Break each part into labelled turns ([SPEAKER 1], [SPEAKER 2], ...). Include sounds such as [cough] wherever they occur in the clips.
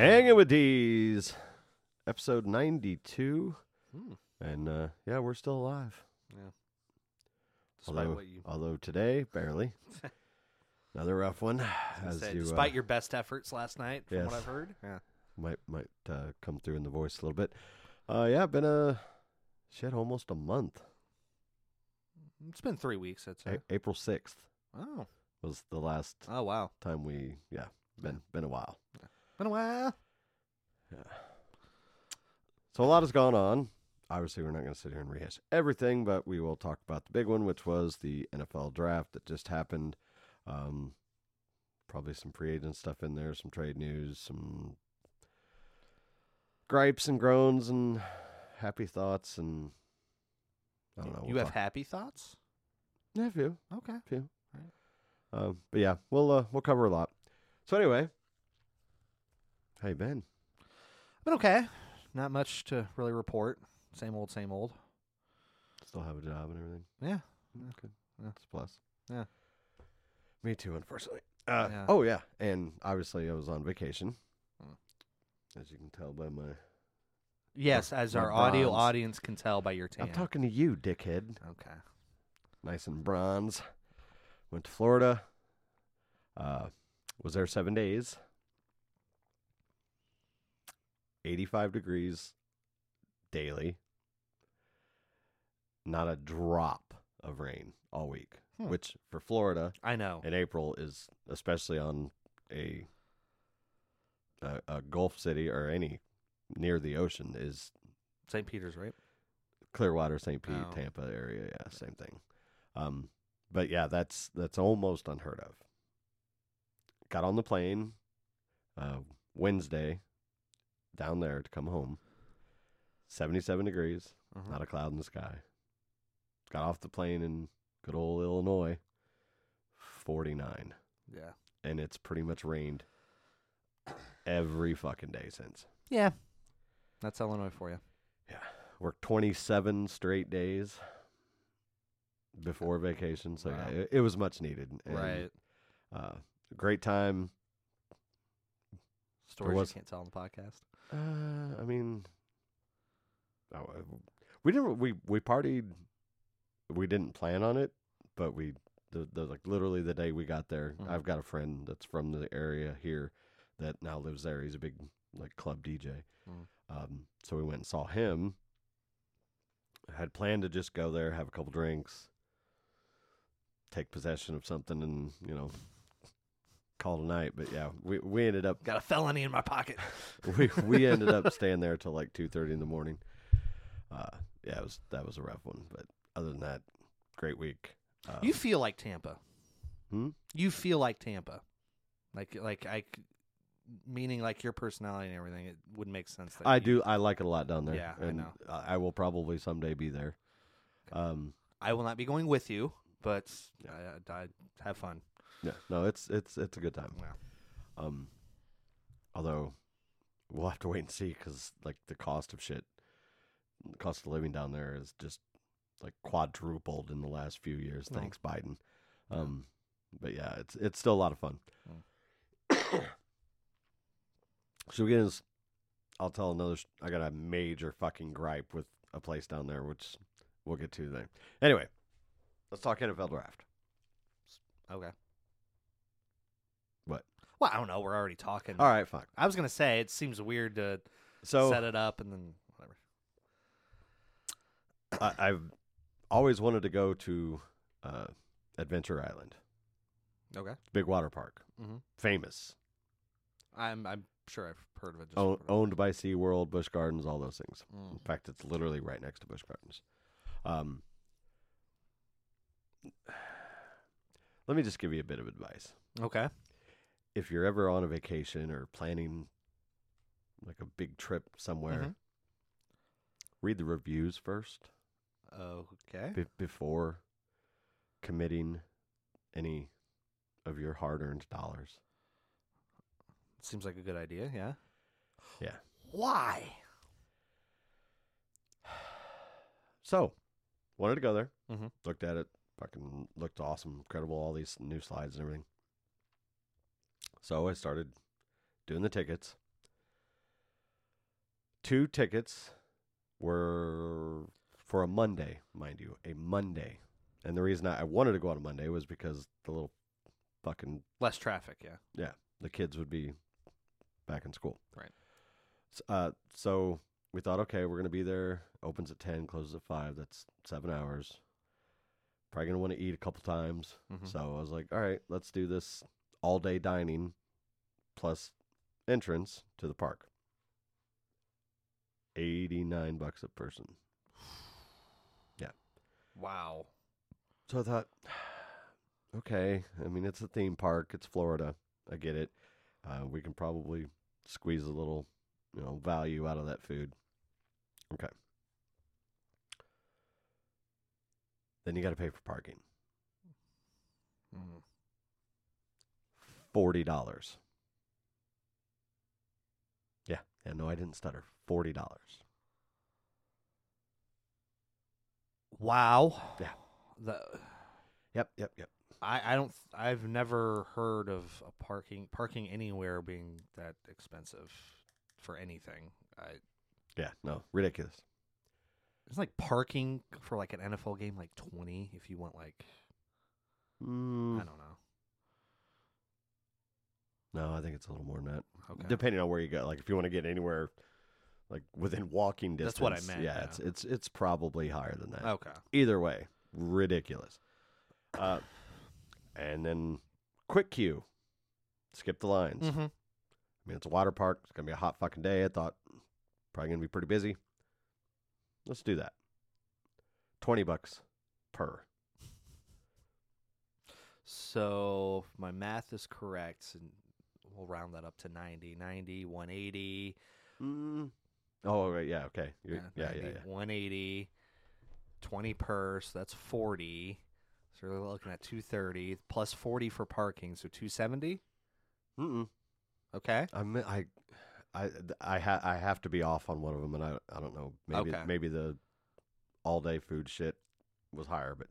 [SPEAKER 1] Hanging with D's, episode 92. And uh, yeah, we're still alive.
[SPEAKER 2] Yeah. Despite
[SPEAKER 1] Although,
[SPEAKER 2] what you,
[SPEAKER 1] although today, barely. [laughs] Another rough one. As
[SPEAKER 2] said,
[SPEAKER 1] you
[SPEAKER 2] despite
[SPEAKER 1] uh,
[SPEAKER 2] your best efforts last night, from
[SPEAKER 1] yes.
[SPEAKER 2] what I've heard. Yeah.
[SPEAKER 1] might might uh, come through in the voice a little bit. Uh, yeah, been a shit almost a month.
[SPEAKER 2] It's been three weeks, I'd say.
[SPEAKER 1] A- April sixth
[SPEAKER 2] Oh.
[SPEAKER 1] was the last
[SPEAKER 2] Oh, wow.
[SPEAKER 1] time we yeah been been a while.
[SPEAKER 2] Been a while. Yeah.
[SPEAKER 1] So a lot has gone on. Obviously, we're not going to sit here and rehash everything, but we will talk about the big one, which was the NFL draft that just happened. Um, probably some free agent stuff in there, some trade news, some gripes and groans, and happy thoughts, and I don't know.
[SPEAKER 2] You
[SPEAKER 1] we'll
[SPEAKER 2] have
[SPEAKER 1] talk-
[SPEAKER 2] happy thoughts?
[SPEAKER 1] yeah, a few,
[SPEAKER 2] Okay.
[SPEAKER 1] few.
[SPEAKER 2] Right.
[SPEAKER 1] Um, but yeah, we'll uh, we'll cover a lot. So anyway, hey Ben,
[SPEAKER 2] Been okay. Not much to really report. Same old, same old.
[SPEAKER 1] still have a job and everything.
[SPEAKER 2] Yeah.
[SPEAKER 1] Good.
[SPEAKER 2] Yeah.
[SPEAKER 1] That's a plus.
[SPEAKER 2] Yeah.
[SPEAKER 1] Me too, unfortunately. Uh,
[SPEAKER 2] Yeah.
[SPEAKER 1] Oh, yeah. And obviously, I was on vacation.
[SPEAKER 2] Hmm.
[SPEAKER 1] As you can tell by my.
[SPEAKER 2] Yes, as
[SPEAKER 1] my
[SPEAKER 2] our audio
[SPEAKER 1] bronze.
[SPEAKER 2] audience can tell by your tan.
[SPEAKER 1] I'm talking to you, dickhead.
[SPEAKER 2] Okay.
[SPEAKER 1] Nice and bronze. Went to Florida. Uh, was there seven days. 85 degrees daily. Not a drop of rain all week,
[SPEAKER 2] Hmm.
[SPEAKER 1] which for Florida
[SPEAKER 2] I know.
[SPEAKER 1] in April is especially on a, a a Gulf city or any near the ocean is
[SPEAKER 2] St. Peter's, right?
[SPEAKER 1] Clearwater, St. Pete,
[SPEAKER 2] Oh.
[SPEAKER 1] Tampa area. Yeah, same thing. Um, but yeah, that's that's almost unheard of. Got on the plane uh, Wednesday down there to come home. Seventy-seven degrees,
[SPEAKER 2] Uh-huh.
[SPEAKER 1] not a cloud in the sky. Got off the plane in good old Illinois. Forty-nine.
[SPEAKER 2] Yeah.
[SPEAKER 1] and it's pretty much rained every fucking day since.
[SPEAKER 2] Yeah. That's Illinois for you. Yeah.
[SPEAKER 1] Worked 27 straight days before vacation, so
[SPEAKER 2] Wow.
[SPEAKER 1] yeah, it, it was much needed. and,
[SPEAKER 2] right.
[SPEAKER 1] Uh, great time.
[SPEAKER 2] Stories
[SPEAKER 1] was-
[SPEAKER 2] you can't tell on the podcast.
[SPEAKER 1] Uh, I mean, oh, uh, we didn't. We we partied. We didn't plan on it, but we the, the like literally the day we got there.
[SPEAKER 2] Mhm.
[SPEAKER 1] I've got a friend that's from the area here that now lives there. He's a big like club DJ.
[SPEAKER 2] Mm.
[SPEAKER 1] Um, so we went and saw him. I Had planned to just go there, have a couple drinks, take possession of something, and you know, call tonight. But yeah, we we ended up
[SPEAKER 2] Got a felony in my pocket. [laughs]
[SPEAKER 1] we we ended up staying there till like two thirty in the morning. Uh, yeah, it was that was a rough one, but other than that, great week. Uh,
[SPEAKER 2] You feel like Tampa.
[SPEAKER 1] Hmm?
[SPEAKER 2] You feel like Tampa. Like like I meaning like your personality and everything. It would make sense. That
[SPEAKER 1] I
[SPEAKER 2] you-
[SPEAKER 1] do. I like it a lot down there.
[SPEAKER 2] Yeah, I
[SPEAKER 1] and
[SPEAKER 2] know.
[SPEAKER 1] I will probably someday be there. Um,
[SPEAKER 2] I will not be going with you, but
[SPEAKER 1] Yeah.
[SPEAKER 2] I, I, I have fun.
[SPEAKER 1] Yeah, no, it's it's it's a good time.
[SPEAKER 2] Yeah.
[SPEAKER 1] Um, although we'll have to wait and see because like the cost of shit, the cost of living down there is just like quadrupled in the last few years.
[SPEAKER 2] Well,
[SPEAKER 1] Thanks, Biden. Um, but yeah, it's it's still a lot of fun. [coughs] We get his? I'll tell another. I got a major fucking gripe with a place down there, which we'll get to then. Anyway, let's talk NFL draft.
[SPEAKER 2] Okay. Well, I don't know. We're already talking.
[SPEAKER 1] All right, fuck.
[SPEAKER 2] I was gonna say it seems weird to
[SPEAKER 1] So
[SPEAKER 2] set it up and then whatever.
[SPEAKER 1] I, I've always wanted to go to uh, Adventure Island,
[SPEAKER 2] Okay.
[SPEAKER 1] big water park,
[SPEAKER 2] Mm-hmm.
[SPEAKER 1] famous,
[SPEAKER 2] I'm I'm sure I've heard of it. Just
[SPEAKER 1] owned by SeaWorld, Busch Gardens, all those things.
[SPEAKER 2] Mm.
[SPEAKER 1] In fact, it's literally right next to Busch Gardens. Um, [sighs] let me just give you a bit of advice.
[SPEAKER 2] Okay.
[SPEAKER 1] If you're ever on a vacation or planning like a big trip somewhere,
[SPEAKER 2] Mhm.
[SPEAKER 1] read the reviews first
[SPEAKER 2] Okay.
[SPEAKER 1] be- before committing any of your hard-earned dollars.
[SPEAKER 2] Seems like a good idea. Yeah.
[SPEAKER 1] Yeah.
[SPEAKER 2] Why?
[SPEAKER 1] So, wanted to go there.
[SPEAKER 2] Mhm.
[SPEAKER 1] Looked at it. Fucking looked awesome, incredible. All these new slides and everything. So I started doing the tickets. Two tickets were for a Monday, mind you, a Monday. And the reason I, I wanted to go on a Monday was because the little fucking
[SPEAKER 2] Less traffic. Yeah.
[SPEAKER 1] Yeah, the kids would be back in school.
[SPEAKER 2] Right.
[SPEAKER 1] S- Uh, so we thought, okay, we're gonna be there. Opens at ten, closes at five. That's seven hours. Probably gonna want to eat a couple times.
[SPEAKER 2] Mhm.
[SPEAKER 1] So I was like, all right, let's do this all day dining plus entrance to the park. Eighty nine bucks a person. [sighs] Yeah.
[SPEAKER 2] Wow.
[SPEAKER 1] So I thought, [sighs] okay, I mean, it's a theme park. It's Florida. I get it. Uh, we can probably squeeze a little, you know, value out of that food. Okay. Then you got to pay for parking.
[SPEAKER 2] Mm.
[SPEAKER 1] Forty dollars. Yeah, yeah. No, I didn't stutter. Forty dollars.
[SPEAKER 2] Wow.
[SPEAKER 1] Yeah.
[SPEAKER 2] The
[SPEAKER 1] Yep, yep, yep.
[SPEAKER 2] I I don't I've never heard of a parking parking anywhere being that expensive for anything. I
[SPEAKER 1] Yeah, no, ridiculous.
[SPEAKER 2] it's like parking for like an NFL game like 20 if you want like
[SPEAKER 1] Mm,
[SPEAKER 2] I don't know.
[SPEAKER 1] No, I think it's a little more than that.
[SPEAKER 2] Okay.
[SPEAKER 1] depending on where you go. Like if you want to get anywhere like within walking distance.
[SPEAKER 2] That's what I meant,
[SPEAKER 1] Yeah,
[SPEAKER 2] yeah.
[SPEAKER 1] it's it's it's probably higher than that.
[SPEAKER 2] okay.
[SPEAKER 1] Either way, ridiculous. Uh, and then quick queue. Skip the lines.
[SPEAKER 2] Mhm.
[SPEAKER 1] I mean, it's a water park. It's gonna be a hot fucking day. I thought probably gonna be pretty busy. Let's do that. Twenty bucks per.
[SPEAKER 2] So if my math is correct and we'll round that up to 90, 90, 180.
[SPEAKER 1] Mm. Oh, right, yeah, okay. You're, yeah,
[SPEAKER 2] 90,
[SPEAKER 1] yeah, yeah.
[SPEAKER 2] 180, 20 per, so that's 40. So we're looking at 230 plus 40 for parking, so 270.
[SPEAKER 1] Mm-mm.
[SPEAKER 2] Okay.
[SPEAKER 1] I'm I I I ha- I have to be off on one of them, and I I don't know. Maybe
[SPEAKER 2] Okay.
[SPEAKER 1] maybe the all day food shit was higher, but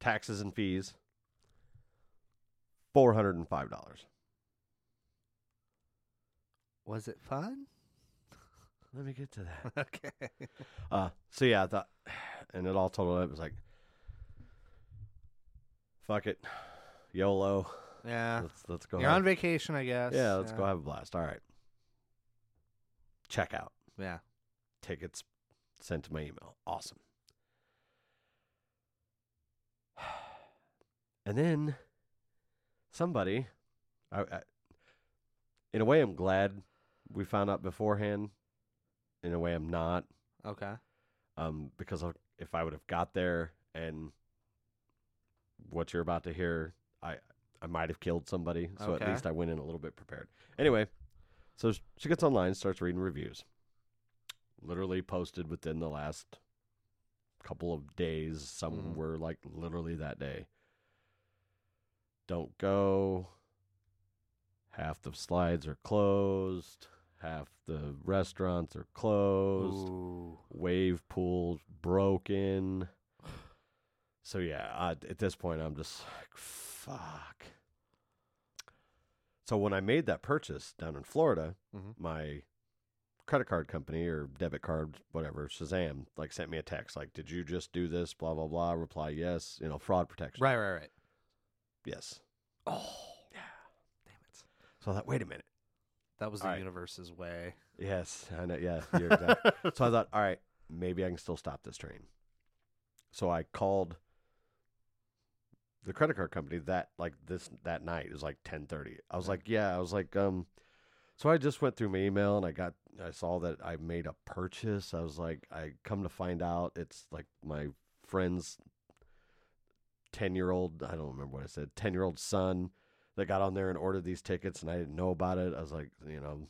[SPEAKER 1] taxes and fees four hundred and five dollars.
[SPEAKER 2] Was it fun?
[SPEAKER 1] Let me get to that. [laughs]
[SPEAKER 2] okay.
[SPEAKER 1] Uh, so yeah, I thought, and it all totaled up. It was like, fuck it, YOLO.
[SPEAKER 2] Yeah.
[SPEAKER 1] Let's let's go.
[SPEAKER 2] You're
[SPEAKER 1] have-
[SPEAKER 2] on vacation, I guess.
[SPEAKER 1] yeah, let's go have a blast. All right. Check out.
[SPEAKER 2] Yeah.
[SPEAKER 1] tickets sent to my email. Awesome. [sighs] And then somebody, I, I, in a way, I'm glad we found out beforehand. In a way, I'm not,
[SPEAKER 2] Okay.
[SPEAKER 1] um, because if I would have got there and what you're about to hear, I I might have killed somebody. So
[SPEAKER 2] Okay.
[SPEAKER 1] at least I went in a little bit prepared. Anyway, so she gets online, starts reading reviews. Literally posted within the last couple of days. Some
[SPEAKER 2] Mhm.
[SPEAKER 1] were like literally that day. Don't go. Half the slides are closed. Half the restaurants are closed
[SPEAKER 2] Ooh.
[SPEAKER 1] wave pools broken. So yeah, I, at this point, I'm just like, fuck. So when I made that purchase down in Florida,
[SPEAKER 2] Mhm.
[SPEAKER 1] my credit card company or debit card, whatever, Shazam, like sent me a text like, "Did you just do this?" Blah blah blah. Reply yes. You know, fraud protection.
[SPEAKER 2] Right, right, right.
[SPEAKER 1] Yes.
[SPEAKER 2] Oh.
[SPEAKER 1] Yeah.
[SPEAKER 2] Damn it.
[SPEAKER 1] So I thought, wait a minute.
[SPEAKER 2] That was the
[SPEAKER 1] right.
[SPEAKER 2] universe's way.
[SPEAKER 1] Yes, I know. Yeah, you're exactly. so I thought, all right, maybe I can still stop this train. so I called the credit card company that like this that night. It was like ten thirty. I was like, yeah. I was like, um. So I just went through my email and I got I saw that I made a purchase. I was like, I come to find out it's like my friend's ten year old. I don't remember what I said. Ten year old son that got on there and ordered these tickets, and I didn't know about it. I was like, you know,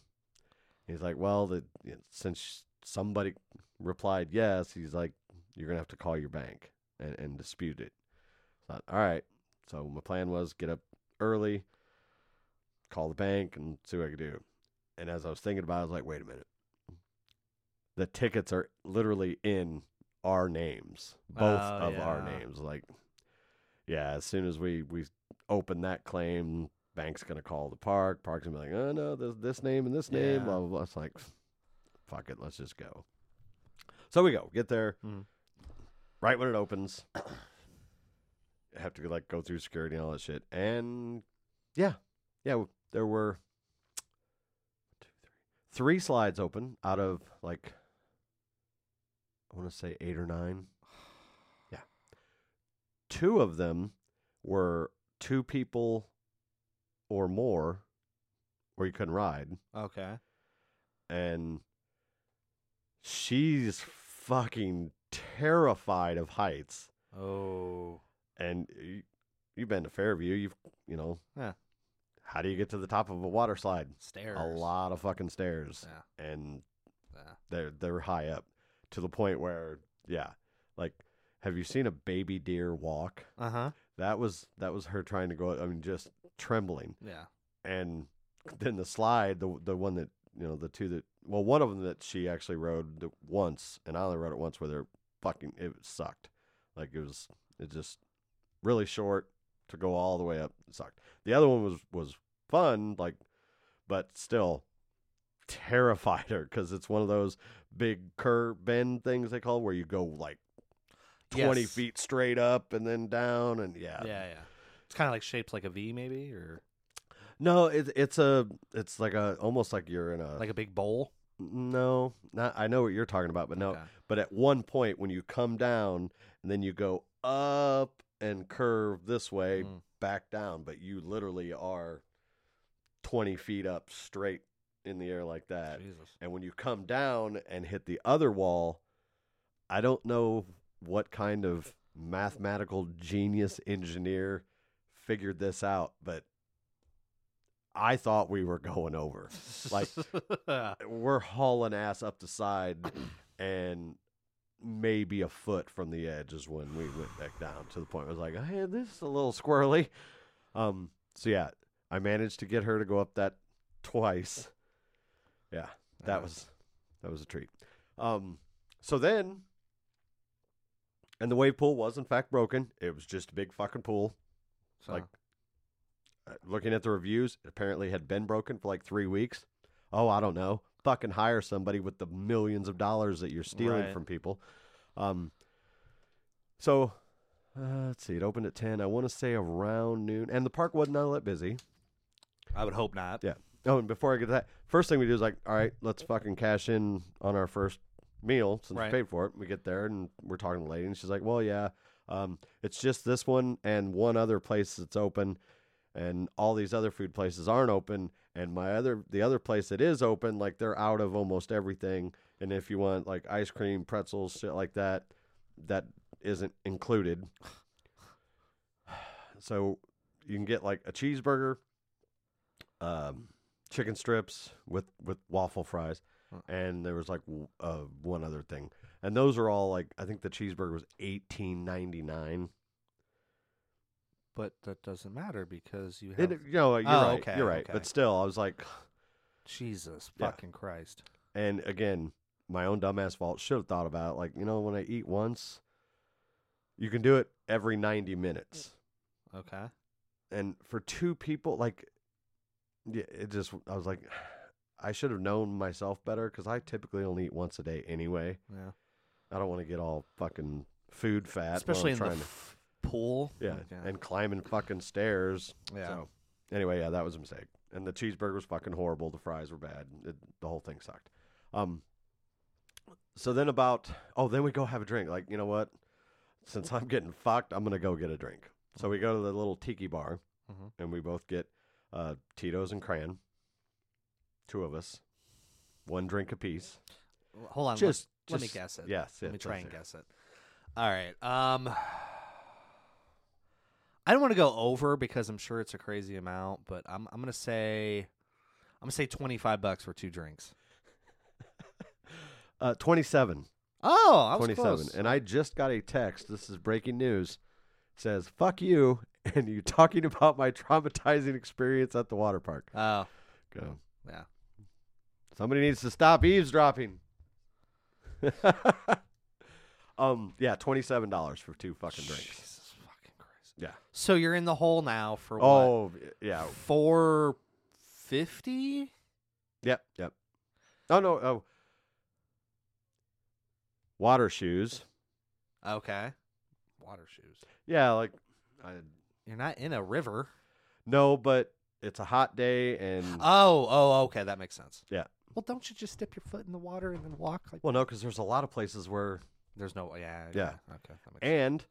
[SPEAKER 1] he's like, well, the since somebody replied yes, he's like, you're gonna have to call your bank and, and dispute it. So, all right. So my plan was get up early, call the bank, and see what I could do. And as I was thinking about, it, I was like, wait a minute. The tickets are literally in our names, both
[SPEAKER 2] Oh,
[SPEAKER 1] of our names. Like, yeah, as soon as we we open that claim, bank's gonna call the park. Park's gonna be like, oh no, there's this name and this name.
[SPEAKER 2] Yeah.
[SPEAKER 1] Blah blah blah. It's like, fuck it, let's just go. So we go, get there,
[SPEAKER 2] Mhm.
[SPEAKER 1] right when it opens. [coughs] have to like go through security and all that shit. And yeah, yeah, there were two, three, three slides open out of like I want to say eight or nine. [sighs] Yeah, two of them were two people or more, where you couldn't ride,
[SPEAKER 2] Okay.
[SPEAKER 1] and she's fucking terrified of heights.
[SPEAKER 2] Oh.
[SPEAKER 1] and you, you've been to Fairview. You've you know,
[SPEAKER 2] Yeah.
[SPEAKER 1] How do you get to the top of a water slide?
[SPEAKER 2] Stairs.
[SPEAKER 1] A lot of fucking stairs,
[SPEAKER 2] Yeah.
[SPEAKER 1] and
[SPEAKER 2] Yeah.
[SPEAKER 1] they're they're high up to the point where yeah, like have you seen a baby deer walk?
[SPEAKER 2] Uh huh.
[SPEAKER 1] That was that was her trying to go. I mean, just trembling,
[SPEAKER 2] Yeah.
[SPEAKER 1] and then the slide, the the one that you know, the two that well, one of them that she actually rode once, and I only rode it once, where they're fucking it sucked. Like it was it just really short to go all the way up. It sucked. The other one was was fun, like, but still terrified her because it's one of those big curve bend things they call where you go like twenty
[SPEAKER 2] Yes.
[SPEAKER 1] feet straight up and then down and
[SPEAKER 2] Yeah. Yeah. Yeah. It's kind of like shaped like a V, maybe, or
[SPEAKER 1] No, it, it's a it's like a almost like you're in a
[SPEAKER 2] like a big bowl.
[SPEAKER 1] no, not I know what you're talking about, but no.
[SPEAKER 2] Okay.
[SPEAKER 1] But at one point when you come down and then you go up and curve this way
[SPEAKER 2] Mm.
[SPEAKER 1] back down, but you literally are twenty feet up straight in the air like that.
[SPEAKER 2] Jesus.
[SPEAKER 1] And when you come down and hit the other wall, I don't know what kind of mathematical genius engineer figured this out, but I thought we were going over. Like- [laughs] We're hauling ass up the side and maybe a foot from the edge is when we went back down to the point I was like, hey, this is a little squirrely. Um, so yeah, I managed to get her to go up that twice. Yeah, that was that was a treat. Um, so then, and the wave pool was in fact broken. It was just a big fucking pool.
[SPEAKER 2] so,
[SPEAKER 1] like, Uh, looking at the reviews, it apparently had been broken for like three weeks. Oh, I don't know. Fucking hire somebody with the millions of dollars that you're stealing
[SPEAKER 2] Right.
[SPEAKER 1] from people. Um, so uh, let's see. It opened at ten. I want to say around noon, and the park wasn't all that busy.
[SPEAKER 2] I would hope not.
[SPEAKER 1] Yeah. Oh, and before I get to that, first thing we do is like, all right, let's fucking cash in on our first meal since
[SPEAKER 2] Right.
[SPEAKER 1] we paid for it. We get there and we're talking to the lady, and she's like, well, yeah, um, it's just this one and one other place that's open, and all these other food places aren't open. And my other, the other place that is open, like they're out of almost everything. And if you want like ice cream, pretzels, shit like that, that isn't included. [sighs] So you can get like a cheeseburger, um, chicken strips with with waffle fries. And there was like uh, one other thing, and those are all like I think the cheeseburger was eighteen ninety nine.
[SPEAKER 2] But that doesn't matter because you have
[SPEAKER 1] It, you know, you're
[SPEAKER 2] Oh,
[SPEAKER 1] right,
[SPEAKER 2] okay,
[SPEAKER 1] you're right,
[SPEAKER 2] okay.
[SPEAKER 1] but still, I was like, [sighs]
[SPEAKER 2] Jesus
[SPEAKER 1] Yeah.
[SPEAKER 2] fucking Christ.
[SPEAKER 1] and again, my own dumbass fault. Should have thought about it. Like you know, when I eat once, you can do it every ninety minutes.
[SPEAKER 2] Okay.
[SPEAKER 1] and for two people like yeah it just i was like [sighs] i should have known myself better because i typically only eat once a day anyway
[SPEAKER 2] Yeah.
[SPEAKER 1] i don't want to get all fucking food fat
[SPEAKER 2] Especially in the
[SPEAKER 1] trying to,
[SPEAKER 2] f- pool.
[SPEAKER 1] yeah
[SPEAKER 2] Okay.
[SPEAKER 1] and climbing fucking stairs
[SPEAKER 2] yeah.
[SPEAKER 1] so anyway yeah that was a mistake and the cheeseburger was fucking horrible the fries were bad it, the whole thing sucked um so then about oh then we go have a drink like you know what since I'm getting fucked, I'm gonna go get a drink. So we go to the little tiki bar,
[SPEAKER 2] Mhm.
[SPEAKER 1] and we both get uh, Tito's and Cran. Two of us, one drink apiece.
[SPEAKER 2] Hold on.
[SPEAKER 1] Just,
[SPEAKER 2] let, let me guess it.
[SPEAKER 1] Yes,
[SPEAKER 2] Let me try and
[SPEAKER 1] do.
[SPEAKER 2] guess it. All right. Um, I don't want to go over because I'm sure it's a crazy amount, but I'm I'm gonna say I'm gonna say 25 bucks for two drinks. [laughs]
[SPEAKER 1] Uh, Twenty-seven.
[SPEAKER 2] Oh, I
[SPEAKER 1] 27.
[SPEAKER 2] close.
[SPEAKER 1] And I just got a text. This is breaking news. It says, fuck you. [laughs] And you talking about my traumatizing experience at the water park.
[SPEAKER 2] Oh,
[SPEAKER 1] Go.
[SPEAKER 2] yeah.
[SPEAKER 1] Somebody needs to stop eavesdropping. [laughs] um, yeah, $27 for two fucking drinks.
[SPEAKER 2] Jesus fucking Christ.
[SPEAKER 1] Yeah.
[SPEAKER 2] So you're in the hole now for what?
[SPEAKER 1] Oh, yeah.
[SPEAKER 2] Four fifty.
[SPEAKER 1] Yep, yep. Oh, no. Oh. Water shoes.
[SPEAKER 2] Okay. Water shoes.
[SPEAKER 1] Yeah, like, I,
[SPEAKER 2] You're not in a river.
[SPEAKER 1] no, but it's a hot day and.
[SPEAKER 2] Oh, oh, okay, that makes sense.
[SPEAKER 1] Yeah.
[SPEAKER 2] Well, don't you just dip your foot in the water and then walk? Like,
[SPEAKER 1] well, no, because there's a lot of places where
[SPEAKER 2] there's no, yeah,
[SPEAKER 1] Yeah.
[SPEAKER 2] Okay, that makes sense.
[SPEAKER 1] and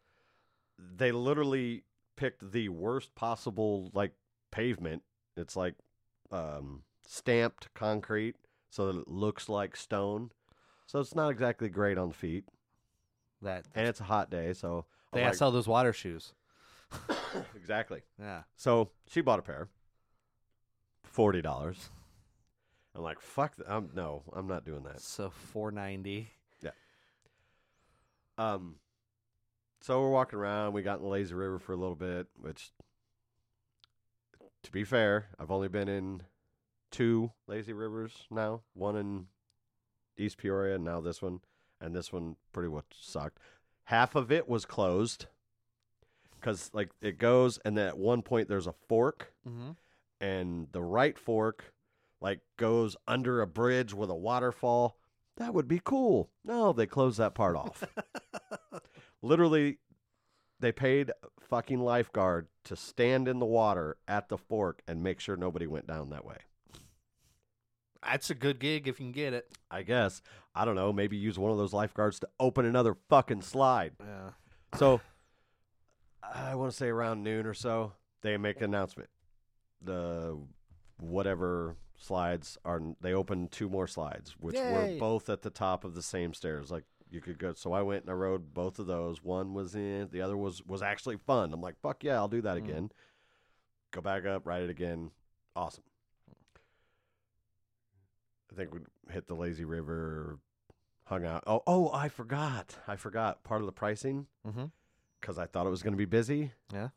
[SPEAKER 1] they literally picked the worst possible like pavement. It's like um, stamped concrete, so that it looks like stone. So it's not exactly great on the feet,
[SPEAKER 2] that
[SPEAKER 1] and it's a hot day. So I'm
[SPEAKER 2] they
[SPEAKER 1] like,
[SPEAKER 2] sell those water shoes. [coughs]
[SPEAKER 1] exactly.
[SPEAKER 2] Yeah.
[SPEAKER 1] So she bought a pair, forty dollars. I'm like, fuck. th- I'm no, I'm not doing that.
[SPEAKER 2] So four ninety. Yeah.
[SPEAKER 1] Um, so we're walking around. We got in the lazy river for a little bit, which, to be fair, I've only been in two lazy rivers now. One in East Peoria, and now this one, and this one pretty much sucked. Half of it was closed because, like, it goes, and then at one point there's a fork,
[SPEAKER 2] Mm-hmm.
[SPEAKER 1] and the right fork, like, goes under a bridge with a waterfall. That would be cool. No, they closed that part off. [laughs] Literally, they paid a fucking lifeguard to stand in the water at the fork and make sure nobody went down that way.
[SPEAKER 2] That's a good gig if you can get it.
[SPEAKER 1] I guess. I don't know. Maybe use one of those lifeguards to open another fucking slide.
[SPEAKER 2] Yeah.
[SPEAKER 1] So, I want to say around noon or so, they make an announcement. The whatever slides are, they opened two more slides, which were both at the top of the same stairs. Like you could go. So I went and I rode both of those. One was in, the other was was actually fun. I'm like, fuck yeah, I'll do that
[SPEAKER 2] Mm.
[SPEAKER 1] again. Go back up, ride it again. Awesome. I think we hit the lazy river, hung out. Oh, oh, I forgot. I forgot part of the pricing
[SPEAKER 2] Mm-hmm.
[SPEAKER 1] because I thought it was going to be busy.
[SPEAKER 2] Yeah.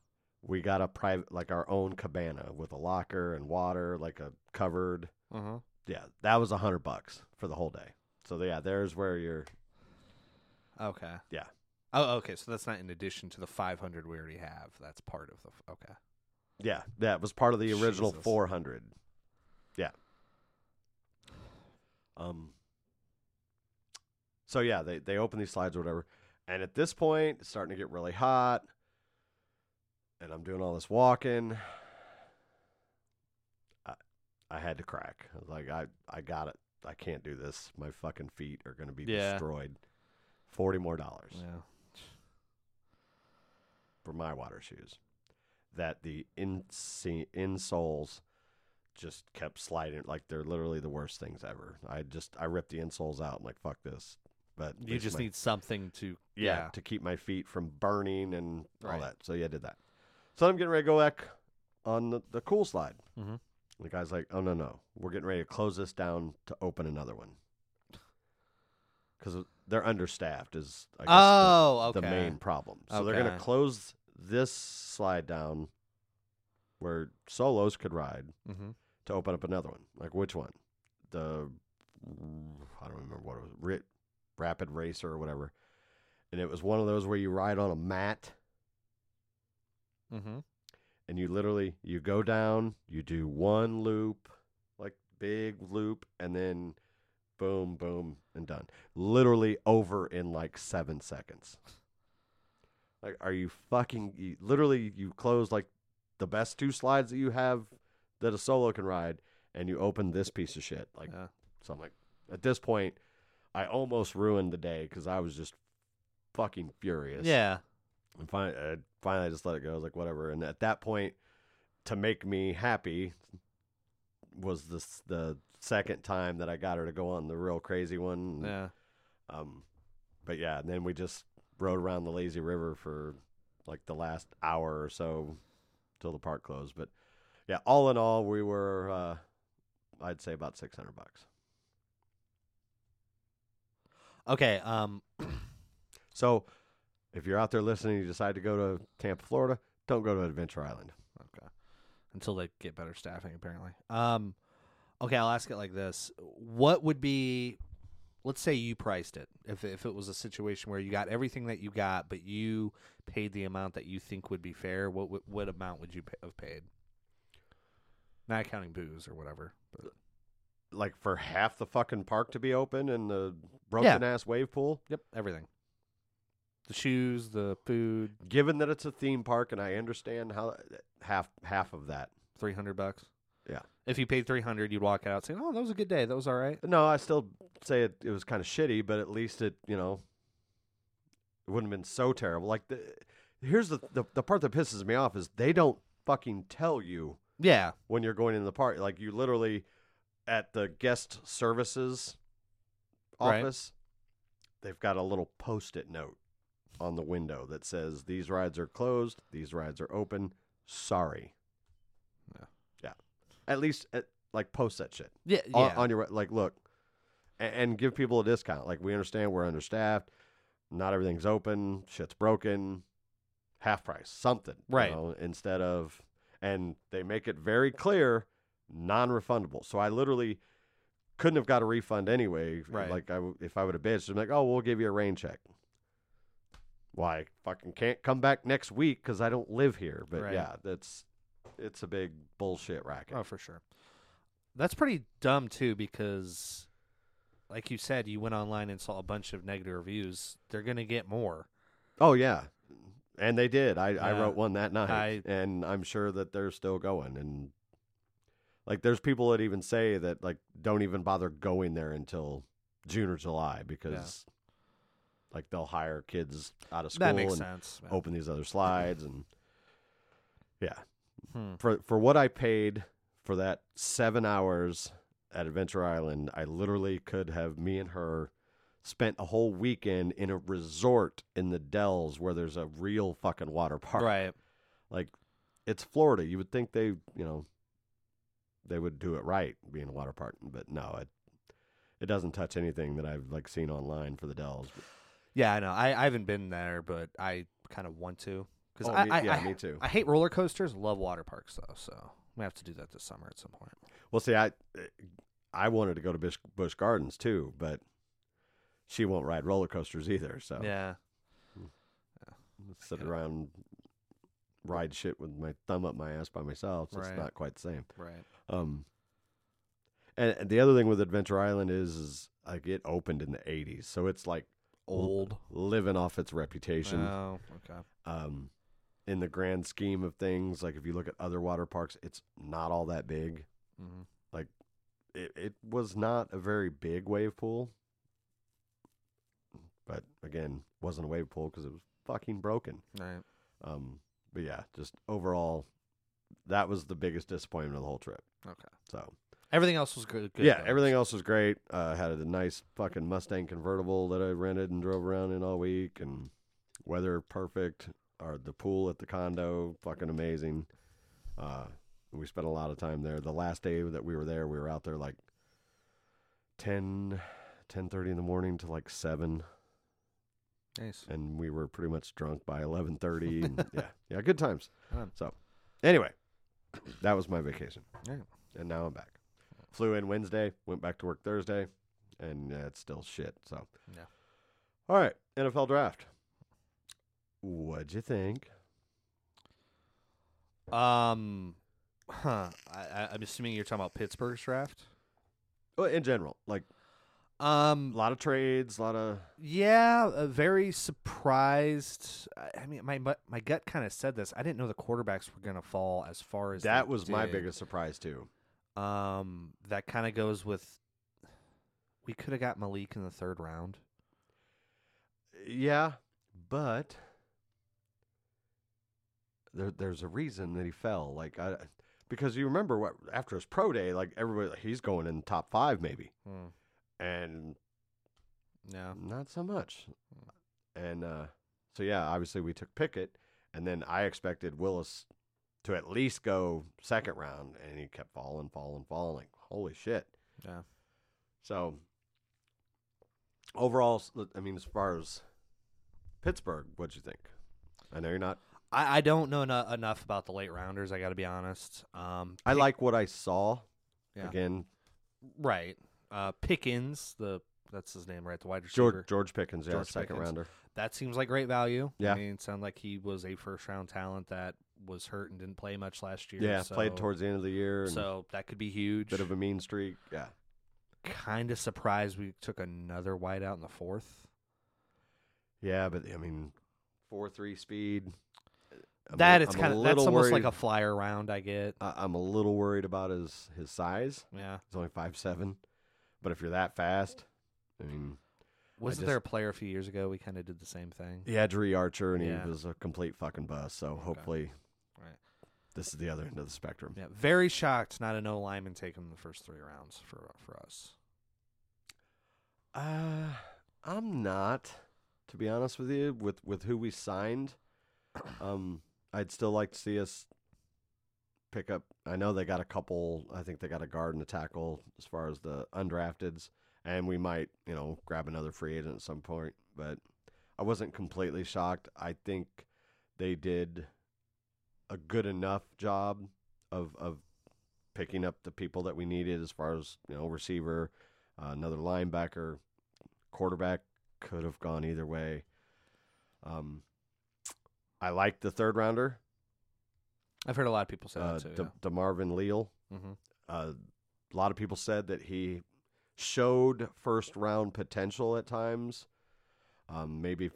[SPEAKER 1] We got a private, like our own cabana with a locker and water, like a covered.
[SPEAKER 2] Uh-huh.
[SPEAKER 1] Yeah, that was a hundred bucks for the whole day. So yeah, there's where you're.
[SPEAKER 2] Okay.
[SPEAKER 1] Yeah.
[SPEAKER 2] Oh, okay. So that's not in addition to the five hundred we already have. That's part of the. f- Okay.
[SPEAKER 1] Yeah, that was part of the original
[SPEAKER 2] Jesus.
[SPEAKER 1] four hundred. Yeah. Um. So yeah, they they open these slides or whatever, and at this point, it's starting to get really hot, and I'm doing all this walking. I I had to crack. I was like, I I got it. I can't do this. My fucking feet are going to be
[SPEAKER 2] Yeah.
[SPEAKER 1] destroyed. Forty more dollars
[SPEAKER 2] Yeah.
[SPEAKER 1] for my water shoes that the inse- insoles just kept sliding like they're literally the worst things ever. I just I ripped the insoles out. I'm like fuck this. But
[SPEAKER 2] You just
[SPEAKER 1] my-
[SPEAKER 2] need something to.
[SPEAKER 1] yeah, to keep my feet from burning and all that. So yeah, I did that. So I'm getting ready to go back on the, the cool slide.
[SPEAKER 2] Mhm.
[SPEAKER 1] The guy's like, "Oh no no, we're getting ready to close this down to open another one." Because they're understaffed is I guess the-
[SPEAKER 2] Oh,
[SPEAKER 1] the
[SPEAKER 2] okay.
[SPEAKER 1] main problem. So they're going
[SPEAKER 2] Okay.
[SPEAKER 1] to close this slide down where solos could ride
[SPEAKER 2] Mm-hmm.
[SPEAKER 1] to open up another one. Like which one? The I don't remember what it was. Rit, Rapid Racer or whatever. And it was one of those where you ride on a mat
[SPEAKER 2] Mm-hmm.
[SPEAKER 1] and you literally you go down, you do one loop, like big loop, and then boom, boom, and done. Literally over in like seven seconds. Like, are you fucking? You, literally, you close like the best two slides that you have that a solo can ride, and you open this piece of shit. Like,
[SPEAKER 2] Yeah.
[SPEAKER 1] so I'm like, at this point, I almost ruined the day because I was just fucking furious.
[SPEAKER 2] Yeah.
[SPEAKER 1] And finally, I finally I just let it go. I was like, whatever. And at that point, to make me happy, was this the second time that I got her to go on the real crazy one.
[SPEAKER 2] Yeah.
[SPEAKER 1] Um, but yeah, and then we just rode around the lazy river for like the last hour or so till the park closed. But yeah, all in all, we were uh, I'd say about six hundred bucks.
[SPEAKER 2] Okay. Um. [clears throat]
[SPEAKER 1] So if you're out there listening, you decide to go to Tampa, Florida, don't go to Adventure Island.
[SPEAKER 2] Okay. Until they get better staffing, apparently. Um. Okay, I'll ask it like this: What would be, let's say you priced it, if if it was a situation where you got everything that you got, but you paid the amount that you think would be fair, what what, what amount would you pay, have paid? Not counting booze or whatever. But
[SPEAKER 1] Like for half the fucking park to be open and the broken ass wave pool.
[SPEAKER 2] yep, everything. The shoes, the food,
[SPEAKER 1] Given that it's a theme park, and I understand how half half of that.
[SPEAKER 2] three hundred bucks.
[SPEAKER 1] Yeah.
[SPEAKER 2] If you paid three hundred, you'd walk out saying, "Oh, that was a good day. That was all right."
[SPEAKER 1] No, I still say it, it was kind of shitty, but at least it, you know, it wouldn't have been so terrible. Like the here's the, the the part that pisses me off is they don't fucking tell you
[SPEAKER 2] Yeah.
[SPEAKER 1] when you're going in the park. Like you literally at the guest services
[SPEAKER 2] Right.
[SPEAKER 1] office, they've got a little post-it note on the window that says these rides are closed, these rides are open. Sorry.
[SPEAKER 2] Yeah.
[SPEAKER 1] Yeah. At least at, like post that shit
[SPEAKER 2] Yeah.
[SPEAKER 1] on,
[SPEAKER 2] yeah.
[SPEAKER 1] on your like look and, and give people a discount like we understand we're understaffed not everything's open shit's broken half price something you
[SPEAKER 2] Right.
[SPEAKER 1] know, instead of and they make it very clear non-refundable so i literally couldn't have got a refund anyway
[SPEAKER 2] Right.
[SPEAKER 1] like I, if i would have bitched i'm like oh we'll give you a rain check why I fucking can't come back next week because i don't live here but
[SPEAKER 2] Right.
[SPEAKER 1] yeah that's it's a big bullshit racket
[SPEAKER 2] Oh, for sure. That's pretty dumb too, because, like you said, you went online and saw a bunch of negative reviews. They're gonna get more.
[SPEAKER 1] Oh yeah, and they did. I, I
[SPEAKER 2] Yeah.
[SPEAKER 1] wrote one that night,
[SPEAKER 2] I-
[SPEAKER 1] and I'm sure that they're still going. And like, there's people that even say that like don't even bother going there until June or July because like they'll hire kids out of school
[SPEAKER 2] that makes
[SPEAKER 1] and
[SPEAKER 2] sense. man.
[SPEAKER 1] open these other slides and [clears throat] yeah.
[SPEAKER 2] Hmm.
[SPEAKER 1] For for what I paid for that seven hours at Adventure Island, I literally could have me and her spent a whole weekend in a resort in the Dells where there's a real fucking water park.
[SPEAKER 2] Right.
[SPEAKER 1] Like it's Florida. You would think they, you know, they would do it right being a water park, but no, it it doesn't touch anything that I've like seen online for the Dells.
[SPEAKER 2] Yeah, I know. I, I haven't been there, but I kind of want to because
[SPEAKER 1] Oh,
[SPEAKER 2] I,
[SPEAKER 1] me-
[SPEAKER 2] I,
[SPEAKER 1] yeah,
[SPEAKER 2] I,
[SPEAKER 1] me too.
[SPEAKER 2] I hate roller coasters. Love water parks though, so we have to do that this summer at some point.
[SPEAKER 1] Well, see, I I wanted to go to Busch, Busch Gardens too, but she won't ride roller coasters either. So
[SPEAKER 2] Yeah.
[SPEAKER 1] sit around ride shit with my thumb up my ass by myself. So
[SPEAKER 2] Right.
[SPEAKER 1] It's not quite the same.
[SPEAKER 2] Right.
[SPEAKER 1] Um, and, and the other thing with Adventure Island is, is like it opened in the '80s, so it's like
[SPEAKER 2] Old.
[SPEAKER 1] living off its reputation.
[SPEAKER 2] Oh, okay.
[SPEAKER 1] Um, in the grand scheme of things, like if you look at other water parks, it's not all that big.
[SPEAKER 2] hmm Like
[SPEAKER 1] It it was not a very big wave pool, but again, wasn't a wave pool because it was fucking broken.
[SPEAKER 2] Right.
[SPEAKER 1] Um, but yeah, just overall, that was the biggest disappointment of the whole trip.
[SPEAKER 2] Okay.
[SPEAKER 1] So
[SPEAKER 2] Everything else was good. good
[SPEAKER 1] yeah,
[SPEAKER 2] though.
[SPEAKER 1] everything else was great. Uh, had a nice fucking Mustang convertible that I rented and drove around in all week, and weather perfect. Or the pool at the condo, fucking amazing. Uh, we spent a lot of time there. The last day that we were there, we were out there like 10, 10.30 in the morning to like seven,
[SPEAKER 2] Nice.
[SPEAKER 1] and we were pretty much drunk by eleven thirty. [laughs] yeah, yeah, good times. So, anyway, that was my vacation,
[SPEAKER 2] Yeah.
[SPEAKER 1] and now I'm back. Flew in Wednesday, went back to work Thursday, and uh, it's still shit. So,
[SPEAKER 2] Yeah.
[SPEAKER 1] All right, NFL draft. What'd you think?
[SPEAKER 2] Um, huh. I, I'm assuming you're talking about Pittsburgh's draft.
[SPEAKER 1] Well, in general, like
[SPEAKER 2] Um,
[SPEAKER 1] a lot of trades, a lot of
[SPEAKER 2] yeah, uh, very surprised. I, I mean, my my, gut kind of said this. I didn't know the quarterbacks were going to fall as far as
[SPEAKER 1] that was my biggest surprise too.
[SPEAKER 2] Um, that kind of goes with. We could have got Malik in the third round.
[SPEAKER 1] Yeah, but there, there's a reason that he fell. Like I, because you remember what after his pro day, like everybody, he's going in the top five maybe,
[SPEAKER 2] Hmm.
[SPEAKER 1] and
[SPEAKER 2] Yeah.
[SPEAKER 1] not so much. And uh, so yeah, obviously we took Pickett, and then I expected Willis to at least go second round, and he kept falling, falling, falling. Like holy shit.
[SPEAKER 2] Yeah.
[SPEAKER 1] So overall, I mean, as far as Pittsburgh, what'd you think? I know you're not.
[SPEAKER 2] I, I don't know eno- enough about the late rounders. I got to be honest. Um,
[SPEAKER 1] I
[SPEAKER 2] Pick-
[SPEAKER 1] like what I saw.
[SPEAKER 2] Yeah.
[SPEAKER 1] Again,
[SPEAKER 2] right. Uh, Pickens, the that's his name, right? The wide receiver.
[SPEAKER 1] George George Pickens, yeah,
[SPEAKER 2] George
[SPEAKER 1] second
[SPEAKER 2] Pickens.
[SPEAKER 1] rounder.
[SPEAKER 2] That seems like great value.
[SPEAKER 1] Yeah.
[SPEAKER 2] I mean, it sounded like he was a first round talent that was hurt and didn't play much last year.
[SPEAKER 1] Yeah,
[SPEAKER 2] so,
[SPEAKER 1] played towards the end of the year.
[SPEAKER 2] So that could be huge.
[SPEAKER 1] bit of a mean streak. Yeah,
[SPEAKER 2] kind of surprised we took another wideout in the fourth.
[SPEAKER 1] yeah, but I mean, four three speed. I'm
[SPEAKER 2] that
[SPEAKER 1] a-
[SPEAKER 2] it's kind of that's
[SPEAKER 1] little
[SPEAKER 2] almost like a flyer round. I get.
[SPEAKER 1] I- I'm a little worried about his his size.
[SPEAKER 2] Yeah.
[SPEAKER 1] He's only five seven, but if you're that fast, I mean,
[SPEAKER 2] Wasn't
[SPEAKER 1] just-
[SPEAKER 2] there a player a few years ago? We kind of did the same thing.
[SPEAKER 1] Yeah, Dri Archer, and
[SPEAKER 2] Yeah.
[SPEAKER 1] he was a complete fucking bust. So hopefully,
[SPEAKER 2] Right.
[SPEAKER 1] This is the other end of the spectrum.
[SPEAKER 2] Yeah. Very shocked not a no lineman taking the first three rounds for for us.
[SPEAKER 1] Uh, I'm not, to be honest with you, with with who we signed. [coughs] Um, I'd still like to see us pick up. I know they got a couple. I think they got a guard and a tackle as far as the undrafteds, and we might, you know, grab another free agent at some point. But I wasn't completely shocked. I think they did a good enough job of of picking up the people that we needed as far as you know receiver, uh, another linebacker, quarterback could have gone either way. Um, I like the third rounder,
[SPEAKER 2] I've heard a lot of people say
[SPEAKER 1] uh,
[SPEAKER 2] that
[SPEAKER 1] De-
[SPEAKER 2] too.
[SPEAKER 1] DeMarvin Leal.
[SPEAKER 2] yeah. hmm
[SPEAKER 1] Uh, a lot of people said that he showed first round potential at times. Um, maybe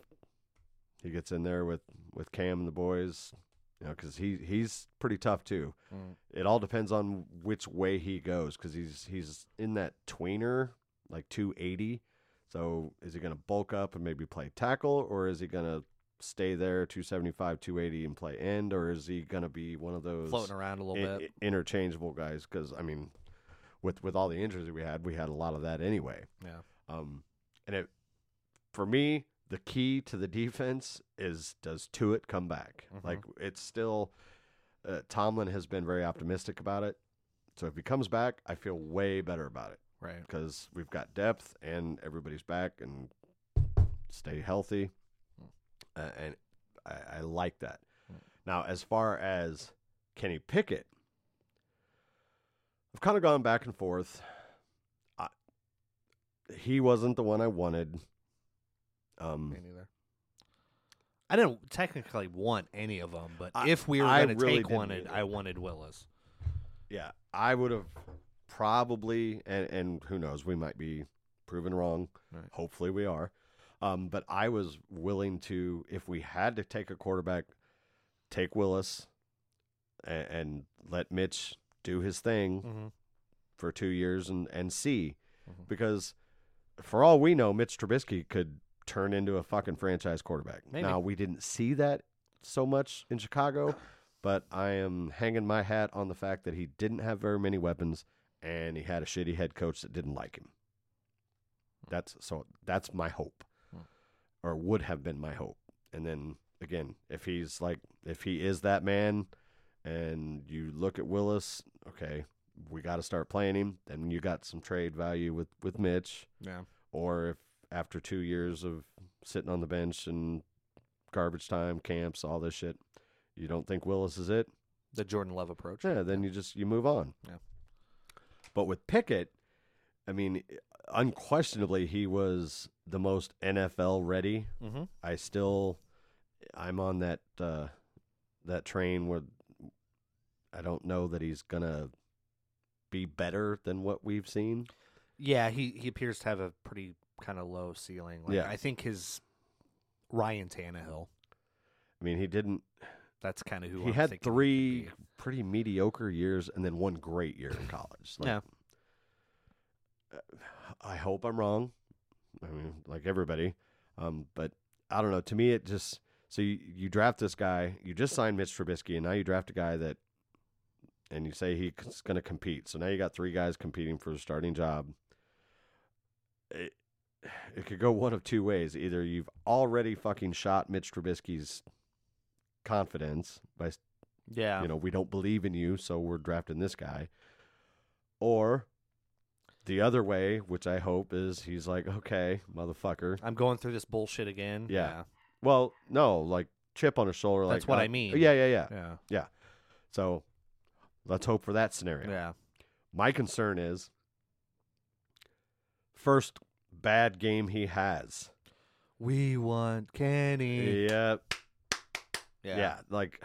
[SPEAKER 1] he gets in there with, with Cam and the boys, you know, because he he's pretty tough too.
[SPEAKER 2] Mm.
[SPEAKER 1] It all depends on which way he goes because he's he's in that tweener, like 280. So is he going to bulk up and maybe play tackle, or is he going to stay there 275, 280 and play end, or is he going to be one of those
[SPEAKER 2] Floating around a little
[SPEAKER 1] i-
[SPEAKER 2] bit.
[SPEAKER 1] interchangeable guys? Because I mean, with with all the injuries that we had, we had a lot of that anyway.
[SPEAKER 2] Yeah.
[SPEAKER 1] Um, and it for me, the key to the defense is does Tuitt come back?
[SPEAKER 2] Mhm.
[SPEAKER 1] Like it's still, uh, Tomlin has been very optimistic about it. So if he comes back, I feel way better about it
[SPEAKER 2] Right.
[SPEAKER 1] because we've got depth and everybody's back and stay healthy, uh, and I, I like that.
[SPEAKER 2] Mm.
[SPEAKER 1] Now, as far as Kenny Pickett, I've kind of gone back and forth. I, he wasn't the one I wanted. Um,
[SPEAKER 2] Me neither. I didn't technically want any of them, but
[SPEAKER 1] I-
[SPEAKER 2] if we were
[SPEAKER 1] I
[SPEAKER 2] going to
[SPEAKER 1] really
[SPEAKER 2] take
[SPEAKER 1] didn't
[SPEAKER 2] one,
[SPEAKER 1] either.
[SPEAKER 2] I wanted Willis.
[SPEAKER 1] Yeah, I would have probably, and, and who knows, we might be proven wrong.
[SPEAKER 2] Right.
[SPEAKER 1] Hopefully, we are. Um, but I was willing to, if we had to take a quarterback, take Willis and, and let Mitch do his thing
[SPEAKER 2] Mm-hmm.
[SPEAKER 1] for two years and, and see.
[SPEAKER 2] Mhm.
[SPEAKER 1] Because for all we know, Mitch Trubisky could turn into a fucking franchise quarterback.
[SPEAKER 2] Maybe.
[SPEAKER 1] Now, we didn't see that so much in Chicago, but I am hanging my hat on the fact that he didn't have very many weapons and he had a shitty head coach that didn't like him. That's so that's my hope.
[SPEAKER 2] Hmm.
[SPEAKER 1] Or would have been my hope. And then again, if he's like if he is that man and you look at Willis, okay, we got to start playing him. Then you got some trade value with with Mitch
[SPEAKER 2] Yeah.
[SPEAKER 1] or if after 2 years of sitting on the bench and garbage time camps, all this shit, you don't think Willis is it?
[SPEAKER 2] The Jordan Love approach.
[SPEAKER 1] Yeah, then you just you move on.
[SPEAKER 2] Yeah.
[SPEAKER 1] But with Pickett, I mean, unquestionably he was the most NFL ready.
[SPEAKER 2] Mm-hmm.
[SPEAKER 1] I still I'm on that uh that train where I don't know that he's going to be better than what we've seen.
[SPEAKER 2] Yeah, he, he appears to have a pretty kind of low ceiling. Like,
[SPEAKER 1] Yeah.
[SPEAKER 2] I think his Ryan Tannehill.
[SPEAKER 1] I mean, he didn't
[SPEAKER 2] That's kind of who
[SPEAKER 1] he
[SPEAKER 2] I'm
[SPEAKER 1] had three pretty mediocre years and then one great year in college. Like,
[SPEAKER 2] Yeah.
[SPEAKER 1] I hope I'm wrong. I mean, like everybody. Um, but I don't know. To me, it just So you, you draft this guy, you just signed Mitch Trubisky, and now you draft a guy that, and you say he's going to compete. So now you got three guys competing for a starting job. It, it could go one of two ways. Either you've already fucking shot Mitch Trubisky's confidence by
[SPEAKER 2] Yeah.
[SPEAKER 1] you know, we don't believe in you, so we're drafting this guy. Or the other way, which I hope is he's like, okay, motherfucker.
[SPEAKER 2] I'm going through this bullshit again.
[SPEAKER 1] Yeah. Well, no, like chip on his shoulder.
[SPEAKER 2] That's
[SPEAKER 1] like,
[SPEAKER 2] what
[SPEAKER 1] uh,
[SPEAKER 2] I mean.
[SPEAKER 1] Yeah, yeah, yeah,
[SPEAKER 2] Yeah.
[SPEAKER 1] yeah. So let's hope for that scenario.
[SPEAKER 2] Yeah.
[SPEAKER 1] My concern is first bad game he has.
[SPEAKER 2] We want Kenny.
[SPEAKER 1] Yep.
[SPEAKER 2] Yeah.
[SPEAKER 1] yeah like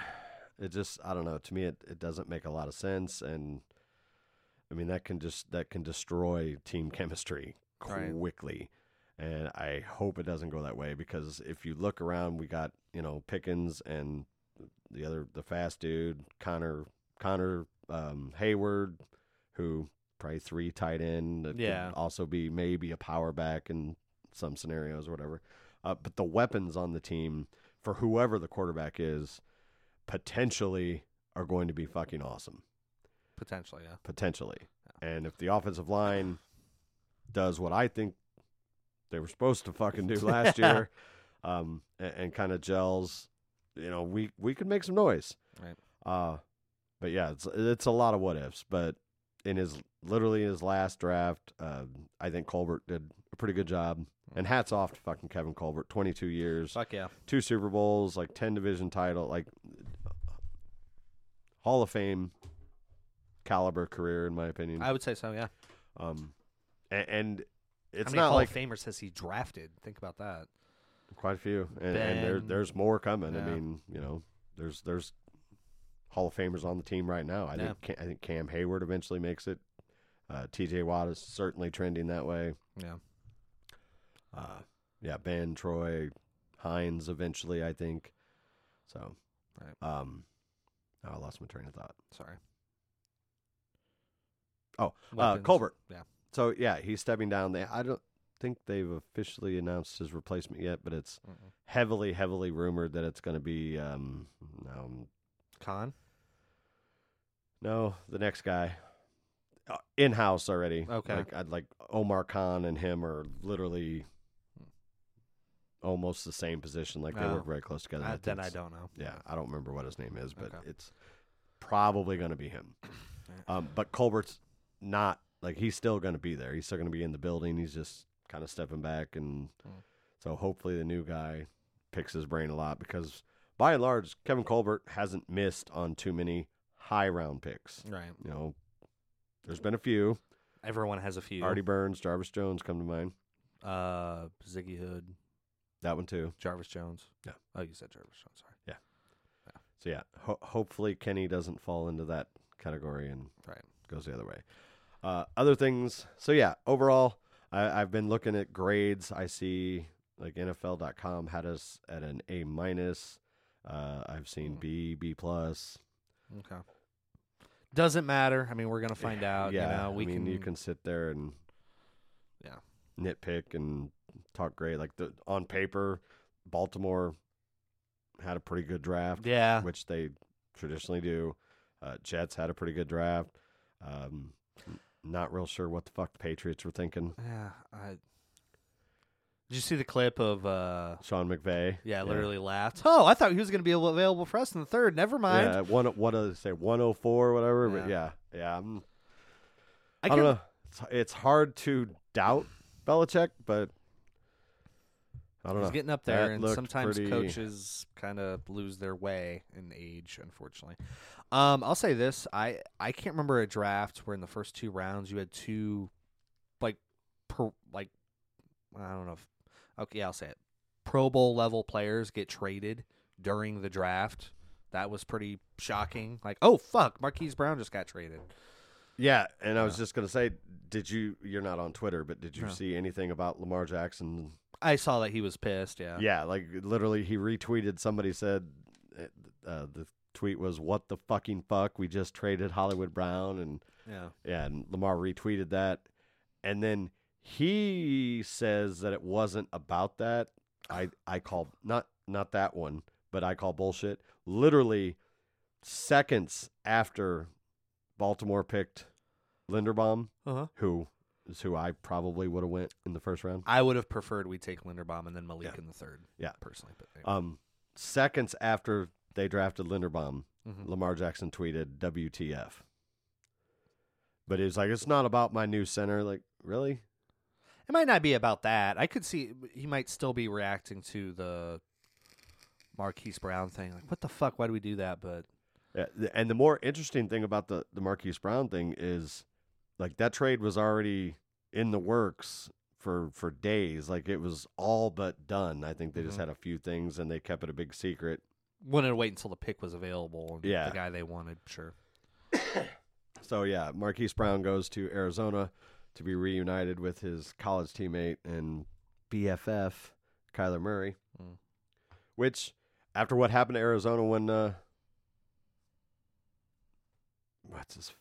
[SPEAKER 1] it just i don't know to me it, it doesn't make a lot of sense and i mean that can just that can destroy team [laughs] chemistry
[SPEAKER 2] Right.
[SPEAKER 1] quickly and i hope it doesn't go that way because if you look around we got you know pickens and the other the fast dude connor connor um, heyward who probably three tight end that
[SPEAKER 2] Yeah.
[SPEAKER 1] also be maybe a power back in some scenarios or whatever uh, but the weapons on the team for whoever the quarterback is potentially are going to be fucking awesome.
[SPEAKER 2] Potentially, yeah.
[SPEAKER 1] Potentially. And if the offensive line does what I think they were supposed to fucking do last [laughs] year, um, and, and kind of gels, you know, we we could make some noise.
[SPEAKER 2] Right.
[SPEAKER 1] Uh, but yeah, it's it's a lot of what ifs. But in his literally his last draft, uh, I think Colbert did a pretty good job. And hats off to fucking Kevin Colbert, 22 years
[SPEAKER 2] Fuck yeah.
[SPEAKER 1] two Super Bowls, like ten division title, like Hall of Fame caliber career, in my opinion.
[SPEAKER 2] I would say so, yeah.
[SPEAKER 1] um, and, and it's
[SPEAKER 2] How many
[SPEAKER 1] not
[SPEAKER 2] Hall
[SPEAKER 1] like
[SPEAKER 2] of Famers has he drafted? Think about that.
[SPEAKER 1] quite a few, and, and there,
[SPEAKER 2] Ben-
[SPEAKER 1] there's more coming. I
[SPEAKER 2] Yeah.
[SPEAKER 1] mean, you know, there's there's Hall of Famers on the team right now. I
[SPEAKER 2] Yeah.
[SPEAKER 1] think I think Cam Heyward eventually makes it. Uh, T.J. Watt is certainly trending that way.
[SPEAKER 2] Yeah.
[SPEAKER 1] Uh, yeah, Ben Troy Hines eventually, I think. So,
[SPEAKER 2] Right.
[SPEAKER 1] um, oh, I lost my train of thought.
[SPEAKER 2] Sorry.
[SPEAKER 1] Oh, uh, Colbert.
[SPEAKER 2] Yeah.
[SPEAKER 1] So yeah, he's stepping down. They I don't think they've officially announced his replacement yet, but it's
[SPEAKER 2] Mm-mm.
[SPEAKER 1] heavily, heavily rumored that it's going to be um, um
[SPEAKER 2] Khan?
[SPEAKER 1] no the next guy in house already.
[SPEAKER 2] Okay.
[SPEAKER 1] like I'd like Omar Khan and him are literally almost the same position. Like they
[SPEAKER 2] Oh.
[SPEAKER 1] work very close together.
[SPEAKER 2] I,
[SPEAKER 1] I
[SPEAKER 2] then I don't know.
[SPEAKER 1] Yeah, I don't remember what his name is, but
[SPEAKER 2] Okay.
[SPEAKER 1] it's probably going to be him. [clears throat] Um, but Colbert's not like he's still going to be there. He's still going to be in the building. He's just kind of stepping back, and
[SPEAKER 2] Hmm.
[SPEAKER 1] so hopefully the new guy picks his brain a lot because by and large, Kevin Colbert hasn't missed on too many high round picks.
[SPEAKER 2] Right.
[SPEAKER 1] You know, there's been a few.
[SPEAKER 2] Everyone has a few.
[SPEAKER 1] Artie Burns, Jarvis Jones come to mind.
[SPEAKER 2] Uh, Ziggy Hood,
[SPEAKER 1] That one too.
[SPEAKER 2] Jarvis Jones.
[SPEAKER 1] Yeah.
[SPEAKER 2] Oh, you said Jarvis Jones. Sorry. Yeah. Yeah.
[SPEAKER 1] So yeah, ho- hopefully Kenny doesn't fall into that category and
[SPEAKER 2] Right.
[SPEAKER 1] goes the other way. Uh, other things. So yeah, overall, I, I've been looking at grades. I see like NFL.com had us at an A minus. Uh, I've seen
[SPEAKER 2] Hmm.
[SPEAKER 1] B, B plus.
[SPEAKER 2] Okay. Doesn't matter. I mean, we're gonna find out.
[SPEAKER 1] yeah,
[SPEAKER 2] You know, we
[SPEAKER 1] I mean,
[SPEAKER 2] can.
[SPEAKER 1] you can sit there and
[SPEAKER 2] Yeah.
[SPEAKER 1] nitpick and talk great. Like the on paper, Baltimore had a pretty good draft.
[SPEAKER 2] Yeah.
[SPEAKER 1] which they traditionally do. Uh, Jets had a pretty good draft. Um, not real sure what the fuck the Patriots were thinking.
[SPEAKER 2] Yeah. I. Did you see the clip of? uh
[SPEAKER 1] Sean McVay.
[SPEAKER 2] Yeah, literally laughed. Oh, I thought he was going to be available for us in the third. Never mind.
[SPEAKER 1] Yeah, one what do they say? One oh four, whatever. But
[SPEAKER 2] Yeah.
[SPEAKER 1] yeah, yeah. I'm,
[SPEAKER 2] I,
[SPEAKER 1] I, don't know. It's, it's hard to doubt Belichick, but I don't know.
[SPEAKER 2] He's
[SPEAKER 1] know.
[SPEAKER 2] getting up there,
[SPEAKER 1] That
[SPEAKER 2] and sometimes
[SPEAKER 1] pretty-
[SPEAKER 2] coaches kind of lose their way in age, unfortunately. Um, I'll say this: I I can't remember a draft where in the first two rounds you had two, like, per, like, I don't know. If, okay, I'll say it. Pro Bowl level players get traded during the draft. That was pretty shocking. Like, oh fuck, Marquise Brown just got traded.
[SPEAKER 1] Yeah, and I was just gonna say, did you? You're not on Twitter, but did you
[SPEAKER 2] No.
[SPEAKER 1] see anything about Lamar Jackson
[SPEAKER 2] I saw that he was pissed. Yeah.
[SPEAKER 1] Yeah, like literally, he retweeted. Somebody said uh, the tweet was, "What the fucking fuck? We just traded Hollywood Brown," and
[SPEAKER 2] Yeah.
[SPEAKER 1] yeah, and Lamar retweeted that, and then he says that it wasn't about that. I I called not not that one, but I call bullshit. Literally seconds after Baltimore picked Linderbaum,
[SPEAKER 2] Uh-huh.
[SPEAKER 1] who is who I probably would have went in the first round.
[SPEAKER 2] I would have preferred we take Linderbaum and then Malik
[SPEAKER 1] Yeah.
[SPEAKER 2] in the third.
[SPEAKER 1] Yeah.
[SPEAKER 2] personally, but anyway.
[SPEAKER 1] Um, seconds after they drafted Linderbaum,
[SPEAKER 2] Mhm.
[SPEAKER 1] Lamar Jackson tweeted WTF. But was like, it's not about my new center. Like, really?
[SPEAKER 2] It might not be about that. I could see he might still be reacting to the Marquise Brown thing. Like, what the fuck? Why do we do that? But
[SPEAKER 1] Yeah, and the more interesting thing about the the Marquise Brown thing is, like that trade was already in the works for for days. Like it was all but done. I think they just
[SPEAKER 2] Mhm.
[SPEAKER 1] had a few things and they kept it a big secret.
[SPEAKER 2] wanted to wait until the pick was available. And
[SPEAKER 1] Yeah.
[SPEAKER 2] the guy they wanted, sure. [coughs]
[SPEAKER 1] So yeah, Marquise Brown goes to Arizona to be reunited with his college teammate and BFF Kyler Murray.
[SPEAKER 2] Mm.
[SPEAKER 1] Which, after what happened to Arizona when uh, what's his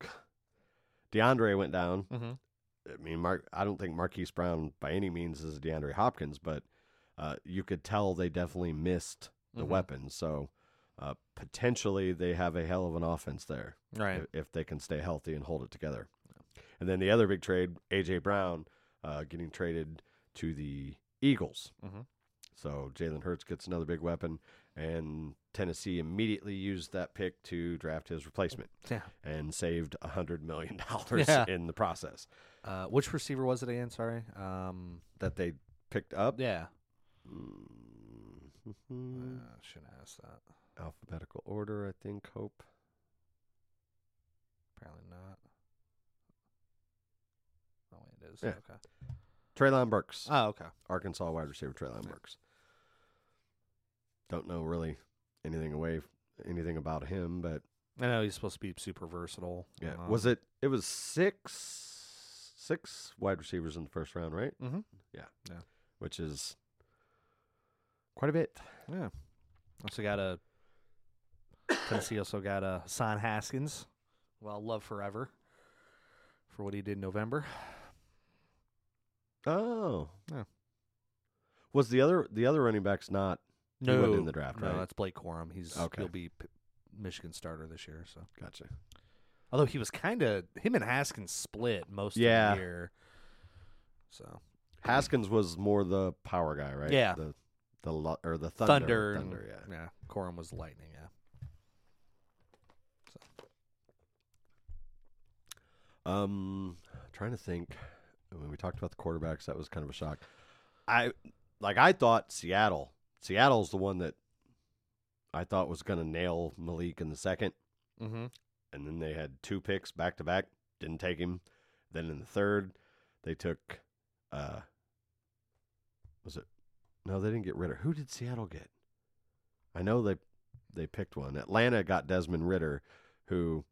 [SPEAKER 1] [sighs] DeAndre went down.
[SPEAKER 2] Mm-hmm.
[SPEAKER 1] I mean, Mark. I don't think Marquise Brown by any means is DeAndre Hopkins, but uh, you could tell they definitely missed the
[SPEAKER 2] Mhm.
[SPEAKER 1] weapons. So uh, potentially they have a hell of an offense there
[SPEAKER 2] Right.
[SPEAKER 1] if, if they can stay healthy and hold it together. And then the other big trade, AJ Brown, uh, getting traded to the Eagles.
[SPEAKER 2] Mhm.
[SPEAKER 1] So Jalen Hurts gets another big weapon, and Tennessee immediately used that pick to draft his replacement
[SPEAKER 2] Yeah.
[SPEAKER 1] and saved a hundred million [laughs] dollars
[SPEAKER 2] Yeah.
[SPEAKER 1] in the process
[SPEAKER 2] Uh, which receiver was it again? Sorry. Um,
[SPEAKER 1] that they picked up.
[SPEAKER 2] yeah.
[SPEAKER 1] Mhm.
[SPEAKER 2] Uh, should ask that.
[SPEAKER 1] Alphabetical order, I think. Hope.
[SPEAKER 2] Apparently not. Oh wait, it is.
[SPEAKER 1] Yeah.
[SPEAKER 2] Okay.
[SPEAKER 1] Treylon Burks.
[SPEAKER 2] Oh, okay.
[SPEAKER 1] Arkansas wide receiver Treylon
[SPEAKER 2] Yeah.
[SPEAKER 1] Burks. Don't know really anything away anything about him, but
[SPEAKER 2] I know he's supposed to be super versatile.
[SPEAKER 1] yeah,
[SPEAKER 2] Um,
[SPEAKER 1] was it? It was six six wide receivers in the first round, right?
[SPEAKER 2] Mhm.
[SPEAKER 1] Yeah,
[SPEAKER 2] Yeah.
[SPEAKER 1] which is quite a bit.
[SPEAKER 2] Yeah. Also got a Tennessee. Also got a Hassan Haskins. Well, love forever for what he did in November.
[SPEAKER 1] Oh,
[SPEAKER 2] Yeah.
[SPEAKER 1] Was the other the other running backs not? He
[SPEAKER 2] No,
[SPEAKER 1] wasn't in the draft, right?
[SPEAKER 2] no,
[SPEAKER 1] right?
[SPEAKER 2] that's Blake Corum. He's
[SPEAKER 1] Okay.
[SPEAKER 2] he'll be P- Michigan starter this year. So,
[SPEAKER 1] Gotcha.
[SPEAKER 2] although he was kind of him and Haskins split most
[SPEAKER 1] Yeah.
[SPEAKER 2] of the year. So
[SPEAKER 1] Haskins was more the power guy, right?
[SPEAKER 2] Yeah.
[SPEAKER 1] The the or the
[SPEAKER 2] Thunder,
[SPEAKER 1] thunder.
[SPEAKER 2] and-
[SPEAKER 1] Thunder, yeah.
[SPEAKER 2] yeah. Corum was lightning. Yeah,
[SPEAKER 1] Um, trying to think. When we talked about the quarterbacks, that was kind of a shock. I like. I thought Seattle. Seattle's the one that I thought was going to nail Malik in the second,
[SPEAKER 2] mm-hmm.
[SPEAKER 1] and then they had two picks back to back. Didn't take him. Then in the third, they took. uh Was it? No, they didn't get Ridder. Who did Seattle get? I know they they picked one. Atlanta got Desmond Ridder, who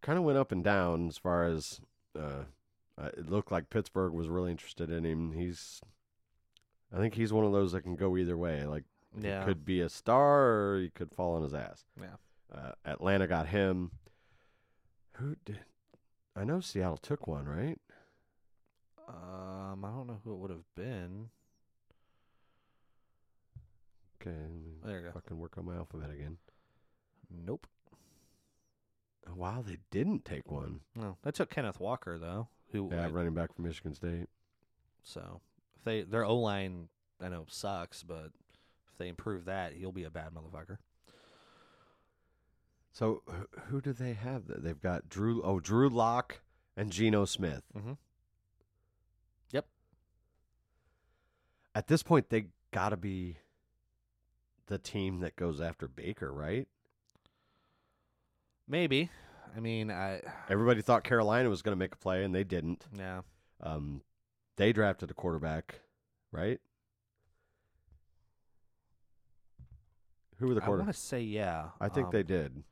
[SPEAKER 1] kind of went up and down as far as uh, uh, it looked like Pittsburgh was really interested in him. He's, I think he's one of those that can go either way. Like
[SPEAKER 2] yeah.
[SPEAKER 1] he could be a star or he could fall on his ass.
[SPEAKER 2] Yeah.
[SPEAKER 1] Uh, Atlanta got him. Who did? I know Seattle took one, right?
[SPEAKER 2] Um, I don't know who it would have been.
[SPEAKER 1] Okay,
[SPEAKER 2] There you go.
[SPEAKER 1] fucking work on my alphabet again.
[SPEAKER 2] Nope.
[SPEAKER 1] Wow, they didn't take one.
[SPEAKER 2] No, they took Kenneth Walker though. Who?
[SPEAKER 1] Yeah,
[SPEAKER 2] I-
[SPEAKER 1] running back from Michigan State.
[SPEAKER 2] so if they their O line, I know sucks, but if they improve that, he'll be a bad motherfucker.
[SPEAKER 1] So who do they have? th- They've got Drew. Oh, Drew Lock and Geno Smith.
[SPEAKER 2] Mm-hmm. Yep.
[SPEAKER 1] At this point, they got to be the team that goes after Baker, right?
[SPEAKER 2] Maybe. I mean, I
[SPEAKER 1] Everybody thought Carolina was going to make a play, and they didn't.
[SPEAKER 2] yeah.
[SPEAKER 1] Um, they drafted a quarterback, right? Who were the quarterbacks?
[SPEAKER 2] I want to say yeah.
[SPEAKER 1] I, think
[SPEAKER 2] Um,
[SPEAKER 1] they did.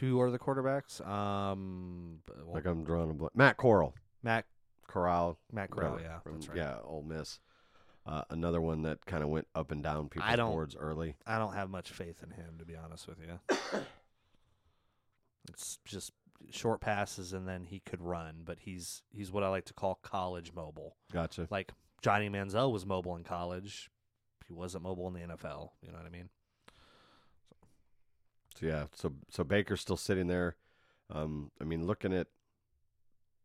[SPEAKER 2] Who are the quarterbacks? Um, well,
[SPEAKER 1] Like I'm drawing a blank. Matt Corral,
[SPEAKER 2] Matt
[SPEAKER 1] Corral,
[SPEAKER 2] Matt Corral. Yeah,
[SPEAKER 1] from-
[SPEAKER 2] that's right.
[SPEAKER 1] Yeah, Ole Miss. Uh, another one that kind of went up and down people's boards early.
[SPEAKER 2] I don't have much faith in him, to be honest with you. [coughs] it's just short passes, and then he could run, but he's he's what I like to call college mobile.
[SPEAKER 1] Gotcha.
[SPEAKER 2] Like Johnny Manziel was mobile in college. he wasn't mobile in the NFL. You know what I mean?
[SPEAKER 1] So yeah, so so Baker's still sitting there. Um, I mean, looking at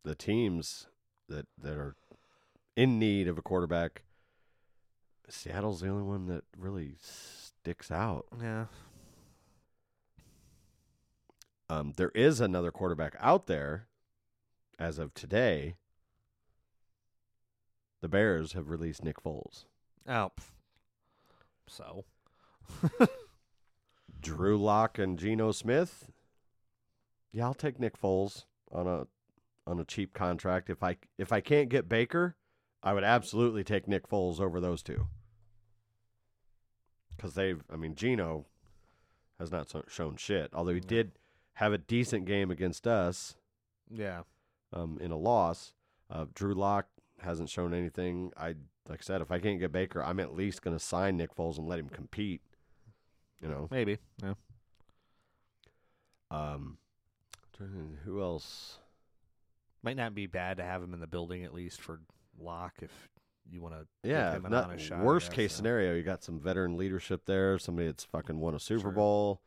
[SPEAKER 1] the teams that that are in need of a quarterback, Seattle's the only one that really sticks out.
[SPEAKER 2] Yeah.
[SPEAKER 1] Um, there is another quarterback out there as of today. The Bears have released Nick Foles.
[SPEAKER 2] Oh. pff. So. [laughs]
[SPEAKER 1] Drew Lock and Geno Smith. Yeah, I'll take Nick Foles on a on a cheap contract. If I if I can't get Baker, I would absolutely take Nick Foles over those two. Because they've, I mean, Geno has not shown shit. Although he
[SPEAKER 2] No.
[SPEAKER 1] did have a decent game against us
[SPEAKER 2] Yeah.
[SPEAKER 1] um, in a loss. Uh, Drew Lock hasn't shown anything. I like I said, if I can't get Baker, I'm at least going to sign Nick Foles and let him compete. You know,
[SPEAKER 2] Maybe. Yeah.
[SPEAKER 1] um, who else?
[SPEAKER 2] Might not be bad to have him in the building at least for lock if you want to.
[SPEAKER 1] Yeah,
[SPEAKER 2] give him an
[SPEAKER 1] not,
[SPEAKER 2] shot,
[SPEAKER 1] worst
[SPEAKER 2] guess,
[SPEAKER 1] case
[SPEAKER 2] yeah.
[SPEAKER 1] scenario, you got some veteran leadership there. Somebody that's fucking won a Super
[SPEAKER 2] Sure.
[SPEAKER 1] Bowl.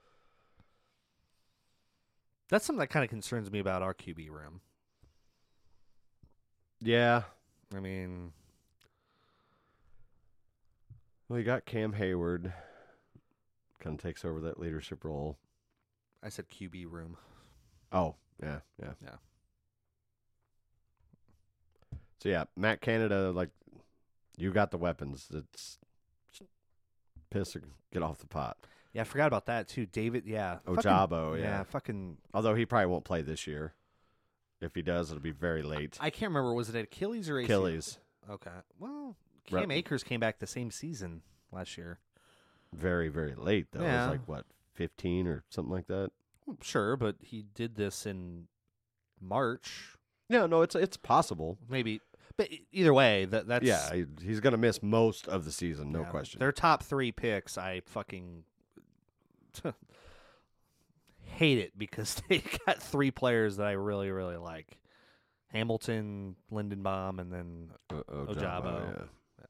[SPEAKER 2] That's something that kind of concerns me about our QB room.
[SPEAKER 1] Yeah,
[SPEAKER 2] I mean,
[SPEAKER 1] well, you got Cam Heyward. Kind of takes over that leadership role.
[SPEAKER 2] I said QB room.
[SPEAKER 1] Oh, yeah, yeah,
[SPEAKER 2] Yeah.
[SPEAKER 1] So yeah, Matt Canada, like you got the weapons. It's piss or get off the pot.
[SPEAKER 2] Yeah, I forgot about that too. David, yeah. fucking-
[SPEAKER 1] Ojabo, yeah.
[SPEAKER 2] fucking.
[SPEAKER 1] Although he probably won't play this year. If he does, it'll be very late.
[SPEAKER 2] I can't remember. Was it Achilles or ACL?
[SPEAKER 1] Achilles,
[SPEAKER 2] Okay. Well,
[SPEAKER 1] Rep-
[SPEAKER 2] Cam Akers came back the same season last year.
[SPEAKER 1] very very late though. It
[SPEAKER 2] Yeah.
[SPEAKER 1] was like what fifteen or something like that.
[SPEAKER 2] Well, Sure, but he did this in March.
[SPEAKER 1] No, no, it's it's possible.
[SPEAKER 2] Maybe, but either way, that that's
[SPEAKER 1] yeah, he, he's gonna miss most of the season, no
[SPEAKER 2] yeah,
[SPEAKER 1] question.
[SPEAKER 2] Their top three picks, I fucking [laughs] hate it because [laughs] they got three players that I really, really like: Hamilton, Linderbaum, and then
[SPEAKER 1] O-
[SPEAKER 2] Ojabo.
[SPEAKER 1] yeah.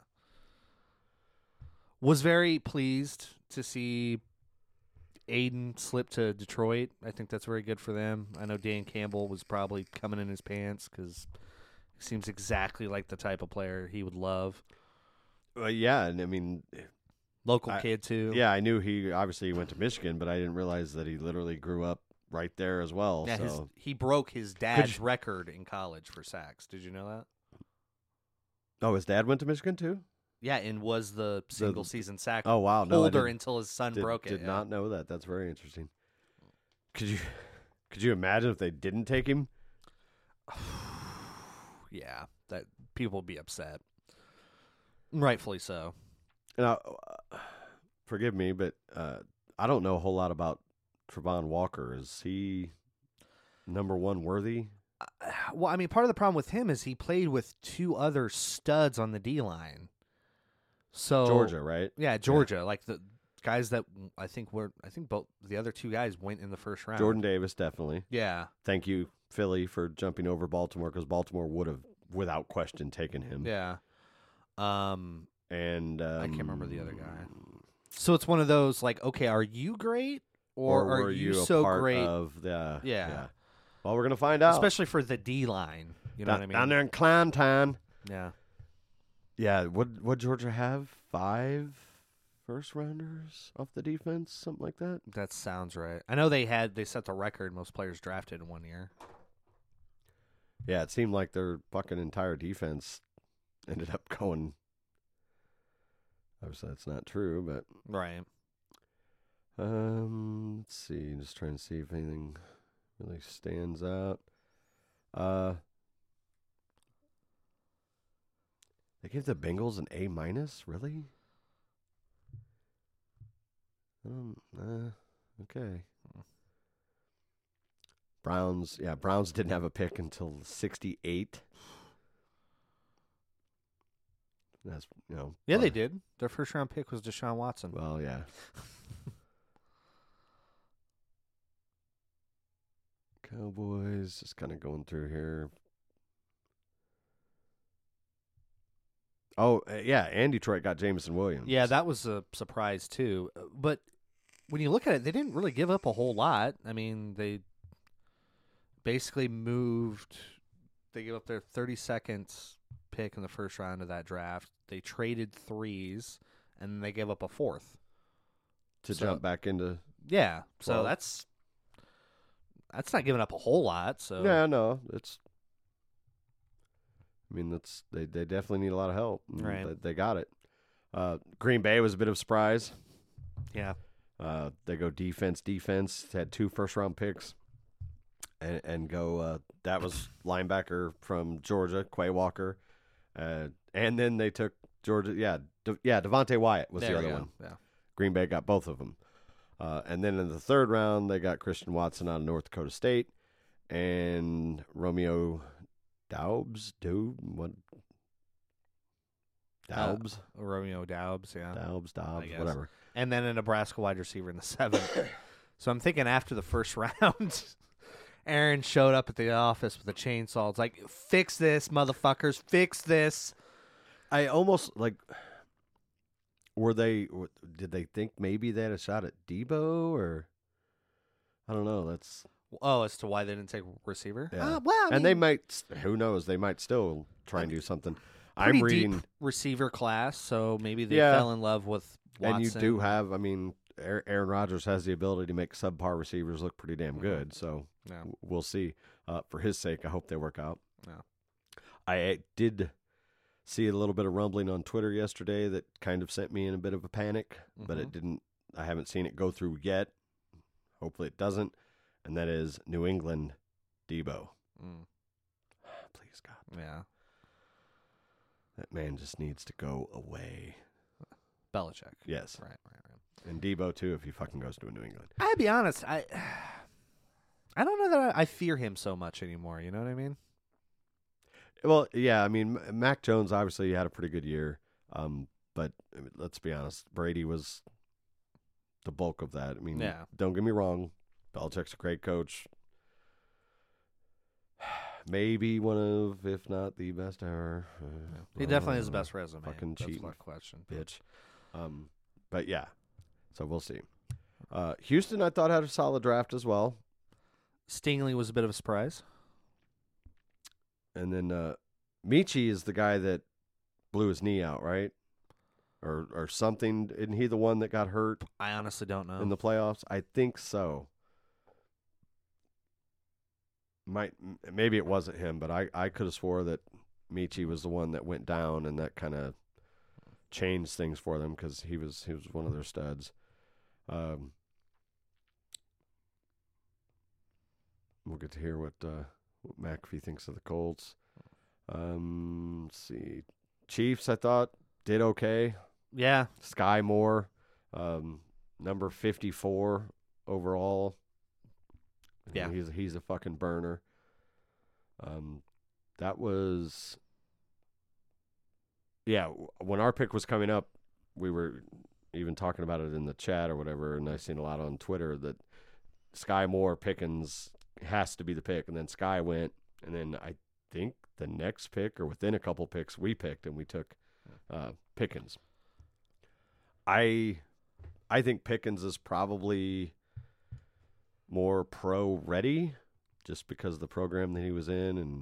[SPEAKER 2] was very pleased to see Aidan slip to Detroit. I think that's very good for them. I know Dan Campbell was probably coming in his pants because he seems exactly like the type of player he would love.
[SPEAKER 1] Well, yeah, and I mean,
[SPEAKER 2] Local
[SPEAKER 1] I-
[SPEAKER 2] kid too.
[SPEAKER 1] yeah, I knew he obviously went to Michigan, but I didn't realize that he literally grew up right there as well.
[SPEAKER 2] Yeah,
[SPEAKER 1] so
[SPEAKER 2] his, he broke his dad's
[SPEAKER 1] you-
[SPEAKER 2] record in college for sacks. Did you know that?
[SPEAKER 1] oh, his dad went to Michigan too.
[SPEAKER 2] Yeah, and was the single season sack
[SPEAKER 1] Oh wow, no,
[SPEAKER 2] holder until his son
[SPEAKER 1] did,
[SPEAKER 2] broke it.
[SPEAKER 1] Did
[SPEAKER 2] yeah.
[SPEAKER 1] not know that. That's very interesting. Could you [laughs] could you imagine if they didn't take him? [sighs]
[SPEAKER 2] yeah, that people would be upset. Rightfully so.
[SPEAKER 1] Now, uh, forgive me, but uh, I don't know a whole lot about Travon Walker. Is he number one worthy? [sighs]
[SPEAKER 2] Well, I mean, part of the problem with him is he played with two other studs on the D line. So
[SPEAKER 1] Georgia, right?
[SPEAKER 2] yeah, Georgia, like the guys that I think were, I think both the other two guys went in the first round.
[SPEAKER 1] Jordan Davis, definitely.
[SPEAKER 2] yeah,
[SPEAKER 1] Thank you, Philly, for jumping over Baltimore because Baltimore would have, without question, taken him.
[SPEAKER 2] yeah. Um,
[SPEAKER 1] And um, I
[SPEAKER 2] can't remember the other guy. so it's one of those like, okay, are you great or,
[SPEAKER 1] Or,
[SPEAKER 2] are
[SPEAKER 1] were
[SPEAKER 2] you,
[SPEAKER 1] a
[SPEAKER 2] so
[SPEAKER 1] part
[SPEAKER 2] great?
[SPEAKER 1] Of the
[SPEAKER 2] Yeah.
[SPEAKER 1] Well, we're gonna find out.
[SPEAKER 2] Especially for the D line, you know
[SPEAKER 1] down,
[SPEAKER 2] what I mean?
[SPEAKER 1] down there in Clanton.
[SPEAKER 2] Yeah,
[SPEAKER 1] Yeah. What What Georgia have? Five first rounders off the defense, something like that.
[SPEAKER 2] that sounds right. I know they had they set the record most players drafted in one year.
[SPEAKER 1] Yeah, it seemed like their fucking entire defense ended up [laughs] going. Obviously, that's not true, but
[SPEAKER 2] Right.
[SPEAKER 1] um, let's see. Just trying to see if anything really stands out. Uh, they gave the Bengals an A minus. Really? Um. Uh, okay. Browns. Yeah, Browns didn't have a pick until sixty-eight. That's you know.
[SPEAKER 2] Yeah, they did. Their first round pick was Deshaun Watson.
[SPEAKER 1] Well, yeah. [laughs] Cowboys, just kind of going through here. Oh uh, yeah, and Detroit got Jameson Williams.
[SPEAKER 2] Yeah, that was a surprise too. Uh, But when you look at it, they didn't really give up a whole lot. I mean, they basically moved. They gave up their 32nd pick in the first round of that draft. They traded threes, and they gave up a fourth.
[SPEAKER 1] to
[SPEAKER 2] so-
[SPEAKER 1] jump back into.
[SPEAKER 2] Yeah, so
[SPEAKER 1] Well-
[SPEAKER 2] that's that's not giving up a whole lot. So
[SPEAKER 1] Yeah, no, it's. I mean, that's they. They definitely need a lot of help.
[SPEAKER 2] Right.
[SPEAKER 1] They, they got it. Uh, Green Bay was a bit of a surprise.
[SPEAKER 2] yeah,
[SPEAKER 1] Uh, they go defense, defense. Had two first round picks, and and go. Uh, that was linebacker from Georgia, Quay Walker, uh, and then they took Georgia. Yeah, De, yeah. Devonte Wyatt was
[SPEAKER 2] there
[SPEAKER 1] the other
[SPEAKER 2] go.
[SPEAKER 1] one.
[SPEAKER 2] Yeah,
[SPEAKER 1] Green Bay got both of them. Uh, and then in the third round, they got Christian Watson out of North Dakota State and Romeo Doubs. Dude, what?
[SPEAKER 2] Uh,
[SPEAKER 1] Doubs,
[SPEAKER 2] Romeo Doubs. Yeah,
[SPEAKER 1] Doubs, Dobbs,
[SPEAKER 2] guess.
[SPEAKER 1] whatever.
[SPEAKER 2] and then a Nebraska wide receiver in the seventh. [coughs] so I'm thinking after the first [laughs] round, Aaron showed up at the office with a chainsaw. It's like, fix this, motherfuckers, fix this.
[SPEAKER 1] I almost like. Were they? Did they think maybe they had a shot at Deebo or? I don't know. That's
[SPEAKER 2] Oh, as to why they didn't take receiver?
[SPEAKER 1] Yeah.
[SPEAKER 2] Uh, well, I
[SPEAKER 1] and they might. Who knows? They might still try and do something. I'm
[SPEAKER 2] pretty
[SPEAKER 1] reading.
[SPEAKER 2] deep receiver class, so maybe they
[SPEAKER 1] Yeah.
[SPEAKER 2] fell in love with Watson.
[SPEAKER 1] And you do have, I mean, Aaron Rodgers has the ability to make subpar receivers look pretty damn good. So
[SPEAKER 2] Yeah.
[SPEAKER 1] we'll see. Uh, for his sake, I hope they work out.
[SPEAKER 2] Yeah.
[SPEAKER 1] I did see a little bit of rumbling on Twitter yesterday that kind of sent me in a bit of a panic, but it
[SPEAKER 2] Mhm.
[SPEAKER 1] didn't. I haven't seen it go through yet. Hopefully, it doesn't. And that is New England, Deebo.
[SPEAKER 2] Mm, [sighs]
[SPEAKER 1] Please God,
[SPEAKER 2] yeah,
[SPEAKER 1] that man just needs to go away.
[SPEAKER 2] Belichick.
[SPEAKER 1] Yes,
[SPEAKER 2] right, right.
[SPEAKER 1] And Deebo too if he fucking goes to a New England.
[SPEAKER 2] I'll be honest. I [sighs] I don't know that I, I fear him so much anymore. You know what I mean?
[SPEAKER 1] Well, yeah, I mean, Mac Jones obviously had a pretty good year, um, but I mean, let's be honest, Brady was the bulk of that. I mean,
[SPEAKER 2] Yeah.
[SPEAKER 1] don't get me wrong, Belichick's a great coach. [sighs] Maybe one of, if not the best ever. Uh,
[SPEAKER 2] He definitely has the
[SPEAKER 1] uh,
[SPEAKER 2] best resume.
[SPEAKER 1] fucking
[SPEAKER 2] That's
[SPEAKER 1] cheating
[SPEAKER 2] question.
[SPEAKER 1] bitch. Um, but yeah, so we'll see. Uh, Houston, I thought had a solid draft as well,
[SPEAKER 2] Stingley was a bit of a surprise.
[SPEAKER 1] and then uh, Metchie is the guy that blew his knee out, right? Or or something. Isn't he the one that got hurt
[SPEAKER 2] I honestly don't know.
[SPEAKER 1] in the playoffs? I think so. Might m- maybe it wasn't him, but I I could have swore that Metchie was the one that went down, and that kind of changed things for them because he was he was one of their studs. Um, we'll get to hear what uh, what McAfee thinks of the Colts. Um, let's see, Chiefs. I thought did okay.
[SPEAKER 2] yeah,
[SPEAKER 1] Skyy Moore, um, number fifty four overall.
[SPEAKER 2] Yeah.
[SPEAKER 1] he's he's a fucking burner. Um, that was, yeah. When our pick was coming up, we were even talking about it in the chat or whatever, and I seen a lot on Twitter that Skyy Moore Pickens has to be the pick, and then Skyy went, and then I think the next pick or within a couple picks we picked, and we took uh, Pickens. I I think Pickens is probably more pro ready just because of the program that he was in and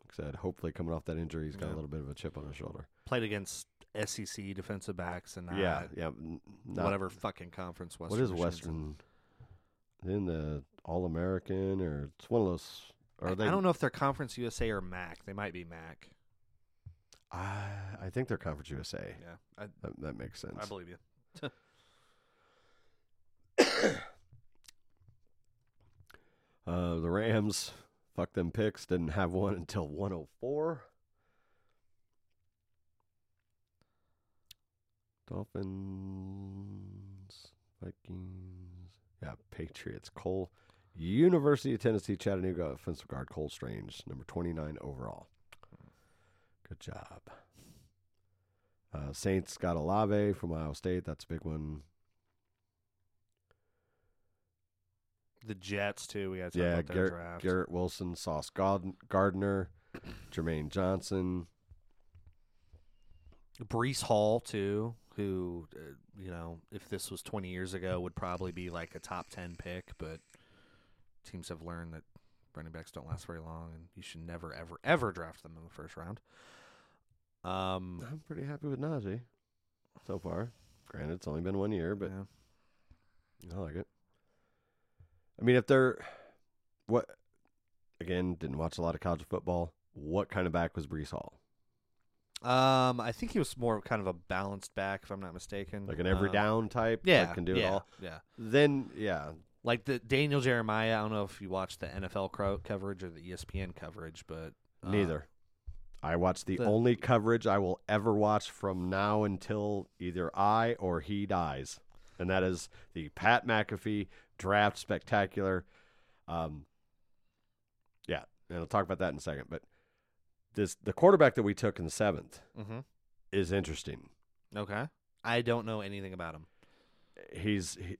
[SPEAKER 1] like I said, hopefully coming off that injury he's got
[SPEAKER 2] Yeah.
[SPEAKER 1] a little bit of a chip on his shoulder.
[SPEAKER 2] played against SEC defensive backs and not
[SPEAKER 1] yeah, yeah. not-
[SPEAKER 2] whatever fucking conference Western.
[SPEAKER 1] what is
[SPEAKER 2] Michigan's in.
[SPEAKER 1] Western? Then the All American or it's one of those
[SPEAKER 2] I,
[SPEAKER 1] they
[SPEAKER 2] I don't know if they're Conference USA or MAC. They might be MAC.
[SPEAKER 1] I, I think they're Conference USA.
[SPEAKER 2] Yeah, I,
[SPEAKER 1] That, that makes sense.
[SPEAKER 2] I believe you. [coughs]
[SPEAKER 1] Uh, the Rams, fuck them picks, didn't have one until 104. Dolphins, Vikings, yeah, Patriots, Cole, University of Tennessee, Chattanooga, offensive guard Cole Strange, number 29 overall. Good job. Uh, Saints got Olave from Ohio State. That's a big one.
[SPEAKER 2] The Jets too. We got to
[SPEAKER 1] Yeah, Garrett,
[SPEAKER 2] draft.
[SPEAKER 1] Garrett Wilson, Sauce Gard- Gardner, Jermaine Johnson.
[SPEAKER 2] Breece Hall too, who uh, you know, if this was 20 years ago, would probably be like a top 10 pick, but teams have learned that running backs don't last very long, and you should never, ever, ever draft them in the first round. Um,
[SPEAKER 1] I'm pretty happy with Najee so far. Granted, it's only been one year, but
[SPEAKER 2] yeah.
[SPEAKER 1] I like it. I mean, if they're what again, didn't watch a lot of college football. What kind of back was Breece Hall?
[SPEAKER 2] Um, I think he was more kind of a balanced back, if I'm not mistaken.
[SPEAKER 1] Like an every
[SPEAKER 2] Um,
[SPEAKER 1] down type?
[SPEAKER 2] Yeah,
[SPEAKER 1] Like can do
[SPEAKER 2] yeah,
[SPEAKER 1] it all.
[SPEAKER 2] Yeah,
[SPEAKER 1] Then yeah.
[SPEAKER 2] like the Daniel Jeremiah. I don't know if you watched the NFL cro- coverage or the ESPN coverage, but uh,
[SPEAKER 1] Neither. I watch the,
[SPEAKER 2] the-
[SPEAKER 1] only coverage I will ever watch from now until either I or he dies, and that is the Pat McAfee draft spectacular. Um, yeah, and I'll talk about that in a second. But this the quarterback that we took in the seventh
[SPEAKER 2] mhm.
[SPEAKER 1] is interesting.
[SPEAKER 2] Okay, I don't know anything about him.
[SPEAKER 1] He's he,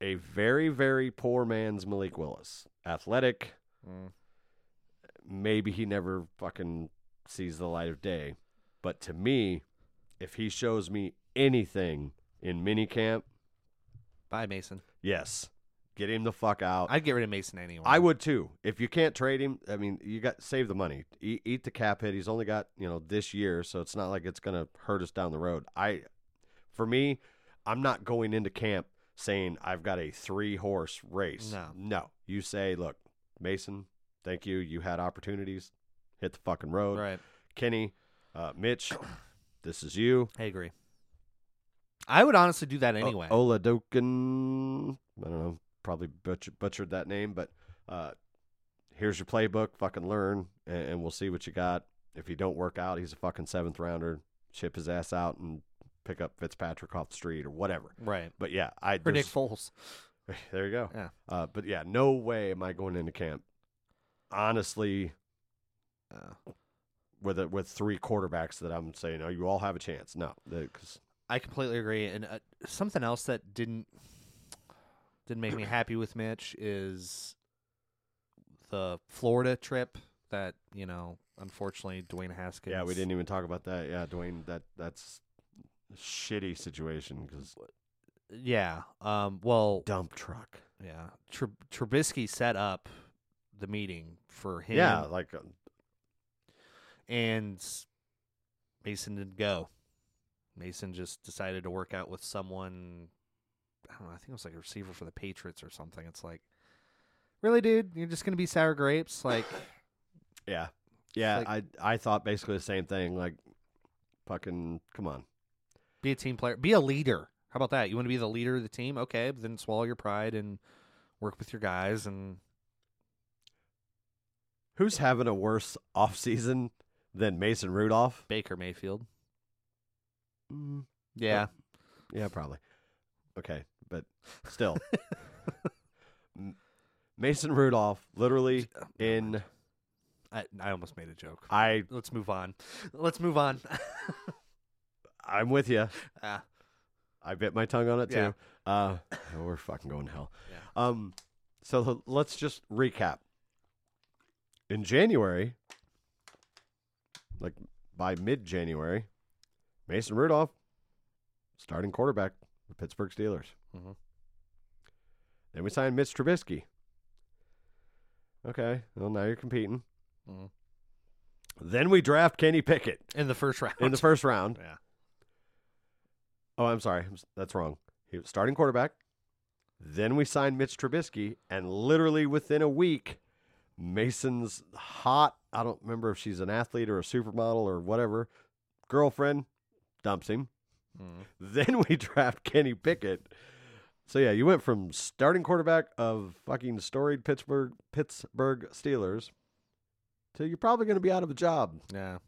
[SPEAKER 1] a very very poor man's Malik Willis, athletic.
[SPEAKER 2] Mm.
[SPEAKER 1] maybe he never fucking sees the light of day. But to me, if he shows me anything in minicamp,
[SPEAKER 2] Bye, Mason.
[SPEAKER 1] yes, get him the fuck out.
[SPEAKER 2] I'd get rid of Mason anyway.
[SPEAKER 1] I would too. If you can't trade him, I mean, you got save the money. Eat, eat the cap hit. He's only got you know this year, so it's not like it's gonna hurt us down the road. I, for me, I'm not going into camp saying I've got a three horse race.
[SPEAKER 2] No.
[SPEAKER 1] no. You say, look, Mason, thank you. You had opportunities. Hit the fucking road.
[SPEAKER 2] Right.
[SPEAKER 1] Kenny, uh, Mitch, [coughs] this is you.
[SPEAKER 2] I agree. I would honestly do that anyway.
[SPEAKER 1] O- Oladokin, I don't know, probably butcher, butchered that name, but uh, here's your playbook. Fucking learn, and, and we'll see what you got. If you don't work out, he's a fucking seventh rounder. Ship his ass out and pick up Fitzpatrick off the street or whatever.
[SPEAKER 2] right.
[SPEAKER 1] But yeah, I
[SPEAKER 2] For Nick Foles. [laughs]
[SPEAKER 1] there you go.
[SPEAKER 2] Yeah.
[SPEAKER 1] Uh, but yeah, no way am I going into camp. Honestly,
[SPEAKER 2] Uh,
[SPEAKER 1] with a, with three quarterbacks that I'm saying, oh, you all have a chance. No, because
[SPEAKER 2] I completely agree. And uh, something else that didn't didn't make me happy with Mitch is the Florida trip that you know. Unfortunately, Dwayne Haskins.
[SPEAKER 1] yeah, we didn't even talk about that. Yeah, Dwayne, that that's a shitty situation because
[SPEAKER 2] Yeah. Um. Well.
[SPEAKER 1] dump truck.
[SPEAKER 2] Yeah. Tr- Trubisky set up the meeting for him.
[SPEAKER 1] Yeah, like uh,
[SPEAKER 2] and Mason didn't go. Mason just decided to work out with someone. I don't know. I think it was like a receiver for the Patriots or something. It's like, really, dude? You're just gonna be sour grapes? Like, [laughs]
[SPEAKER 1] yeah, yeah.
[SPEAKER 2] like-
[SPEAKER 1] I I thought basically the same thing. Like, fucking, come on.
[SPEAKER 2] be a team player. Be a leader. How about that? You want to be the leader of the team? Okay, but then swallow your pride and work with your guys. And
[SPEAKER 1] Who's having a worse off season than Mason Rudolph?
[SPEAKER 2] Baker Mayfield.
[SPEAKER 1] Mm,
[SPEAKER 2] Yeah.
[SPEAKER 1] yeah, probably. Okay, but still, [laughs] Mason Rudolph literally in
[SPEAKER 2] I I almost made a joke.
[SPEAKER 1] I
[SPEAKER 2] Let's move on. Let's move on. [laughs]
[SPEAKER 1] I'm with you.
[SPEAKER 2] Ah,
[SPEAKER 1] I bit my tongue on it
[SPEAKER 2] Yeah.
[SPEAKER 1] too. Uh, oh, [laughs] we're fucking going to hell.
[SPEAKER 2] Yeah.
[SPEAKER 1] Um, so let's just recap. In January, like by mid-January, Mason Rudolph, starting quarterback, Pittsburgh Steelers.
[SPEAKER 2] Mhm.
[SPEAKER 1] Then we signed Mitch Trubisky. Okay, well now you're competing.
[SPEAKER 2] Mhm.
[SPEAKER 1] Then we draft Kenny Pickett
[SPEAKER 2] in the first round.
[SPEAKER 1] in the first round. [laughs]
[SPEAKER 2] Yeah.
[SPEAKER 1] Oh, I'm sorry. That's wrong. He was starting quarterback. Then we signed Mitch Trubisky, and literally within a week, Mason's hot. I don't remember if she's an athlete or a supermodel or whatever. Girlfriend dumps him.
[SPEAKER 2] Mhm. [laughs]
[SPEAKER 1] Then we draft Kenny Pickett. So yeah, you went from starting quarterback of fucking storied Pittsburgh Pittsburgh Steelers to you're probably going to be out of a job.
[SPEAKER 2] Yeah.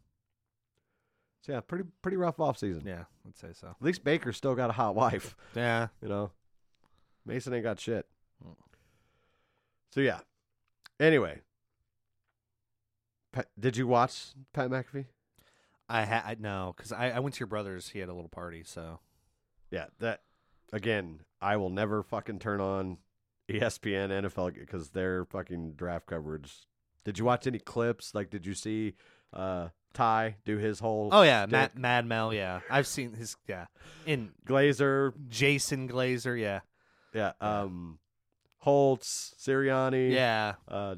[SPEAKER 1] So yeah, pretty pretty rough offseason.
[SPEAKER 2] Yeah. I'd say so.
[SPEAKER 1] At least Baker's still got a hot wife. [laughs]
[SPEAKER 2] Yeah.
[SPEAKER 1] You know, Mason ain't got shit.
[SPEAKER 2] Mm.
[SPEAKER 1] So yeah. Anyway, Pat, did you watch Pat McAfee?
[SPEAKER 2] I had no because I, I went to your brother's. He had a little party. So
[SPEAKER 1] Yeah, that again. I will never fucking turn on ESPN NFL because their fucking draft coverage. Did you watch any clips? Like, did you see? uh Ty do his whole.
[SPEAKER 2] Oh yeah. Matt Mad Mel. Yeah, I've seen his. Yeah, in
[SPEAKER 1] Glazer.
[SPEAKER 2] Jason Glazer. Yeah,
[SPEAKER 1] Yeah. Um, Holtz, Sirianni.
[SPEAKER 2] yeah.
[SPEAKER 1] Uh,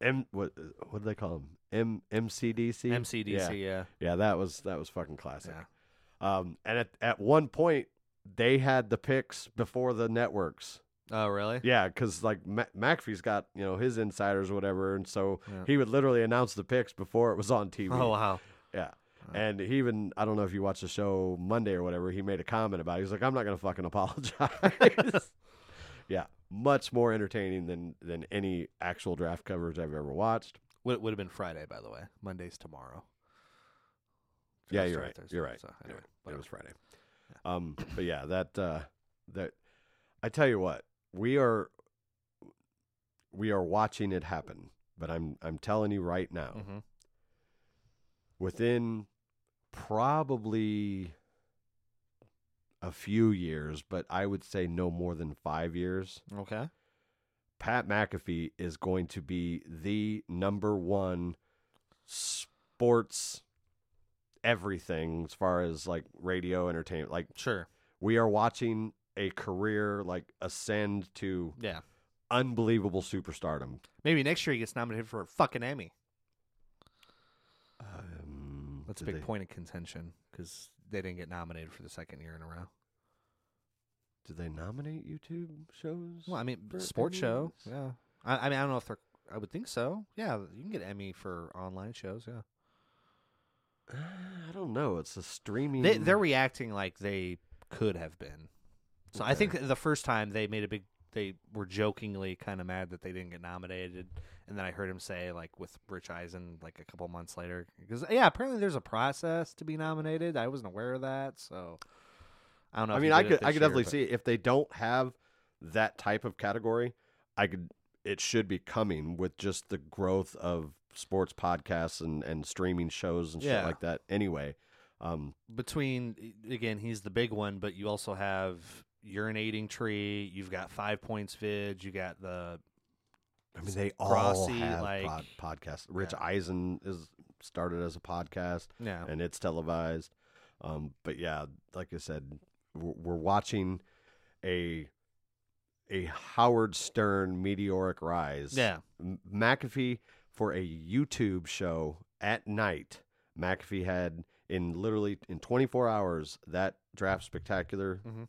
[SPEAKER 1] M. What what do they call him? M MCDC.
[SPEAKER 2] MCDC.
[SPEAKER 1] Yeah.
[SPEAKER 2] Yeah,
[SPEAKER 1] Yeah, that was that was fucking classic.
[SPEAKER 2] yeah.
[SPEAKER 1] Um, and at at one point they had the picks before the networks.
[SPEAKER 2] Oh really?
[SPEAKER 1] Yeah, because like Ma- McAfee's got you know his insiders or whatever, and so
[SPEAKER 2] Yeah.
[SPEAKER 1] he would literally announce the picks before it was on TV.
[SPEAKER 2] Oh wow.
[SPEAKER 1] Yeah. And he even I don't know if you watched the show Monday or whatever, he made a comment about it. He's like, I'm not gonna fucking apologize. [laughs] yeah. Much more entertaining than than any actual draft coverage I've ever watched.
[SPEAKER 2] Would would have been Friday, by the way. Monday's tomorrow.
[SPEAKER 1] Yeah, you're right.
[SPEAKER 2] Thursday,
[SPEAKER 1] You're right.
[SPEAKER 2] So anyway,
[SPEAKER 1] right. It was Friday. Um, but yeah, that uh, that I tell you what, we are we are watching it happen. But I'm I'm telling you right now,
[SPEAKER 2] Mhm.
[SPEAKER 1] within probably a few years, but I would say no more than five years,
[SPEAKER 2] Okay.
[SPEAKER 1] Pat McAfee is going to be the number one sports everything as far as like radio entertainment. Like
[SPEAKER 2] Sure.
[SPEAKER 1] we are watching a career like ascend to
[SPEAKER 2] Yeah.
[SPEAKER 1] unbelievable superstardom.
[SPEAKER 2] Maybe next year he gets nominated for a fucking Emmy.
[SPEAKER 1] Um,
[SPEAKER 2] That's a big
[SPEAKER 1] they-
[SPEAKER 2] point of contention because they didn't get nominated for the second year in a row.
[SPEAKER 1] Did they nominate YouTube shows?
[SPEAKER 2] Well, I mean,
[SPEAKER 1] for
[SPEAKER 2] sports show.
[SPEAKER 1] Emmys?
[SPEAKER 2] Yeah. I, I mean, I don't know if they're. I would think so. Yeah, you can get Emmy for online shows. Yeah.
[SPEAKER 1] Uh, I don't know. It's a streaming.
[SPEAKER 2] They, they're reacting like they could have been. So I think the first time they made a big, they were jokingly kind of mad that they didn't get nominated, and then I heard him say like with Rich Eisen like a couple months later because yeah, apparently there's a process to be nominated. I wasn't aware of that, so I don't know.
[SPEAKER 1] I mean, I could I could
[SPEAKER 2] year,
[SPEAKER 1] definitely
[SPEAKER 2] but-
[SPEAKER 1] see if they don't have that type of category. I could. It should be coming with just the growth of sports podcasts and and streaming shows and shit like that. Anyway, um,
[SPEAKER 2] between again, he's the big one, but you also have urinating tree. You've got five points vid. You got the
[SPEAKER 1] I mean, they all
[SPEAKER 2] Grossi,
[SPEAKER 1] have
[SPEAKER 2] like-
[SPEAKER 1] pod, podcasts. Rich
[SPEAKER 2] Yeah.
[SPEAKER 1] Eisen is started as a podcast.
[SPEAKER 2] yeah.
[SPEAKER 1] and it's televised. Um, but yeah, like I said, we're, watching a a Howard Stern meteoric rise.
[SPEAKER 2] Yeah.
[SPEAKER 1] M- McAfee for a YouTube show at night. McAfee had in literally in 24 hours that draft spectacular
[SPEAKER 2] Mhm.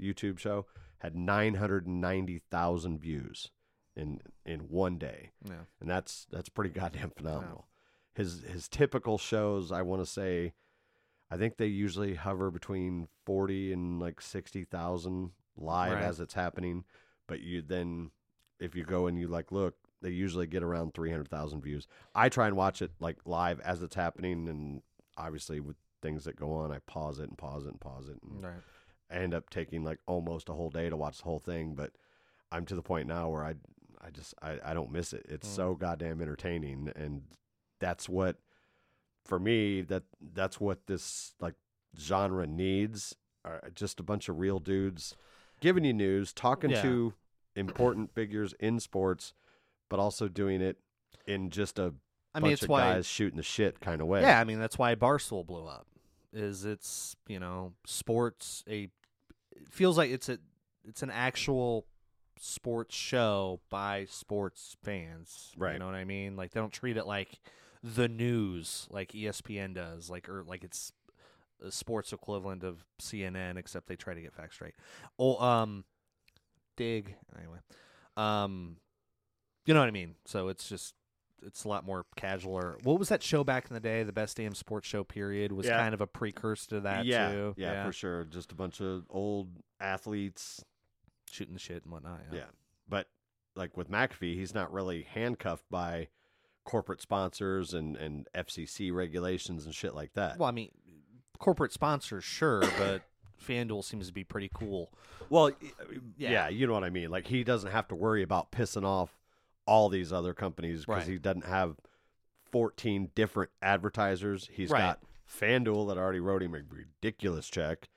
[SPEAKER 1] YouTube show had 990,000 views in in one day
[SPEAKER 2] Yeah.
[SPEAKER 1] and that's that's pretty goddamn phenomenal. His his typical shows, I want to say, I think they usually hover between forty and like sixty thousand live
[SPEAKER 2] Right.
[SPEAKER 1] as it's happening. But you then, if you go and you like look, they usually get around three hundred thousand views. I try and watch it like live as it's happening, and obviously with things that go on, I pause it and pause it and pause it, and
[SPEAKER 2] Right.
[SPEAKER 1] I end up taking like almost a whole day to watch the whole thing, but I'm to the point now where I I just I, I don't miss it. It's
[SPEAKER 2] Mm.
[SPEAKER 1] so goddamn entertaining and that's what for me that that's what this like genre needs are uh, just a bunch of real dudes giving you news, talking
[SPEAKER 2] Yeah.
[SPEAKER 1] to important figures in sports, but also doing it in just a
[SPEAKER 2] I
[SPEAKER 1] bunch
[SPEAKER 2] mean, it's
[SPEAKER 1] of
[SPEAKER 2] why.
[SPEAKER 1] guys shooting the shit kind of way.
[SPEAKER 2] Yeah, I mean that's why Barstool blew up. Is it's you know sports a it feels like it's a it's an actual sports show by sports fans.
[SPEAKER 1] Right.
[SPEAKER 2] You know what I mean? Like they don't treat it like the news like ESPN does, like or like it's a sports equivalent of CNN, except they try to get facts straight. Oh, um, dig anyway. Um, you know what I mean? So it's just it's a lot more casual. Or what was that show back in the day? The best damn sports show period was
[SPEAKER 1] Yeah.
[SPEAKER 2] kind of a precursor to that
[SPEAKER 1] yeah,
[SPEAKER 2] too.
[SPEAKER 1] yeah, for sure. Just a bunch of old athletes
[SPEAKER 2] shooting the shit and whatnot.
[SPEAKER 1] Yeah.
[SPEAKER 2] Yeah.
[SPEAKER 1] But like with McAfee, he's not really handcuffed by corporate sponsors and, and FCC regulations and shit like that.
[SPEAKER 2] Well, I mean, corporate sponsors, sure, but FanDuel seems to be pretty cool.
[SPEAKER 1] Well, yeah.
[SPEAKER 2] Yeah.
[SPEAKER 1] you know what I mean. Like he doesn't have to worry about pissing off all these other companies because
[SPEAKER 2] Right.
[SPEAKER 1] he doesn't have 14 different advertisers. He's
[SPEAKER 2] Right.
[SPEAKER 1] got FanDuel that already wrote him a ridiculous check.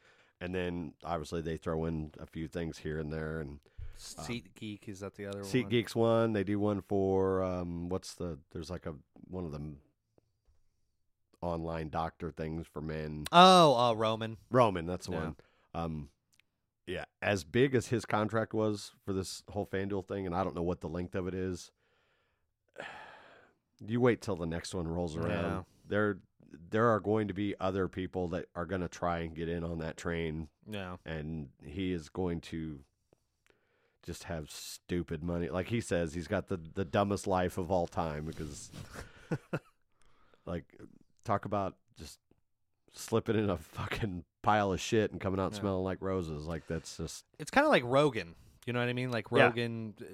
[SPEAKER 1] And then obviously they throw in a few things here and there and
[SPEAKER 2] SeatGeek is that the other
[SPEAKER 1] Um, Seat
[SPEAKER 2] one?
[SPEAKER 1] Geeks one. They do one for um, what's the? There's like a one of them. online doctor things for men.
[SPEAKER 2] Oh, uh, Roman.
[SPEAKER 1] Roman, that's the
[SPEAKER 2] Yeah.
[SPEAKER 1] one. Um, yeah, as big as his contract was for this whole FanDuel thing, and I don't know what the length of it is. [sighs] You wait till the next one rolls around.
[SPEAKER 2] Yeah.
[SPEAKER 1] There, there are going to be other people that are going to try and get in on that train,
[SPEAKER 2] Yeah.
[SPEAKER 1] and he is going to just have stupid money. Like he says, he's got the the dumbest life of all time because, [laughs] like, talk about just slipping in a fucking pile of shit and coming out
[SPEAKER 2] Yeah.
[SPEAKER 1] smelling like roses. Like that's just
[SPEAKER 2] It's kind of like Rogan. You know what I mean? Like Rogan, uh,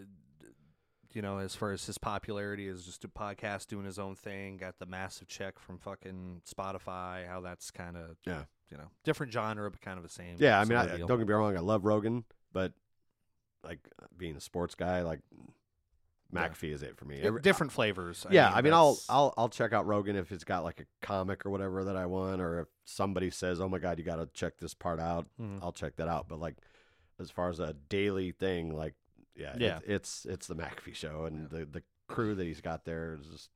[SPEAKER 2] you know, as far as his popularity is just a podcast doing his own thing, got the massive check from fucking Spotify. How that's kind of
[SPEAKER 1] Yeah.
[SPEAKER 2] you know, different genre but kind of the same.
[SPEAKER 1] yeah. I mean, I, don't get me wrong, I love Rogan, but like being a sports guy, like. McAfee is it for me. Every-
[SPEAKER 2] different flavors.
[SPEAKER 1] yeah, I mean, I'll
[SPEAKER 2] that's-
[SPEAKER 1] I'll I'll check out Rogan if it's got like a comic or whatever that I want, or if somebody says, "Oh my god, you got to check this part out,"
[SPEAKER 2] Mhm.
[SPEAKER 1] I'll check that out. But like, as far as a daily thing, like, yeah, it-
[SPEAKER 2] Yeah.
[SPEAKER 1] it's it's the McAfee show, and the the crew that he's got there is just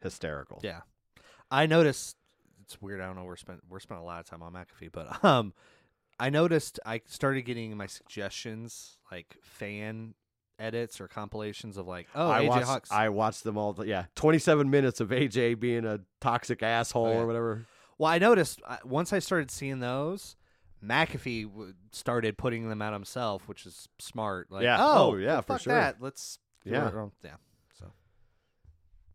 [SPEAKER 1] hysterical.
[SPEAKER 2] Yeah, I noticed. It's weird. I don't know. We're spent we're spending a lot of time on McAfee, but [laughs] um, I noticed I started getting my suggestions like fan edits or compilations of like, oh,
[SPEAKER 1] I
[SPEAKER 2] AJ
[SPEAKER 1] watched
[SPEAKER 2] Hawks.
[SPEAKER 1] I watched them all. Yeah, twenty seven minutes of AJ being a toxic asshole
[SPEAKER 2] Oh, yeah.
[SPEAKER 1] or whatever.
[SPEAKER 2] Well, I noticed uh, once I started seeing those, McAfee w- started putting them out himself, which is smart. Like,
[SPEAKER 1] Yeah.
[SPEAKER 2] oh,
[SPEAKER 1] Oh, yeah,
[SPEAKER 2] well,
[SPEAKER 1] for
[SPEAKER 2] fuck
[SPEAKER 1] sure.
[SPEAKER 2] that. Let's
[SPEAKER 1] Yeah.
[SPEAKER 2] yeah. So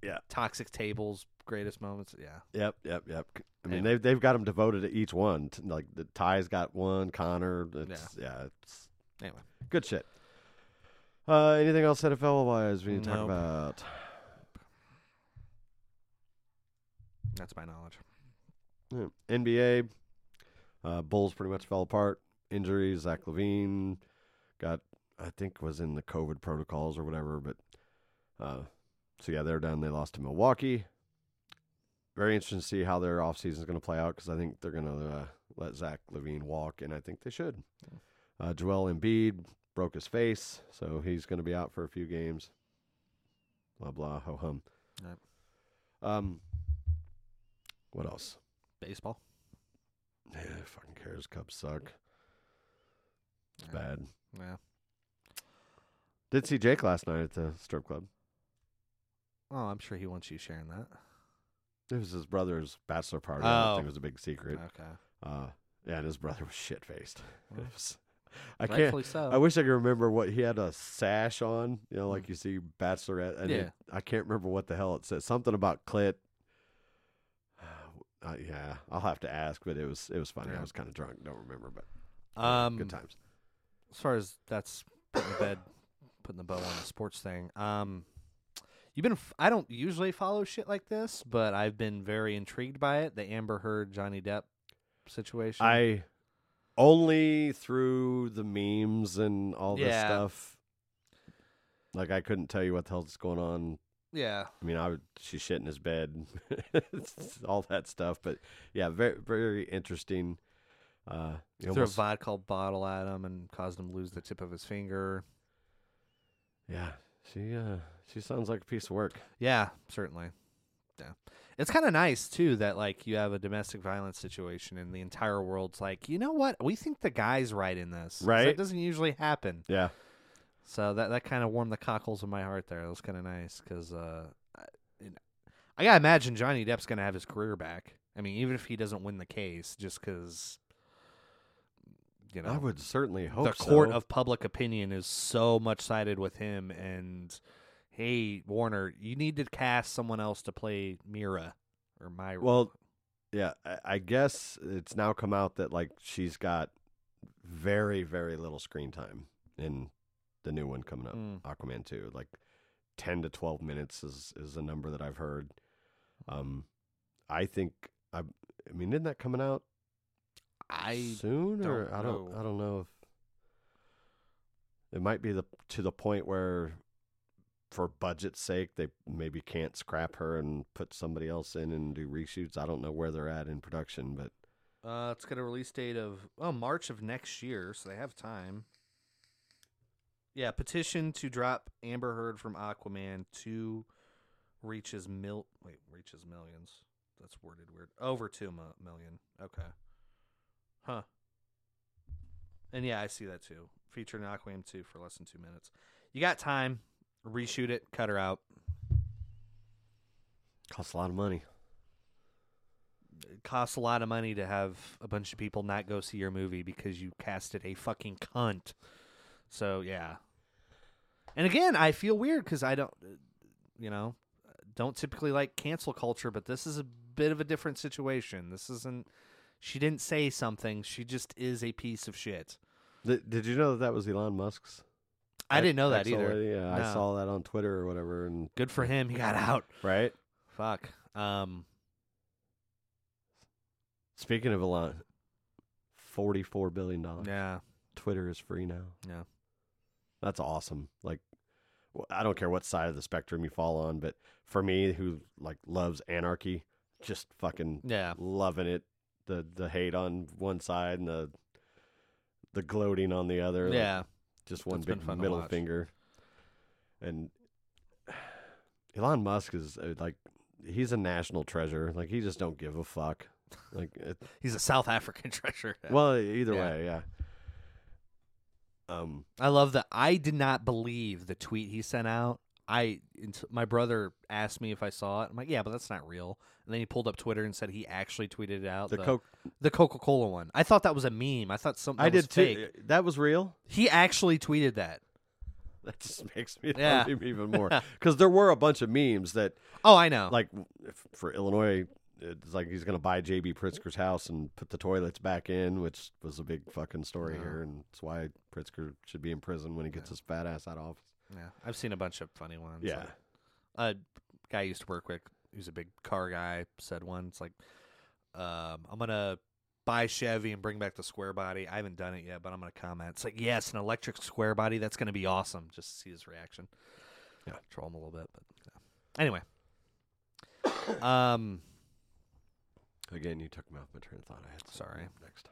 [SPEAKER 1] Yeah.
[SPEAKER 2] toxic tables, greatest moments. Yeah,
[SPEAKER 1] Yep, yep, yep. I mean,
[SPEAKER 2] Anyway.
[SPEAKER 1] they've they've got them devoted to each one. Like the Ty's got one, Connor. It's, yeah. it's
[SPEAKER 2] Anyway.
[SPEAKER 1] good shit. Uh, anything else NFL wise we need to talk
[SPEAKER 2] Nope.
[SPEAKER 1] about?
[SPEAKER 2] that's my knowledge.
[SPEAKER 1] Yeah. NBA, uh, Bulls pretty much fell apart. Injuries. Zach LaVine got, I think, was in the COVID protocols or whatever. But uh, so yeah, they're done. They lost to Milwaukee. Very interesting to see how their offseason is going to play out because I think they're going to uh, let Zach LaVine walk, and I think they should. Uh, Joel Embiid broke his face, so he's going to be out for a few games. Blah blah ho hum.
[SPEAKER 2] Yep.
[SPEAKER 1] Um, what else?
[SPEAKER 2] Baseball.
[SPEAKER 1] Yeah, fucking cares. Cubs suck. It's
[SPEAKER 2] Yeah.
[SPEAKER 1] bad.
[SPEAKER 2] Yeah.
[SPEAKER 1] Did see Jake last night at the strip club.
[SPEAKER 2] Oh, I'm sure he wants you sharing that.
[SPEAKER 1] It was his brother's bachelor party. I
[SPEAKER 2] Oh.
[SPEAKER 1] think it was a big secret.
[SPEAKER 2] Okay.
[SPEAKER 1] Uh, yeah, and his brother was shit faced. [laughs]
[SPEAKER 2] Well,
[SPEAKER 1] I can't.
[SPEAKER 2] So.
[SPEAKER 1] I wish I could remember what he had a sash on. You know, like you see bachelorette. And
[SPEAKER 2] Yeah.
[SPEAKER 1] it- I can't remember what the hell it said. Something about clit. [sighs] Uh, yeah, I'll have to ask, but it was it was funny.
[SPEAKER 2] Yeah.
[SPEAKER 1] I was kind of drunk. Don't remember, but
[SPEAKER 2] um,
[SPEAKER 1] good times.
[SPEAKER 2] as far as that's putting the bed, putting the bow on the sports thing. Um, you've been. f- I don't usually follow shit like this, but I've been very intrigued by it. The Amber Heard Johnny Depp situation.
[SPEAKER 1] I only through the memes and all this
[SPEAKER 2] Yeah.
[SPEAKER 1] stuff. Like I couldn't tell you what the hell's going on.
[SPEAKER 2] yeah.
[SPEAKER 1] I mean, I would, she's shit in his bed, [laughs] all that stuff. But yeah, very very interesting. Uh, you
[SPEAKER 2] Threw a
[SPEAKER 1] almost-
[SPEAKER 2] vodka bottle at him and caused him to lose the tip of his finger.
[SPEAKER 1] yeah, she uh, she sounds like a piece of work.
[SPEAKER 2] Yeah, certainly. Yeah. It's kind of nice too that like you have a domestic violence situation and the entire world's like, "You know what? We think the guy's right in this.
[SPEAKER 1] Right.
[SPEAKER 2] It doesn't usually happen.
[SPEAKER 1] Yeah,
[SPEAKER 2] So that that kind of warmed the cockles of my heart there. That was kind of nice cuz uh I, you know, I got to imagine Johnny Depp's going to have his career back. I mean, even if he doesn't win the case just cuz you know,
[SPEAKER 1] I would certainly hope
[SPEAKER 2] the court
[SPEAKER 1] so.
[SPEAKER 2] of public opinion is so much sided with him and hey warner you need to cast someone else to play mira or myra
[SPEAKER 1] Well, yeah, I, I guess it's now come out that like she's got very very little screen time in the new one coming up,
[SPEAKER 2] Mm.
[SPEAKER 1] Aquaman two. Like ten to twelve minutes is is a number that I've heard. Um, I think I. I mean, isn't that coming out
[SPEAKER 2] i
[SPEAKER 1] soon or
[SPEAKER 2] don't
[SPEAKER 1] I don't
[SPEAKER 2] know.
[SPEAKER 1] I don't know if it might be the to the point where for budget's sake they maybe can't scrap her and put somebody else in and do reshoots. I don't know where they're at in production, but
[SPEAKER 2] uh it's got a release date of oh march of next year so they have time yeah petition to drop amber heard from aquaman two reaches mil wait reaches millions that's worded weird. Over two mi- million. Okay. Huh. And yeah, I see that too. Featuring Aquaman two for less than two minutes. You got time. Reshoot it. Cut her out.
[SPEAKER 1] Costs a lot of money.
[SPEAKER 2] It costs a lot of money to have a bunch of people not go see your movie because you casted a fucking cunt. So yeah. And again, I feel weird because I don't, you know, don't typically like cancel culture, but this is a bit of a different situation. This isn't. She didn't say something. She just is a piece of shit.
[SPEAKER 1] Did, did you know that that was Elon Musk's?
[SPEAKER 2] I didn't know that either.
[SPEAKER 1] Yeah, I saw that on Twitter or whatever, and
[SPEAKER 2] Good for him. He got [laughs] out.
[SPEAKER 1] right.
[SPEAKER 2] Fuck. Um.
[SPEAKER 1] Speaking of Elon, forty-four billion dollars.
[SPEAKER 2] Yeah.
[SPEAKER 1] Twitter is free now.
[SPEAKER 2] Yeah.
[SPEAKER 1] That's awesome. Like, wh- I don't care what side of the spectrum you fall on, but for me, who like loves anarchy, just fucking
[SPEAKER 2] Yeah.
[SPEAKER 1] loving it. The the hate on one side and the the gloating on the other. like,
[SPEAKER 2] Yeah.
[SPEAKER 1] Just one
[SPEAKER 2] It's
[SPEAKER 1] big middle finger. And Elon Musk is uh, like he's a national treasure. Like he just don't give a fuck. Like [laughs] it,
[SPEAKER 2] He's a South African [laughs] treasure.
[SPEAKER 1] well, either
[SPEAKER 2] Yeah.
[SPEAKER 1] way, yeah. Um,
[SPEAKER 2] I love that. I did not believe the tweet he sent out. I my brother asked me if I saw it. I'm like, yeah, but that's not real. And then he pulled up Twitter and said he actually tweeted it out.
[SPEAKER 1] the Coke.
[SPEAKER 2] the Coca Cola one. I thought that was a meme. I thought something
[SPEAKER 1] I did too.
[SPEAKER 2] Uh,
[SPEAKER 1] that was real.
[SPEAKER 2] He actually tweeted that.
[SPEAKER 1] That just [laughs] makes me
[SPEAKER 2] Yeah.
[SPEAKER 1] love him even more [laughs] because there were a bunch of memes that,
[SPEAKER 2] Oh, I know.
[SPEAKER 1] like, if, for Illinois, it's like he's gonna buy JB Pritzker's house and put the toilets back in, which was a big fucking story here, and it's why Pritzker should be in prison when he gets his fat ass out of office.
[SPEAKER 2] Yeah, I've seen a bunch of funny ones.
[SPEAKER 1] Yeah.
[SPEAKER 2] Like, a guy I used to work with, who's a big car guy, said one. It's like, um, I'm gonna buy Chevy and bring back the square body. I haven't done it yet, but I'm gonna comment. It's like, yes, an electric square body. That's gonna be awesome. Just to see his reaction.
[SPEAKER 1] Yeah.
[SPEAKER 2] troll him a little bit, but yeah. anyway. [coughs] Um,
[SPEAKER 1] Again, you took me off my train of thought. I had
[SPEAKER 2] Sorry.
[SPEAKER 1] Next.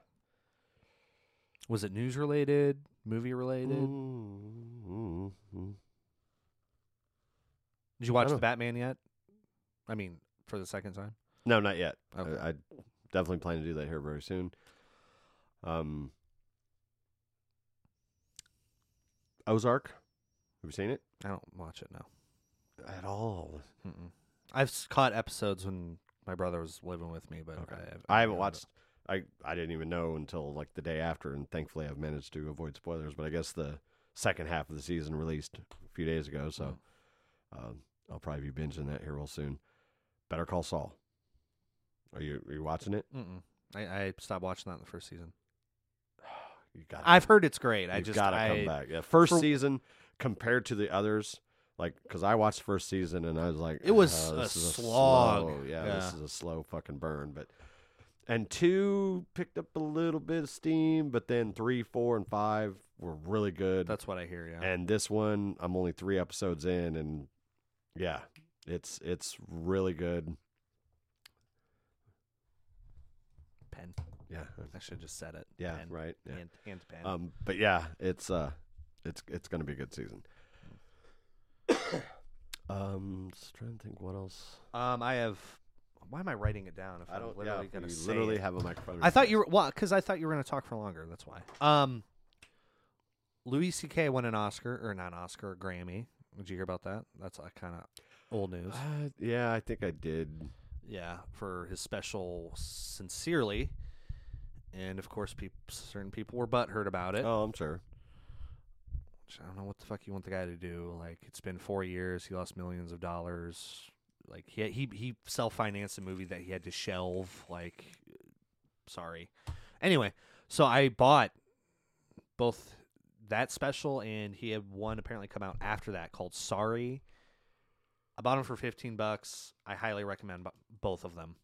[SPEAKER 2] was it news related, movie related?
[SPEAKER 1] Mm, mm,
[SPEAKER 2] Did you watch the Batman yet? I mean, for the second time.
[SPEAKER 1] No, not yet.
[SPEAKER 2] Okay.
[SPEAKER 1] I, I definitely plan to do that here very soon. Um, Ozark. Have you seen it
[SPEAKER 2] I don't watch it now.
[SPEAKER 1] at all?
[SPEAKER 2] Mm-mm. I've caught episodes when my brother was living with me, but
[SPEAKER 1] Okay.
[SPEAKER 2] I, have,
[SPEAKER 1] I haven't watched. I I didn't even know until like the day after, and thankfully I've managed to avoid spoilers. But I guess the second half of the season released a few days ago, so um, I'll probably be binging that here real soon. Better Call Saul. Are you are you watching it?
[SPEAKER 2] Mm-mm. I, I stopped watching that in the first season. [sighs]
[SPEAKER 1] You got.
[SPEAKER 2] I've heard it's great. I just
[SPEAKER 1] gotta
[SPEAKER 2] I,
[SPEAKER 1] come back. Yeah, first
[SPEAKER 2] for-
[SPEAKER 1] season compared to the others, like because I watched first season and I was like,
[SPEAKER 2] It was
[SPEAKER 1] "Oh,
[SPEAKER 2] a slog."
[SPEAKER 1] slow- yeah, this is a slow fucking burn. But and two picked up a little bit of steam, but then three, four, and five were really good.
[SPEAKER 2] That's what I hear. Yeah.
[SPEAKER 1] And this one, I'm only three episodes in, and yeah, it's it's really good.
[SPEAKER 2] pen.
[SPEAKER 1] Yeah,
[SPEAKER 2] I should have just said it.
[SPEAKER 1] yeah,
[SPEAKER 2] Pen.
[SPEAKER 1] right. Yeah.
[SPEAKER 2] Hand, hand pen.
[SPEAKER 1] Um, but yeah, it's uh, it's it's gonna be a good season. [coughs] um, just trying to think what else.
[SPEAKER 2] Um, I have. Why am I writing it down? If
[SPEAKER 1] I don't.
[SPEAKER 2] literally gonna
[SPEAKER 1] you
[SPEAKER 2] say
[SPEAKER 1] literally
[SPEAKER 2] it?
[SPEAKER 1] have a microphone.
[SPEAKER 2] I thought you were well because I thought you were going to talk for longer. That's why. Um, Louis C.K. won an Oscar or not Oscar, a Grammy. Did you hear about that? That's like kind of old news.
[SPEAKER 1] Uh, yeah, I think I did.
[SPEAKER 2] yeah, for his special "Sincerely," and of course, peop certain people were butthurt about it.
[SPEAKER 1] Oh, I'm sure.
[SPEAKER 2] Which I don't know what the fuck you want the guy to do. Like, it's been four years. He lost millions of dollars. Like, he he he self financed a movie that he had to shelve. Like, sorry. Anyway, so I bought both that special and he had one apparently come out after that called Sorry. I bought them for fifteen bucks. I highly recommend both of them.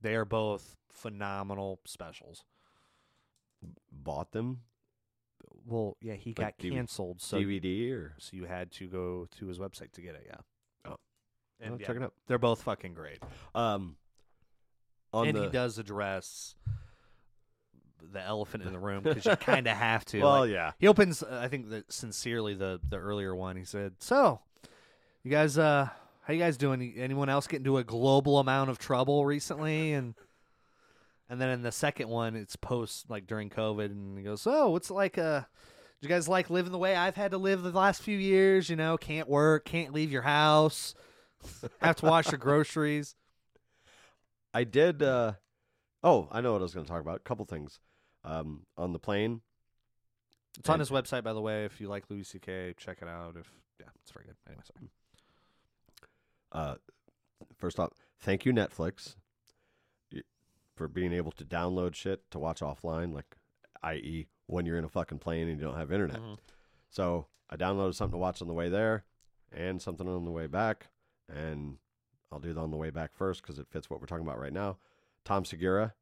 [SPEAKER 2] They are both phenomenal specials.
[SPEAKER 1] Bought them
[SPEAKER 2] Well, yeah, he
[SPEAKER 1] Like
[SPEAKER 2] got canceled, so
[SPEAKER 1] DVD or
[SPEAKER 2] so you had to go to his website to get it. Yeah. And
[SPEAKER 1] Oh,
[SPEAKER 2] yeah,
[SPEAKER 1] check it out.
[SPEAKER 2] They're both fucking great.
[SPEAKER 1] um on
[SPEAKER 2] and
[SPEAKER 1] the
[SPEAKER 2] he does address the elephant in the room because you [laughs] kind of have to.
[SPEAKER 1] well,
[SPEAKER 2] Like,
[SPEAKER 1] yeah.
[SPEAKER 2] he opens, uh, I think, the, sincerely the the earlier one. He said, "So, you guys, uh, How you guys doing? Anyone else get into a global amount of trouble recently? And and then in the second one, it's post like during COVID, and he goes, "Oh, what's it like? Uh, do you guys like living the way I've had to live the last few years? You know, can't work, can't leave your house, [laughs] have to wash your groceries."
[SPEAKER 1] I did. Uh, oh, I know what I was going to talk about. A couple things. Um, on the plane,
[SPEAKER 2] It's on
[SPEAKER 1] And-
[SPEAKER 2] his website, by the way. If you like Louis C.K., check it out. If yeah, it's very good. Anyway, sorry.
[SPEAKER 1] uh, first off, thank you Netflix for being able to download shit to watch offline, like i.e. when you're in a fucking plane and you don't have internet.
[SPEAKER 2] Mhm.
[SPEAKER 1] So I downloaded something to watch on the way there and something on the way back, and I'll do that on the way back first because it fits what we're talking about right now. Tom Segura,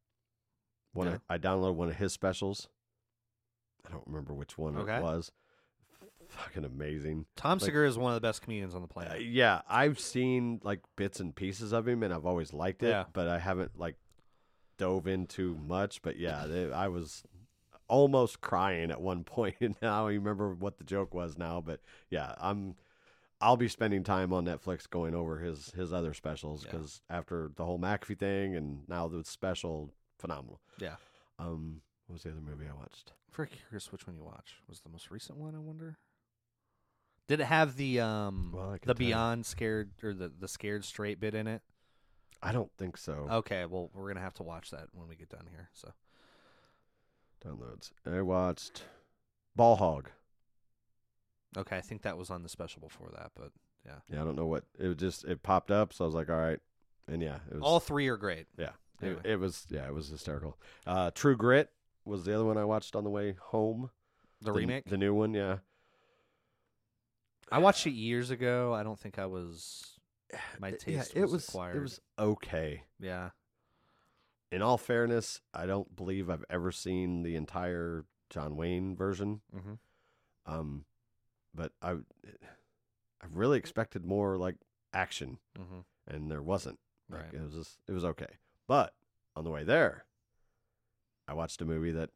[SPEAKER 1] one
[SPEAKER 2] Yeah.
[SPEAKER 1] of, I downloaded one of his specials. I don't remember which one
[SPEAKER 2] Okay.
[SPEAKER 1] it was. Fucking amazing.
[SPEAKER 2] Tom
[SPEAKER 1] Like-
[SPEAKER 2] Segura is one of the best comedians on the
[SPEAKER 1] Uh,
[SPEAKER 2] planet.
[SPEAKER 1] yeah, I've seen like bits and pieces of him, and I've always liked it,
[SPEAKER 2] Yeah.
[SPEAKER 1] but I haven't like dove into much. But yeah, they, I was almost crying at one [laughs] point, and I don't remember what the joke was now. But yeah, I'm. I'll be spending time on Netflix going over his his other specials
[SPEAKER 2] Yeah.
[SPEAKER 1] because after the whole McAfee thing and now the special, phenomenal.
[SPEAKER 2] Yeah.
[SPEAKER 1] Um, what was the other movie I watched?
[SPEAKER 2] Very curious which one you watch. Was the most recent one? I wonder. Did it have the um
[SPEAKER 1] Well,
[SPEAKER 2] the
[SPEAKER 1] you.
[SPEAKER 2] Beyond Scared or the the Scared Straight bit in it?
[SPEAKER 1] I don't think so.
[SPEAKER 2] Okay, well we're gonna have to watch that when we get done here. So
[SPEAKER 1] Downloads. I watched Ball Hog.
[SPEAKER 2] Okay, I think that was on the special before that, but yeah,
[SPEAKER 1] Yeah, I don't know what it was just it popped up, so I was like, all right, and yeah, it was
[SPEAKER 2] all three are great.
[SPEAKER 1] yeah,
[SPEAKER 2] anyway.
[SPEAKER 1] it, it was yeah, it was hysterical. Uh, True Grit was the other one I watched on the way home.
[SPEAKER 2] The, remake.
[SPEAKER 1] the new one, yeah.
[SPEAKER 2] I watched it years ago. I don't think I was. My taste
[SPEAKER 1] yeah, it
[SPEAKER 2] was
[SPEAKER 1] was
[SPEAKER 2] acquired.
[SPEAKER 1] it was okay.
[SPEAKER 2] Yeah.
[SPEAKER 1] In all fairness, I don't believe I've ever seen the entire John Wayne version.
[SPEAKER 2] Mm-hmm.
[SPEAKER 1] Um, but I I really expected more like action,
[SPEAKER 2] Mm-hmm.
[SPEAKER 1] and there wasn't. Like,
[SPEAKER 2] Right.
[SPEAKER 1] It was just, it was okay. But on the way there, I watched a movie that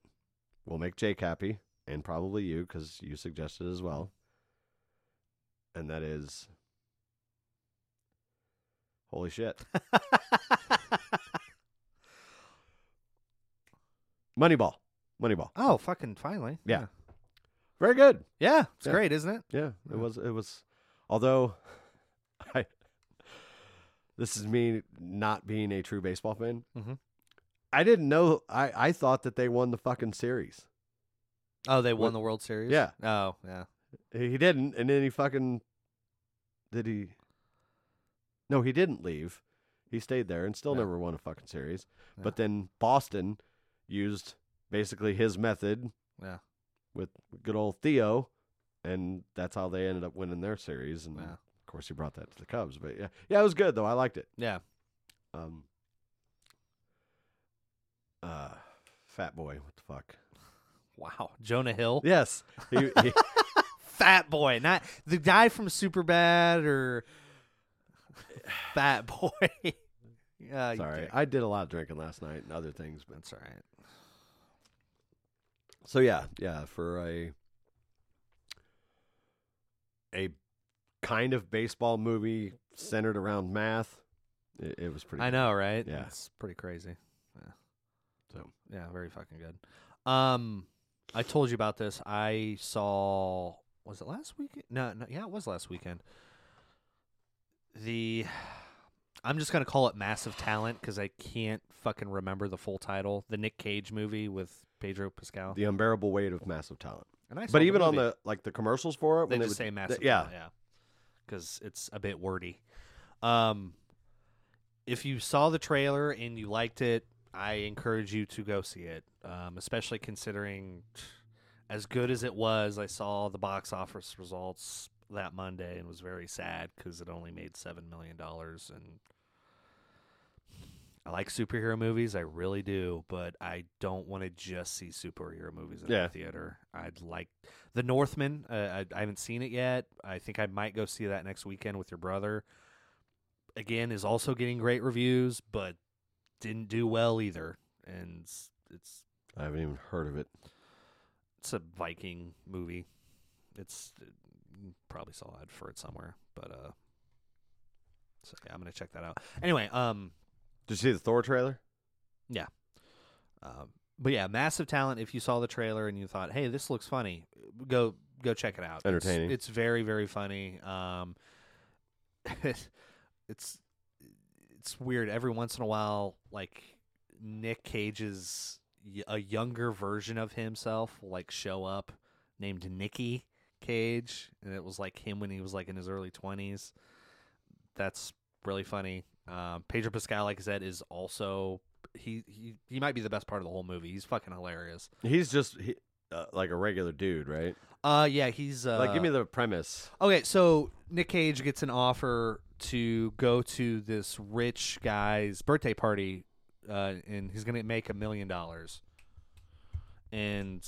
[SPEAKER 1] will make Jake happy and probably you because you suggested as well. And that is holy shit, [laughs] Moneyball, Moneyball.
[SPEAKER 2] oh, fucking finally.
[SPEAKER 1] Yeah. Very good.
[SPEAKER 2] Yeah, it's
[SPEAKER 1] Yeah.
[SPEAKER 2] great, isn't it?
[SPEAKER 1] Yeah, it was. It was. Although, [laughs] I. This is me not being a true baseball fan.
[SPEAKER 2] Mhm.
[SPEAKER 1] I didn't know. I I thought that they won the fucking series.
[SPEAKER 2] Oh, they won
[SPEAKER 1] What-
[SPEAKER 2] the World Series.
[SPEAKER 1] Yeah.
[SPEAKER 2] Oh, yeah.
[SPEAKER 1] He didn't, and then he fucking. Did he? No, he didn't leave. He stayed there and still
[SPEAKER 2] Yeah.
[SPEAKER 1] never won a fucking series.
[SPEAKER 2] Yeah.
[SPEAKER 1] But then Boston used basically his method
[SPEAKER 2] Yeah.
[SPEAKER 1] With good old Theo, and that's how they ended up winning their series. And
[SPEAKER 2] Yeah.
[SPEAKER 1] of course, he brought that to the Cubs. But yeah, yeah, it was good though. I liked it.
[SPEAKER 2] Yeah.
[SPEAKER 1] Um, uh, Fat Boy, what the fuck?
[SPEAKER 2] Wow. Jonah Hill.
[SPEAKER 1] Yes, he, he, [laughs]
[SPEAKER 2] Fat Boy, not the guy from Superbad or Fat Boy. [laughs] you
[SPEAKER 1] sorry. I did a lot of drinking last night and other things, but
[SPEAKER 2] That's all right.
[SPEAKER 1] So yeah, yeah, for a a kind of baseball movie centered around math, it, it was pretty.
[SPEAKER 2] I know, right?
[SPEAKER 1] Yeah.
[SPEAKER 2] It's pretty crazy.
[SPEAKER 1] So
[SPEAKER 2] Yeah, very fucking good. Um, I told you about this. I saw. Was it last weekend? No, no. Yeah, it was last weekend. The. I'm just gonna call it Massive Talent because I can't fucking remember the full title. The Nick Cage movie with Pedro Pascal.
[SPEAKER 1] the unbearable weight of massive talent.
[SPEAKER 2] and I saw
[SPEAKER 1] But even on
[SPEAKER 2] movie.
[SPEAKER 1] the like the commercials for it,
[SPEAKER 2] they
[SPEAKER 1] when
[SPEAKER 2] just
[SPEAKER 1] would,
[SPEAKER 2] say Massive
[SPEAKER 1] yeah.
[SPEAKER 2] Talent, yeah, because it's a bit wordy. Um, if you saw the trailer and you liked it, I encourage you to go see it. Um, especially considering as good as it was, I saw the box office results that Monday and was very sad because it only made seven million dollars. And I like superhero movies, I really do, but I don't want to just see superhero movies in
[SPEAKER 1] Yeah.
[SPEAKER 2] the theater. I'd like The Northman. Uh, I, I haven't seen it yet. I think I might go see that next weekend with your brother. Again, is also getting great reviews, but didn't do well either. And it's it's,
[SPEAKER 1] I haven't even heard of it.
[SPEAKER 2] it's a Viking movie. It's you probably saw ad for it somewhere, but uh, So yeah, I'm gonna check that out. Anyway, um,
[SPEAKER 1] Did you see the Thor trailer? Yeah.
[SPEAKER 2] Um, but yeah, massive talent. If you saw the trailer and you thought, "Hey, this looks funny," go go check it out.
[SPEAKER 1] Entertaining.
[SPEAKER 2] It's, very very funny. Um, [laughs] it's it's weird. Every once in a while, like Nick Cage's a younger version of himself will like show up, named Nicky Cage, and it was like him when he was like in his early twenties. That's really funny. Um, Pedro Pascal, like I said, is also he, he he might be the best part of the whole movie. He's fucking hilarious.
[SPEAKER 1] He's just he, uh, like a regular dude, right?
[SPEAKER 2] Uh, yeah, he's uh,
[SPEAKER 1] like, give me the premise.
[SPEAKER 2] Okay, so Nick Cage gets an offer to go to this rich guy's birthday party, uh, and he's gonna make a million dollars. And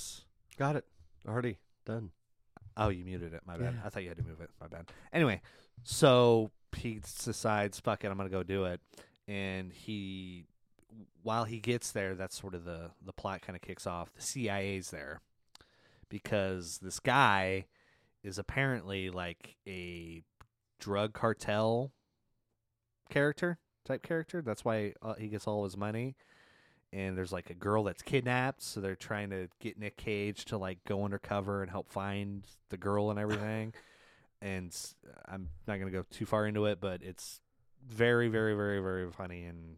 [SPEAKER 1] Got it. Already done.
[SPEAKER 2] oh, you muted it. My bad.
[SPEAKER 1] Yeah.
[SPEAKER 2] I thought you had to move it. My bad. Anyway, so he decides, "Fuck it, I'm gonna go do it." And he, while he gets there, that's sort of the the plot kind of kicks off. The CIA's there because this guy is apparently like a drug cartel character type character. That's why uh, he gets all his money. And there's like a girl that's kidnapped, so they're trying to get Nick Cage to like go undercover and help find the girl and everything. [laughs] and I'm not gonna go too far into it, but it's very, very, very, very funny and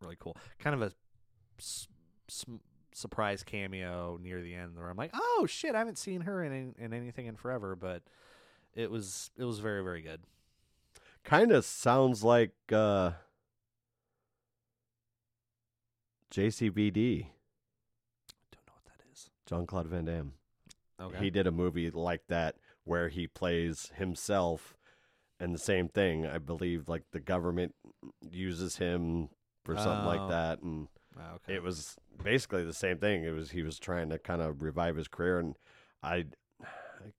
[SPEAKER 2] really cool. Kind of a s- s- surprise cameo near the end where I'm like, oh shit, I haven't seen her in in anything in forever, but it was it was very very good.
[SPEAKER 1] Kind of sounds like uh, JCVD,
[SPEAKER 2] Don't know what that is.
[SPEAKER 1] John Claude Van Damme.
[SPEAKER 2] Okay.
[SPEAKER 1] He did a movie like that where he plays himself, and the same thing. I believe like the government uses him for something
[SPEAKER 2] Oh.
[SPEAKER 1] like that, and
[SPEAKER 2] Oh, okay.
[SPEAKER 1] it was basically the same thing. It was he was trying to kind of revive his career, and I, I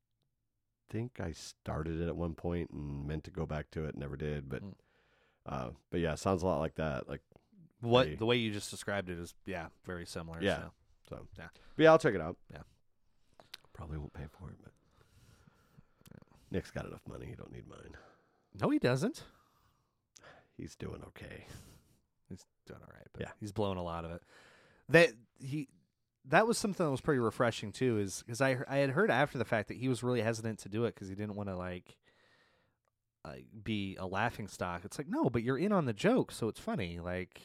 [SPEAKER 1] think I started it at one point and meant to go back to it, never did. But,
[SPEAKER 2] Mm.
[SPEAKER 1] uh, but yeah, sounds a lot like that. Like
[SPEAKER 2] what the way you just described it is yeah very similar.
[SPEAKER 1] Yeah.
[SPEAKER 2] so.
[SPEAKER 1] so.
[SPEAKER 2] Yeah.
[SPEAKER 1] But yeah, I'll check it out.
[SPEAKER 2] Yeah.
[SPEAKER 1] Probably won't pay for it, but Nick's got enough money. He don't need mine.
[SPEAKER 2] No, he doesn't.
[SPEAKER 1] He's doing okay.
[SPEAKER 2] He's doing all right, but
[SPEAKER 1] Yeah.
[SPEAKER 2] he's blowing a lot of it. That he that was something that was pretty refreshing too, is because I I had heard after the fact that he was really hesitant to do it because he didn't want to like like be a laughing stock. It's like no, but you're in on the joke, so it's funny. Like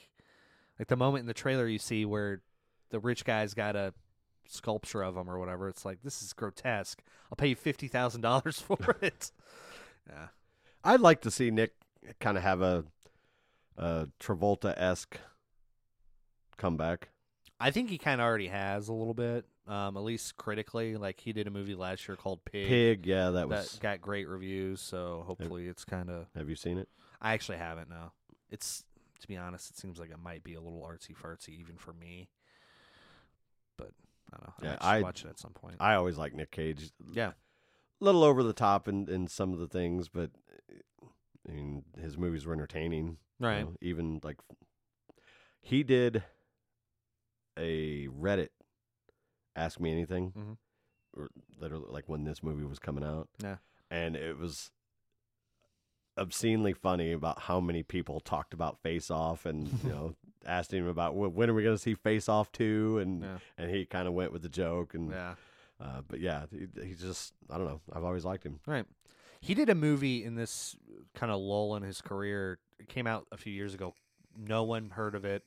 [SPEAKER 2] like the moment in the trailer you see where the rich guy's got a sculpture of him or whatever. It's like this is grotesque. I'll pay you fifty thousand dollars [laughs] for it. Yeah.
[SPEAKER 1] I'd like to see Nick kind of have a, a Travolta esque comeback.
[SPEAKER 2] I think he kind of already has a little bit, um, at least critically. Like he did a movie last year called Pig,
[SPEAKER 1] Pig, yeah, that
[SPEAKER 2] that
[SPEAKER 1] was.
[SPEAKER 2] got great reviews. So hopefully it's kind of.
[SPEAKER 1] Have you seen it?
[SPEAKER 2] I actually haven't. No, it's to be honest, it seems like it might be a little artsy fartsy even for me. But I don't know.
[SPEAKER 1] Yeah,
[SPEAKER 2] just
[SPEAKER 1] I-
[SPEAKER 2] watch it at some point.
[SPEAKER 1] I always like Nick Cage.
[SPEAKER 2] yeah,
[SPEAKER 1] a little over the top in, in some of the things, but I mean, his movies were entertaining. you
[SPEAKER 2] right.
[SPEAKER 1] know, even like he did a Reddit Ask Me Anything,
[SPEAKER 2] Mhm.
[SPEAKER 1] or literally like when this movie was coming out.
[SPEAKER 2] Yeah.
[SPEAKER 1] and it was obscenely funny about how many people talked about Face Off, and you [laughs] know, asked him about "Wh- when are we going to see Face Off two, and
[SPEAKER 2] Yeah.
[SPEAKER 1] and he kind of went with the joke, and
[SPEAKER 2] Yeah.
[SPEAKER 1] uh, but yeah, he, he just I don't know. I've always liked him.
[SPEAKER 2] Right. He did a movie in this kind of lull in his career. It came out a few years ago. No one heard of it.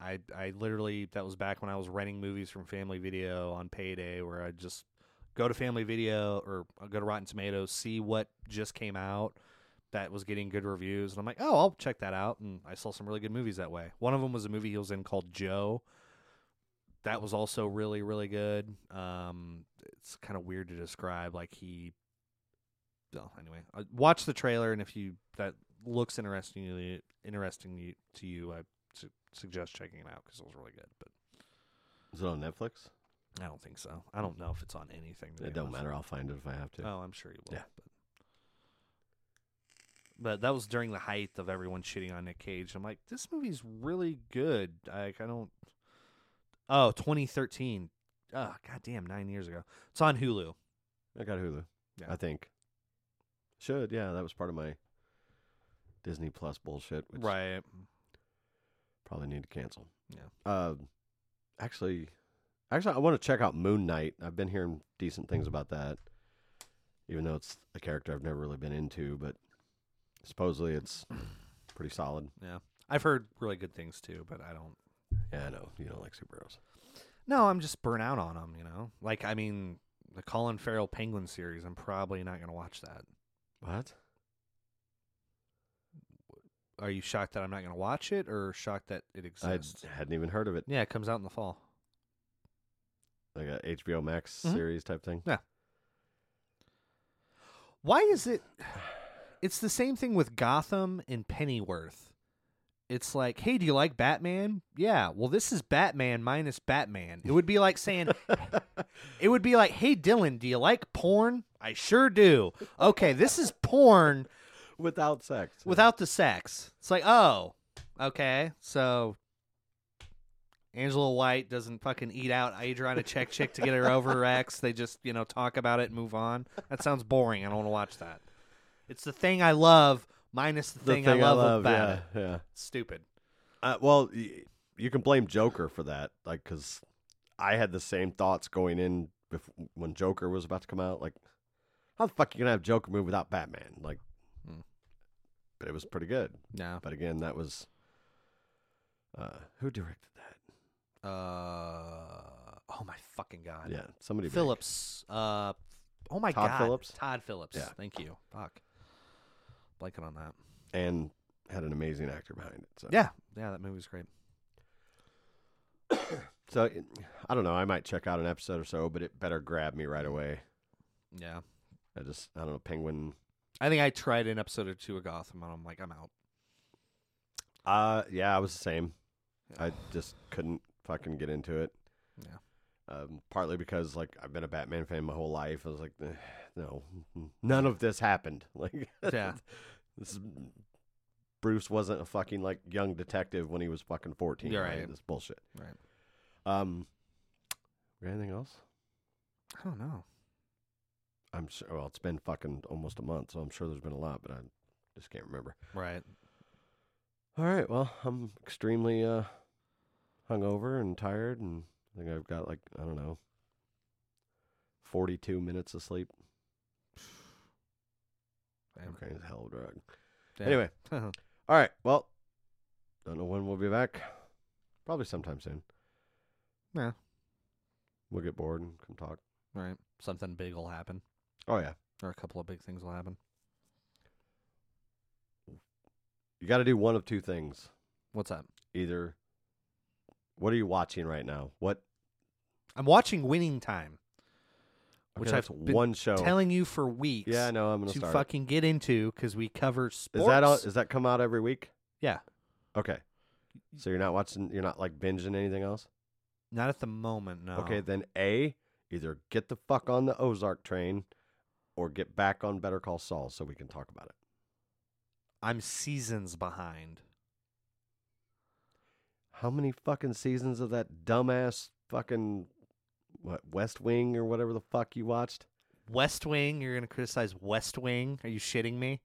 [SPEAKER 2] I I literally that was back when I was renting movies from Family Video on payday, where I just go to Family Video or go to Rotten Tomatoes, see what just came out that was getting good reviews, and I'm like, oh, I'll check that out. And I saw some really good movies that way. One of them was a movie he was in called Joe. That was also really really good. Um, it's kind of weird to describe. Like he well, anyway, uh, watch the trailer, and if you that looks interesting, you, interesting to you, I su- suggest checking it out because it was really good. But
[SPEAKER 1] Is it on Netflix?
[SPEAKER 2] I don't think so. I don't know if it's on anything.
[SPEAKER 1] It don't matter. I'll find it if I have to.
[SPEAKER 2] Oh, I'm sure you will.
[SPEAKER 1] Yeah.
[SPEAKER 2] But, but that was during the height of everyone shitting on Nick Cage. I'm like, this movie's really good. Like, I don't. Oh, 2013. Oh, goddamn, nine years ago. It's on Hulu.
[SPEAKER 1] I got Hulu.
[SPEAKER 2] Yeah.
[SPEAKER 1] I think. Should yeah, that was part of my Disney Plus bullshit, which
[SPEAKER 2] Right.
[SPEAKER 1] probably need to cancel.
[SPEAKER 2] Yeah.
[SPEAKER 1] Uh, actually, actually, I want to check out Moon Knight. I've been hearing decent things about that, even though it's a character I've never really been into. But supposedly it's pretty solid.
[SPEAKER 2] Yeah, I've heard really good things too, but I don't.
[SPEAKER 1] Yeah, I know you don't like superheroes.
[SPEAKER 2] No, I'm just burnt out on them. You know, like I mean, the Colin Farrell Penguin series. I'm probably not going to watch that.
[SPEAKER 1] What?
[SPEAKER 2] Are you shocked that I'm not going to watch it, or shocked that it exists?
[SPEAKER 1] I
[SPEAKER 2] exists?
[SPEAKER 1] hadn't even heard of it.
[SPEAKER 2] Yeah, it comes out in the fall.
[SPEAKER 1] Like a HBO Max
[SPEAKER 2] Mhm.
[SPEAKER 1] series type thing. Yeah.
[SPEAKER 2] Why is it? [sighs] [sighs] [sighs] It's the same thing with Gotham and Pennyworth. It's like, hey, do you like Batman? Yeah. Well, this is Batman minus Batman. It would be like saying, [laughs] it would be like, hey, Dylan, do you like porn? I sure do. Okay, this is porn
[SPEAKER 1] Without sex.
[SPEAKER 2] without the sex. It's like, oh, okay. So Angela White doesn't fucking eat out Adriana Chechik to get her over her ex. They just, you know, talk about it and move on. That sounds boring. I don't want to watch that. It's the thing I love minus the,
[SPEAKER 1] the
[SPEAKER 2] thing, I love, about
[SPEAKER 1] yeah,
[SPEAKER 2] it.
[SPEAKER 1] yeah.
[SPEAKER 2] Stupid.
[SPEAKER 1] Uh, well, y- you can blame Joker for that, like, because I had the same thoughts going in bef- when Joker was about to come out. Like, how the fuck are you gonna have Joker movie without Batman? Like,
[SPEAKER 2] Hmm.
[SPEAKER 1] but it was pretty good.
[SPEAKER 2] Yeah.
[SPEAKER 1] But again, that was uh, who directed that?
[SPEAKER 2] Uh, oh my fucking god.
[SPEAKER 1] Yeah, somebody big.
[SPEAKER 2] Phillips. Uh, oh my
[SPEAKER 1] Todd
[SPEAKER 2] god.
[SPEAKER 1] Phillips?
[SPEAKER 2] Todd Phillips.
[SPEAKER 1] Yeah.
[SPEAKER 2] Thank you. Fuck. Blanking on that.
[SPEAKER 1] and had an amazing actor behind it. So
[SPEAKER 2] Yeah. Yeah, that movie was great. [coughs]
[SPEAKER 1] So I don't know. I might check out an episode or so, but it better grab me right away.
[SPEAKER 2] Yeah.
[SPEAKER 1] I just I don't know. Penguin.
[SPEAKER 2] I think I tried an episode or two of Gotham and I'm like, I'm out.
[SPEAKER 1] Uh, yeah, I was the same. I just couldn't fucking get into it.
[SPEAKER 2] Yeah.
[SPEAKER 1] Um, partly because like I've been a Batman fan my whole life. I was like, "Eh, no, none of this happened. [laughs] Like,
[SPEAKER 2] Yeah.
[SPEAKER 1] this is, Bruce wasn't a fucking like young detective when he was fucking fourteen.
[SPEAKER 2] You're
[SPEAKER 1] right?
[SPEAKER 2] right.
[SPEAKER 1] This bullshit.
[SPEAKER 2] Right.
[SPEAKER 1] Um, anything else?
[SPEAKER 2] I don't know.
[SPEAKER 1] I'm sure. Well, it's been fucking almost a month, so I'm sure there's been a lot, but I just can't remember.
[SPEAKER 2] Right.
[SPEAKER 1] All right. Well, I'm extremely uh hungover and tired, and I think I've got like I don't know, 42 minutes of sleep. It's a hell of a drug.
[SPEAKER 2] Damn.
[SPEAKER 1] Anyway, [laughs] all right. Well, don't know when we'll be back. Probably sometime soon.
[SPEAKER 2] Yeah.
[SPEAKER 1] We'll get bored and come talk.
[SPEAKER 2] right. Something big will happen,
[SPEAKER 1] Oh yeah.
[SPEAKER 2] or a couple of big things will happen.
[SPEAKER 1] You got to do one of two things.
[SPEAKER 2] What's up?
[SPEAKER 1] Either. What are you watching right now? What?
[SPEAKER 2] I'm watching Winning Time, which
[SPEAKER 1] okay,
[SPEAKER 2] I've been
[SPEAKER 1] one show.
[SPEAKER 2] telling you for weeks.
[SPEAKER 1] yeah, I know. I'm gonna
[SPEAKER 2] to
[SPEAKER 1] start.
[SPEAKER 2] fucking get into because we cover sports.
[SPEAKER 1] Is that all, is that come out every week?
[SPEAKER 2] Yeah.
[SPEAKER 1] Okay. So you're not watching. You're not like binging anything else.
[SPEAKER 2] Not at the moment, no.
[SPEAKER 1] Okay, then A, either get the fuck on the Ozark train, or get back on Better Call Saul so we can talk about it.
[SPEAKER 2] I'm seasons behind.
[SPEAKER 1] How many fucking seasons of that dumbass fucking what West Wing or whatever the fuck you watched?
[SPEAKER 2] West Wing, you're gonna criticize West Wing? Are you shitting me?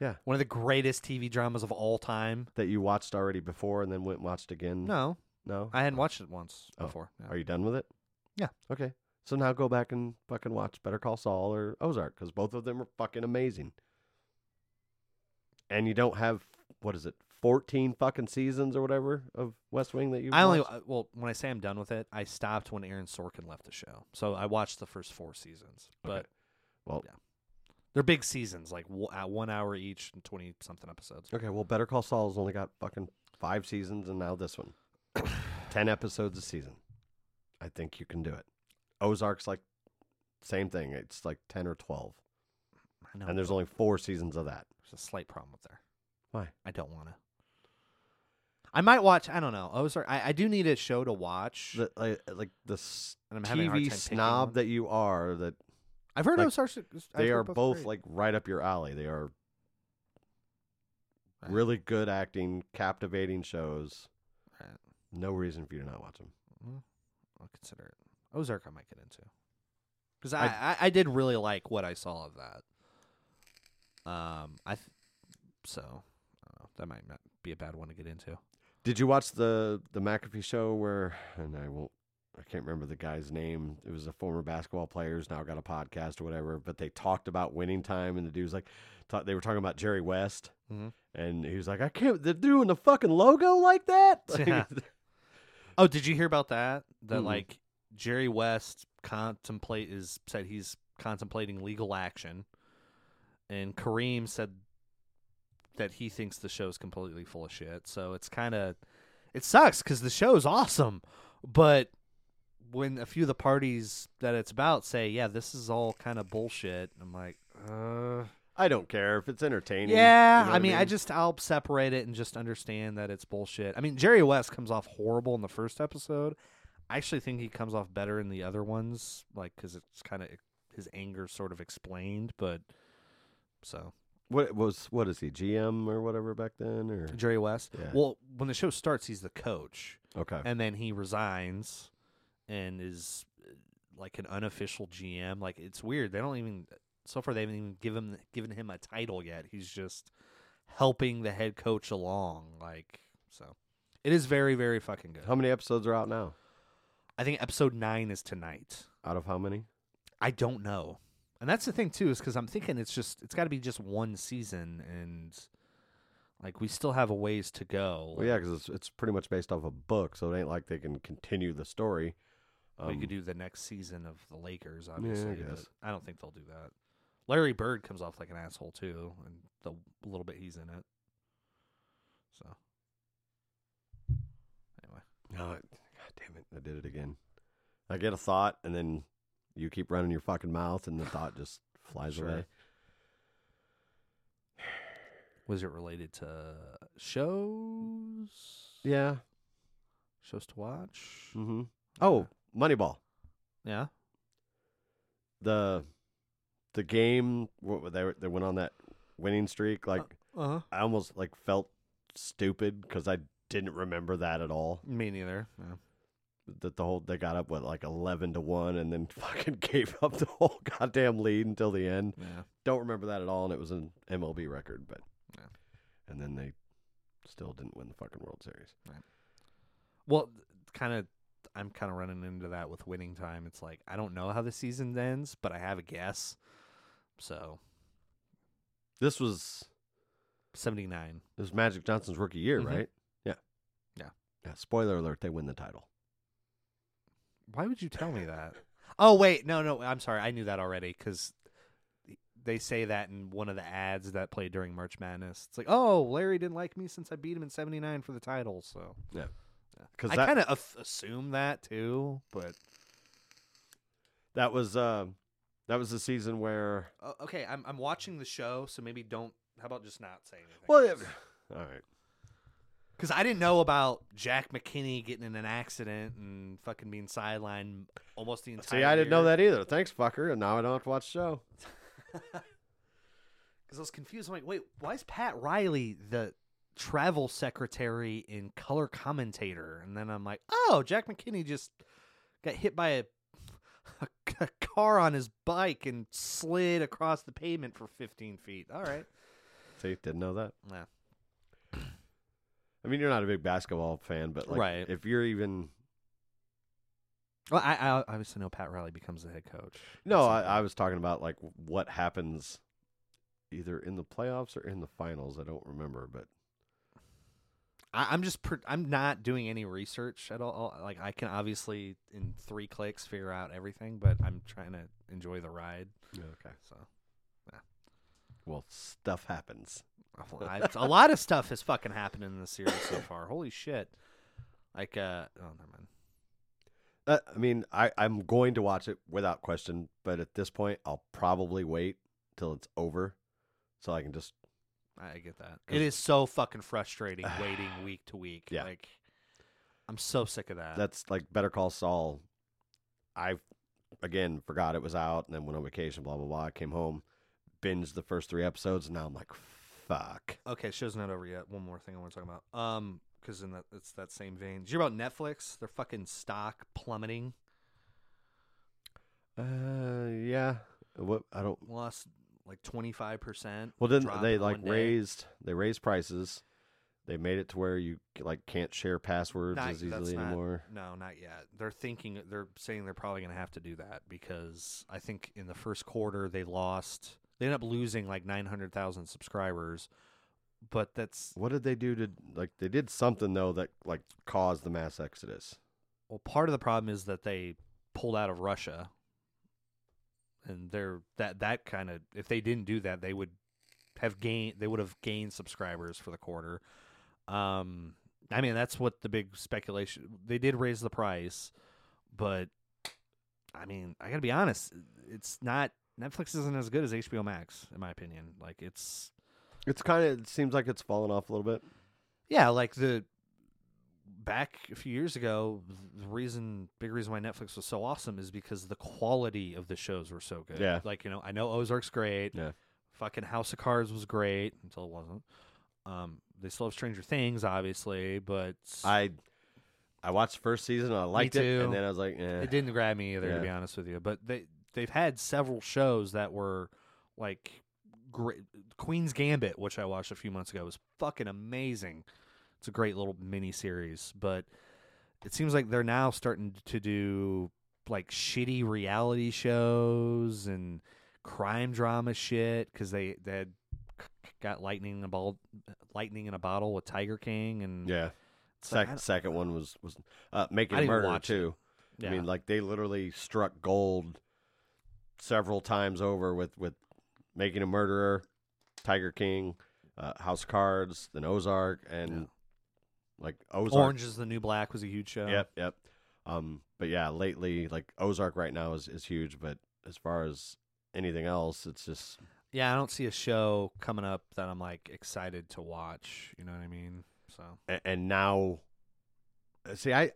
[SPEAKER 1] Yeah.
[SPEAKER 2] One of the greatest TV dramas of all time.
[SPEAKER 1] That you watched already before and then went and watched again?
[SPEAKER 2] No,
[SPEAKER 1] No.
[SPEAKER 2] I hadn't oh. watched it once
[SPEAKER 1] Oh.
[SPEAKER 2] before. Yeah.
[SPEAKER 1] Are you done with it?
[SPEAKER 2] Yeah.
[SPEAKER 1] Okay. So now go back and fucking watch Better Call Saul or Ozark because both of them are fucking amazing. And you don't have what is it, fourteen fucking seasons or whatever of West Wing that you.
[SPEAKER 2] I only
[SPEAKER 1] watched?
[SPEAKER 2] uh, well, when I say I'm done with it, I stopped when Aaron Sorkin left the show. So I watched the first four seasons, but
[SPEAKER 1] Okay. Well,
[SPEAKER 2] yeah. they're big seasons, like at one hour each and twenty something episodes.
[SPEAKER 1] okay. Well, Better Call Saul's only got fucking five seasons, and now this one, [coughs] ten episodes a season. I think you can do it. Ozark's like same thing. It's like ten or twelve,
[SPEAKER 2] I know,
[SPEAKER 1] and there's only four seasons of that.
[SPEAKER 2] there's a slight problem with there.
[SPEAKER 1] Why?
[SPEAKER 2] I don't want to. I might watch. I don't know. Ozark. I, I do need a show to watch,
[SPEAKER 1] The, like, like the s-
[SPEAKER 2] and I'm having a hard
[SPEAKER 1] TV snob that you are. That
[SPEAKER 2] I've heard
[SPEAKER 1] like,
[SPEAKER 2] Ozark.
[SPEAKER 1] They
[SPEAKER 2] heard
[SPEAKER 1] are both like right up your alley. They are
[SPEAKER 2] Right.
[SPEAKER 1] really good acting, captivating shows.
[SPEAKER 2] Right.
[SPEAKER 1] No reason for you to not watch them.
[SPEAKER 2] Well, I'll consider it. Ozark, I might get into because I,
[SPEAKER 1] I-
[SPEAKER 2] I I did really like what I saw of that. Um, I th- so that might not be a bad one to get into.
[SPEAKER 1] Did you watch the the McAfee show where and I won't I can't remember the guy's name. It was a former basketball player who's now got a podcast or whatever. But they talked about winning time, and the dude was like, they were talking about Jerry West,
[SPEAKER 2] Mhm.
[SPEAKER 1] and he was like, I can't. They're doing the fucking logo like that. [laughs]
[SPEAKER 2] Yeah. [laughs] Oh, did you hear about that? That
[SPEAKER 1] Mm-mm.
[SPEAKER 2] like Jerry West contemplate is said he's contemplating legal action, and Kareem said that he thinks the show's completely full of shit. So it's kind of it sucks because the show's awesome, but when a few of the parties that it's about say, "Yeah, this is all kind of bullshit," I'm like, uh.
[SPEAKER 1] I don't care if it's entertaining.
[SPEAKER 2] Yeah,
[SPEAKER 1] you know
[SPEAKER 2] I
[SPEAKER 1] what
[SPEAKER 2] mean, I just I'll separate it and just understand that it's bullshit. I mean, Jerry West comes off horrible in the first episode. I actually think he comes off better in the other ones, like because it's kind of his anger sort of explained. But so
[SPEAKER 1] what was what is he GM or whatever back then or
[SPEAKER 2] Jerry West.
[SPEAKER 1] Yeah.
[SPEAKER 2] Well, when the show starts, he's the coach,
[SPEAKER 1] okay
[SPEAKER 2] and then he resigns and is like an unofficial GM. Like it's weird. They don't even so far they haven't even given given him a title yet. He's just helping the head coach along. Like so, it is very very fucking good.
[SPEAKER 1] how many episodes are out now?
[SPEAKER 2] I think episode nine is tonight.
[SPEAKER 1] Out of how many?
[SPEAKER 2] I don't know, and that's the thing too, is because I'm thinking it's just it's got to be just one season, and like we still have a ways to go.
[SPEAKER 1] Well, yeah, because it's it's pretty much based off a book, so it ain't like they can continue the story.
[SPEAKER 2] we
[SPEAKER 1] Um,
[SPEAKER 2] could do the next season of the Lakers, obviously. but
[SPEAKER 1] guess.
[SPEAKER 2] I don't think they'll do that. Larry Bird comes off like an asshole too, and the little bit he's in it. So anyway,
[SPEAKER 1] No, God damn it! I did it again. I get a thought, and then you keep running your fucking mouth, and the thought just flies
[SPEAKER 2] Sure.
[SPEAKER 1] away.
[SPEAKER 2] was it related to shows?
[SPEAKER 1] Yeah.
[SPEAKER 2] shows to watch.
[SPEAKER 1] Mm-hmm. Oh, Moneyball.
[SPEAKER 2] Yeah,
[SPEAKER 1] The the game what they were- they went on that winning streak. Like
[SPEAKER 2] uh huh.
[SPEAKER 1] I almost like felt stupid because I didn't remember that at all.
[SPEAKER 2] Me neither. Yeah.
[SPEAKER 1] That the whole they got up with like eleven to one, and then [laughs] fucking gave up the whole [laughs] goddamn lead until the end.
[SPEAKER 2] Yeah.
[SPEAKER 1] Don't remember that at all, and it was an MLB record, but
[SPEAKER 2] Yeah.
[SPEAKER 1] and then they still didn't win the fucking World Series.
[SPEAKER 2] Well, kind of. I'm kind of running into that with winning time. It's like I don't know how the season ends, but I have a guess. So
[SPEAKER 1] This was
[SPEAKER 2] seventy nine.
[SPEAKER 1] this was Magic Johnson's rookie year,
[SPEAKER 2] Mhm.
[SPEAKER 1] right? Yeah,
[SPEAKER 2] Yeah.
[SPEAKER 1] Yeah. Spoiler alert: they win the title.
[SPEAKER 2] Why would you tell me that? [laughs] Oh wait, no, no. I'm sorry. I knew that already because they say that in one of the ads that played during March Madness. It's like, oh, Larry didn't like me since I beat him in '79 for the title. So
[SPEAKER 1] Yeah.
[SPEAKER 2] Yeah.
[SPEAKER 1] 'Cause
[SPEAKER 2] I
[SPEAKER 1] that-
[SPEAKER 2] kind of af- assumed that too, but
[SPEAKER 1] That was uh, that was the season where.
[SPEAKER 2] uh, okay. I'm I'm watching the show, so maybe don't. How about just not say anything?
[SPEAKER 1] Well, yeah, all right.
[SPEAKER 2] Because I didn't know about Jack McKinney getting in an accident and fucking being sidelined almost the entire.
[SPEAKER 1] See, I didn't know that either. Thanks, fucker. And now I don't have to watch the show. [laughs]
[SPEAKER 2] Because I was confused. I'm like, wait, why is Pat Riley the travel secretary and color commentator? And then I'm like, oh, Jack McKinney just got hit by a, [laughs] a, a car on his bike and slid across the pavement for 15 feet. All right.
[SPEAKER 1] See, you didn't know that.
[SPEAKER 2] Yeah.
[SPEAKER 1] I mean, you're not a big basketball fan, but like,
[SPEAKER 2] Right.
[SPEAKER 1] if you're even
[SPEAKER 2] Well, I, I obviously know Pat Riley becomes the head coach.
[SPEAKER 1] no, I, I was talking about like what happens either in the playoffs or in the finals. I don't remember, but
[SPEAKER 2] I, I'm just per, I'm not doing any research at all. Like I can obviously in three clicks figure out everything, but I'm trying to enjoy the ride.
[SPEAKER 1] Yeah, okay.
[SPEAKER 2] So
[SPEAKER 1] Well, stuff happens. [laughs]
[SPEAKER 2] a lot of stuff has fucking happened in the series so far. Holy shit! Like uh oh never mind.
[SPEAKER 1] Uh, I mean, I I'm going to watch it without question, but at this point, I'll probably wait till it's over, so I can just
[SPEAKER 2] I get that. It is so fucking frustrating [sighs] waiting week to week.
[SPEAKER 1] Yeah.
[SPEAKER 2] Like I'm so sick of that.
[SPEAKER 1] that's like Better Call Saul. I again forgot it was out, and then went on vacation. Blah blah blah. I came home, binged the first three episodes, and now I'm like, fuck.
[SPEAKER 2] Okay, show's not over yet. One more thing I want to talk about. Um, because in that it's that same vein. Did you hear about Netflix? Their fucking stock plummeting.
[SPEAKER 1] Uh, yeah. What I don't.
[SPEAKER 2] Lost like twenty five percent.
[SPEAKER 1] Well, didn't they like raised they raised prices, They made it to where you like can't share passwords
[SPEAKER 2] Not-
[SPEAKER 1] as easily
[SPEAKER 2] not-
[SPEAKER 1] anymore.
[SPEAKER 2] No, not yet. They're thinking. They're saying they're probably going to have to do that because I think in the first quarter they lost. They end up losing like nine hundred thousand subscribers, but that's
[SPEAKER 1] What did they do to like? They did something though that like caused the mass exodus.
[SPEAKER 2] well. Part of the problem is that they pulled out of Russia, and they're that that kind of. If they didn't do that, they would have gained. They would have gained subscribers for the quarter. Um, I mean that's what the big speculation. They did raise the price, but I mean I gotta be honest. It's not Netflix isn't as good as HBO Max in my opinion. Like it's
[SPEAKER 1] It's kind of it seems like it's fallen off a little bit.
[SPEAKER 2] Yeah, like the back a few years ago, the reason big reason why Netflix was so awesome is because the quality of the shows were so good.
[SPEAKER 1] Yeah.
[SPEAKER 2] Like, you know, I know Ozark's great.
[SPEAKER 1] Yeah.
[SPEAKER 2] Fucking House of Cards was great until it wasn't. Um, they still have Stranger Things, obviously, but
[SPEAKER 1] I I watched the first season and I liked it, and then I was like, eh.
[SPEAKER 2] it didn't grab me either,
[SPEAKER 1] Yeah.
[SPEAKER 2] to be honest with you. But they they've had several shows that were like great. Queen's Gambit, which I watched a few months ago, was fucking amazing. It's a great little mini series, but it seems like they're now starting to do like shitty reality shows and crime drama shit because they they had got lightning in a ball, lightning in a bottle with Tiger King, and
[SPEAKER 1] yeah.
[SPEAKER 2] it's like,
[SPEAKER 1] Second second one was was uh, making
[SPEAKER 2] I
[SPEAKER 1] a
[SPEAKER 2] didn't even
[SPEAKER 1] murder too. I mean, like they literally struck gold several times over with with making a murderer, Tiger King, uh, House Cards, then Ozark, and
[SPEAKER 2] Yeah.
[SPEAKER 1] like Ozark.
[SPEAKER 2] Orange is the New Black was a huge show.
[SPEAKER 1] Yep, yep. Um, but yeah, lately, like Ozark right now is is huge. But as far as anything else, it's just
[SPEAKER 2] Yeah, I don't see a show coming up that I'm like excited to watch. You know what I mean? So
[SPEAKER 1] a- and now, uh, see, I-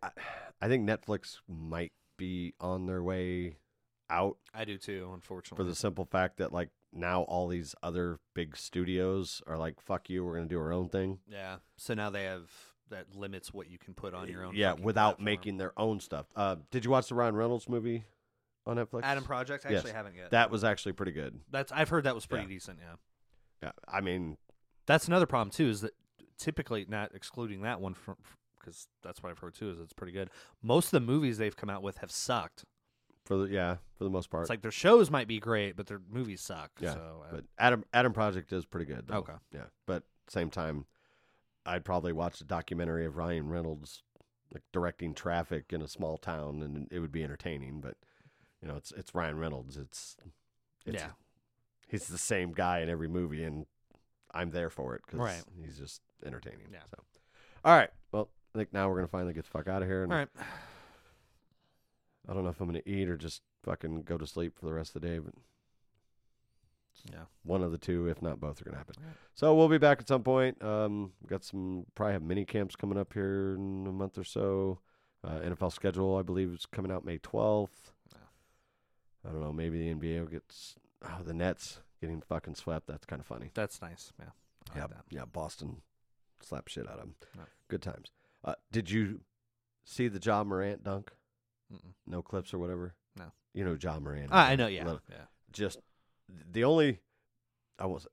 [SPEAKER 1] I think Netflix might be on their way out
[SPEAKER 2] I do too, unfortunately.
[SPEAKER 1] for the simple fact that like now all these other big studios are like, "Fuck you, we're gonna do our own thing."
[SPEAKER 2] yeah. So now they have that limits what you can put on your own.
[SPEAKER 1] yeah, without
[SPEAKER 2] platform.
[SPEAKER 1] making their own stuff. Uh, did you watch the Ryan Reynolds movie on Netflix?
[SPEAKER 2] Adam Project. I
[SPEAKER 1] Yes.
[SPEAKER 2] actually haven't yet.
[SPEAKER 1] That was actually pretty good.
[SPEAKER 2] that's I've heard that was pretty
[SPEAKER 1] Yeah.
[SPEAKER 2] decent. Yeah.
[SPEAKER 1] Yeah, I mean,
[SPEAKER 2] That's another problem too. Is that typically not excluding that one from because that's what I've heard too. Is it's pretty good. Most of the movies they've come out with have sucked.
[SPEAKER 1] For the yeah, for the most part.
[SPEAKER 2] It's like their shows might be great, but their movies suck.
[SPEAKER 1] Yeah,
[SPEAKER 2] So, uh,
[SPEAKER 1] But Adam Adam Project is pretty good. Though.
[SPEAKER 2] Okay.
[SPEAKER 1] Yeah, but same time, I'd probably watch a documentary of Ryan Reynolds like directing traffic in a small town, and it would be entertaining. But you know, it's it's Ryan Reynolds. It's, it's
[SPEAKER 2] yeah.
[SPEAKER 1] he's the same guy in every movie, and I'm there for it because
[SPEAKER 2] Right.
[SPEAKER 1] he's just entertaining.
[SPEAKER 2] Yeah.
[SPEAKER 1] So, all right. Well, I think now we're gonna finally get the fuck out of here. And
[SPEAKER 2] All right.
[SPEAKER 1] I don't know if I'm gonna eat or just fucking go to sleep for the rest of the day, but
[SPEAKER 2] Yeah.
[SPEAKER 1] one of the two, if not both, are gonna happen.
[SPEAKER 2] Alright.
[SPEAKER 1] So we'll be back at some point. Um, we got some probably have mini camps coming up here in a month or so. Uh, NFL schedule, I believe, is coming out May 12th.
[SPEAKER 2] Yeah.
[SPEAKER 1] I don't know. Maybe the NBA gets oh, the Nets getting fucking swept. That's kind of funny.
[SPEAKER 2] That's nice. Yeah. I
[SPEAKER 1] Yeah,
[SPEAKER 2] like
[SPEAKER 1] yeah. Boston slap shit out of them. Good times. Uh, did you see the Ja Morant dunk?
[SPEAKER 2] Mm-mm.
[SPEAKER 1] No clips or whatever.
[SPEAKER 2] No.
[SPEAKER 1] You know Ja Morant.
[SPEAKER 2] Ah, I know. Yeah.
[SPEAKER 1] Little-
[SPEAKER 2] Yeah.
[SPEAKER 1] just the only I was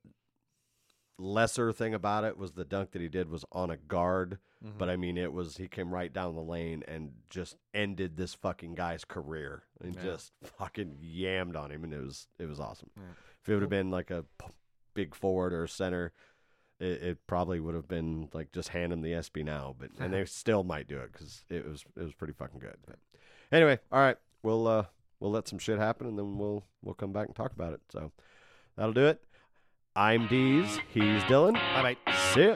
[SPEAKER 1] lesser thing about it was the dunk that he did was on a guard,
[SPEAKER 2] Mhm.
[SPEAKER 1] but I mean it was he came right down the lane and just ended this fucking guy's career and
[SPEAKER 2] Yeah.
[SPEAKER 1] just fucking yammed on him and it was it was awesome.
[SPEAKER 2] Yeah.
[SPEAKER 1] If it would have been like a p- big forward or center, it, it probably would have been like just hand him the ESPY now, but and they still might do it because it was it was pretty fucking good. But anyway, all right, we'll uh we'll let some shit happen and then we'll we'll come back and talk about it. So that'll do it. I'm Deez. He's Dylan.
[SPEAKER 2] Bye bye.
[SPEAKER 1] See ya.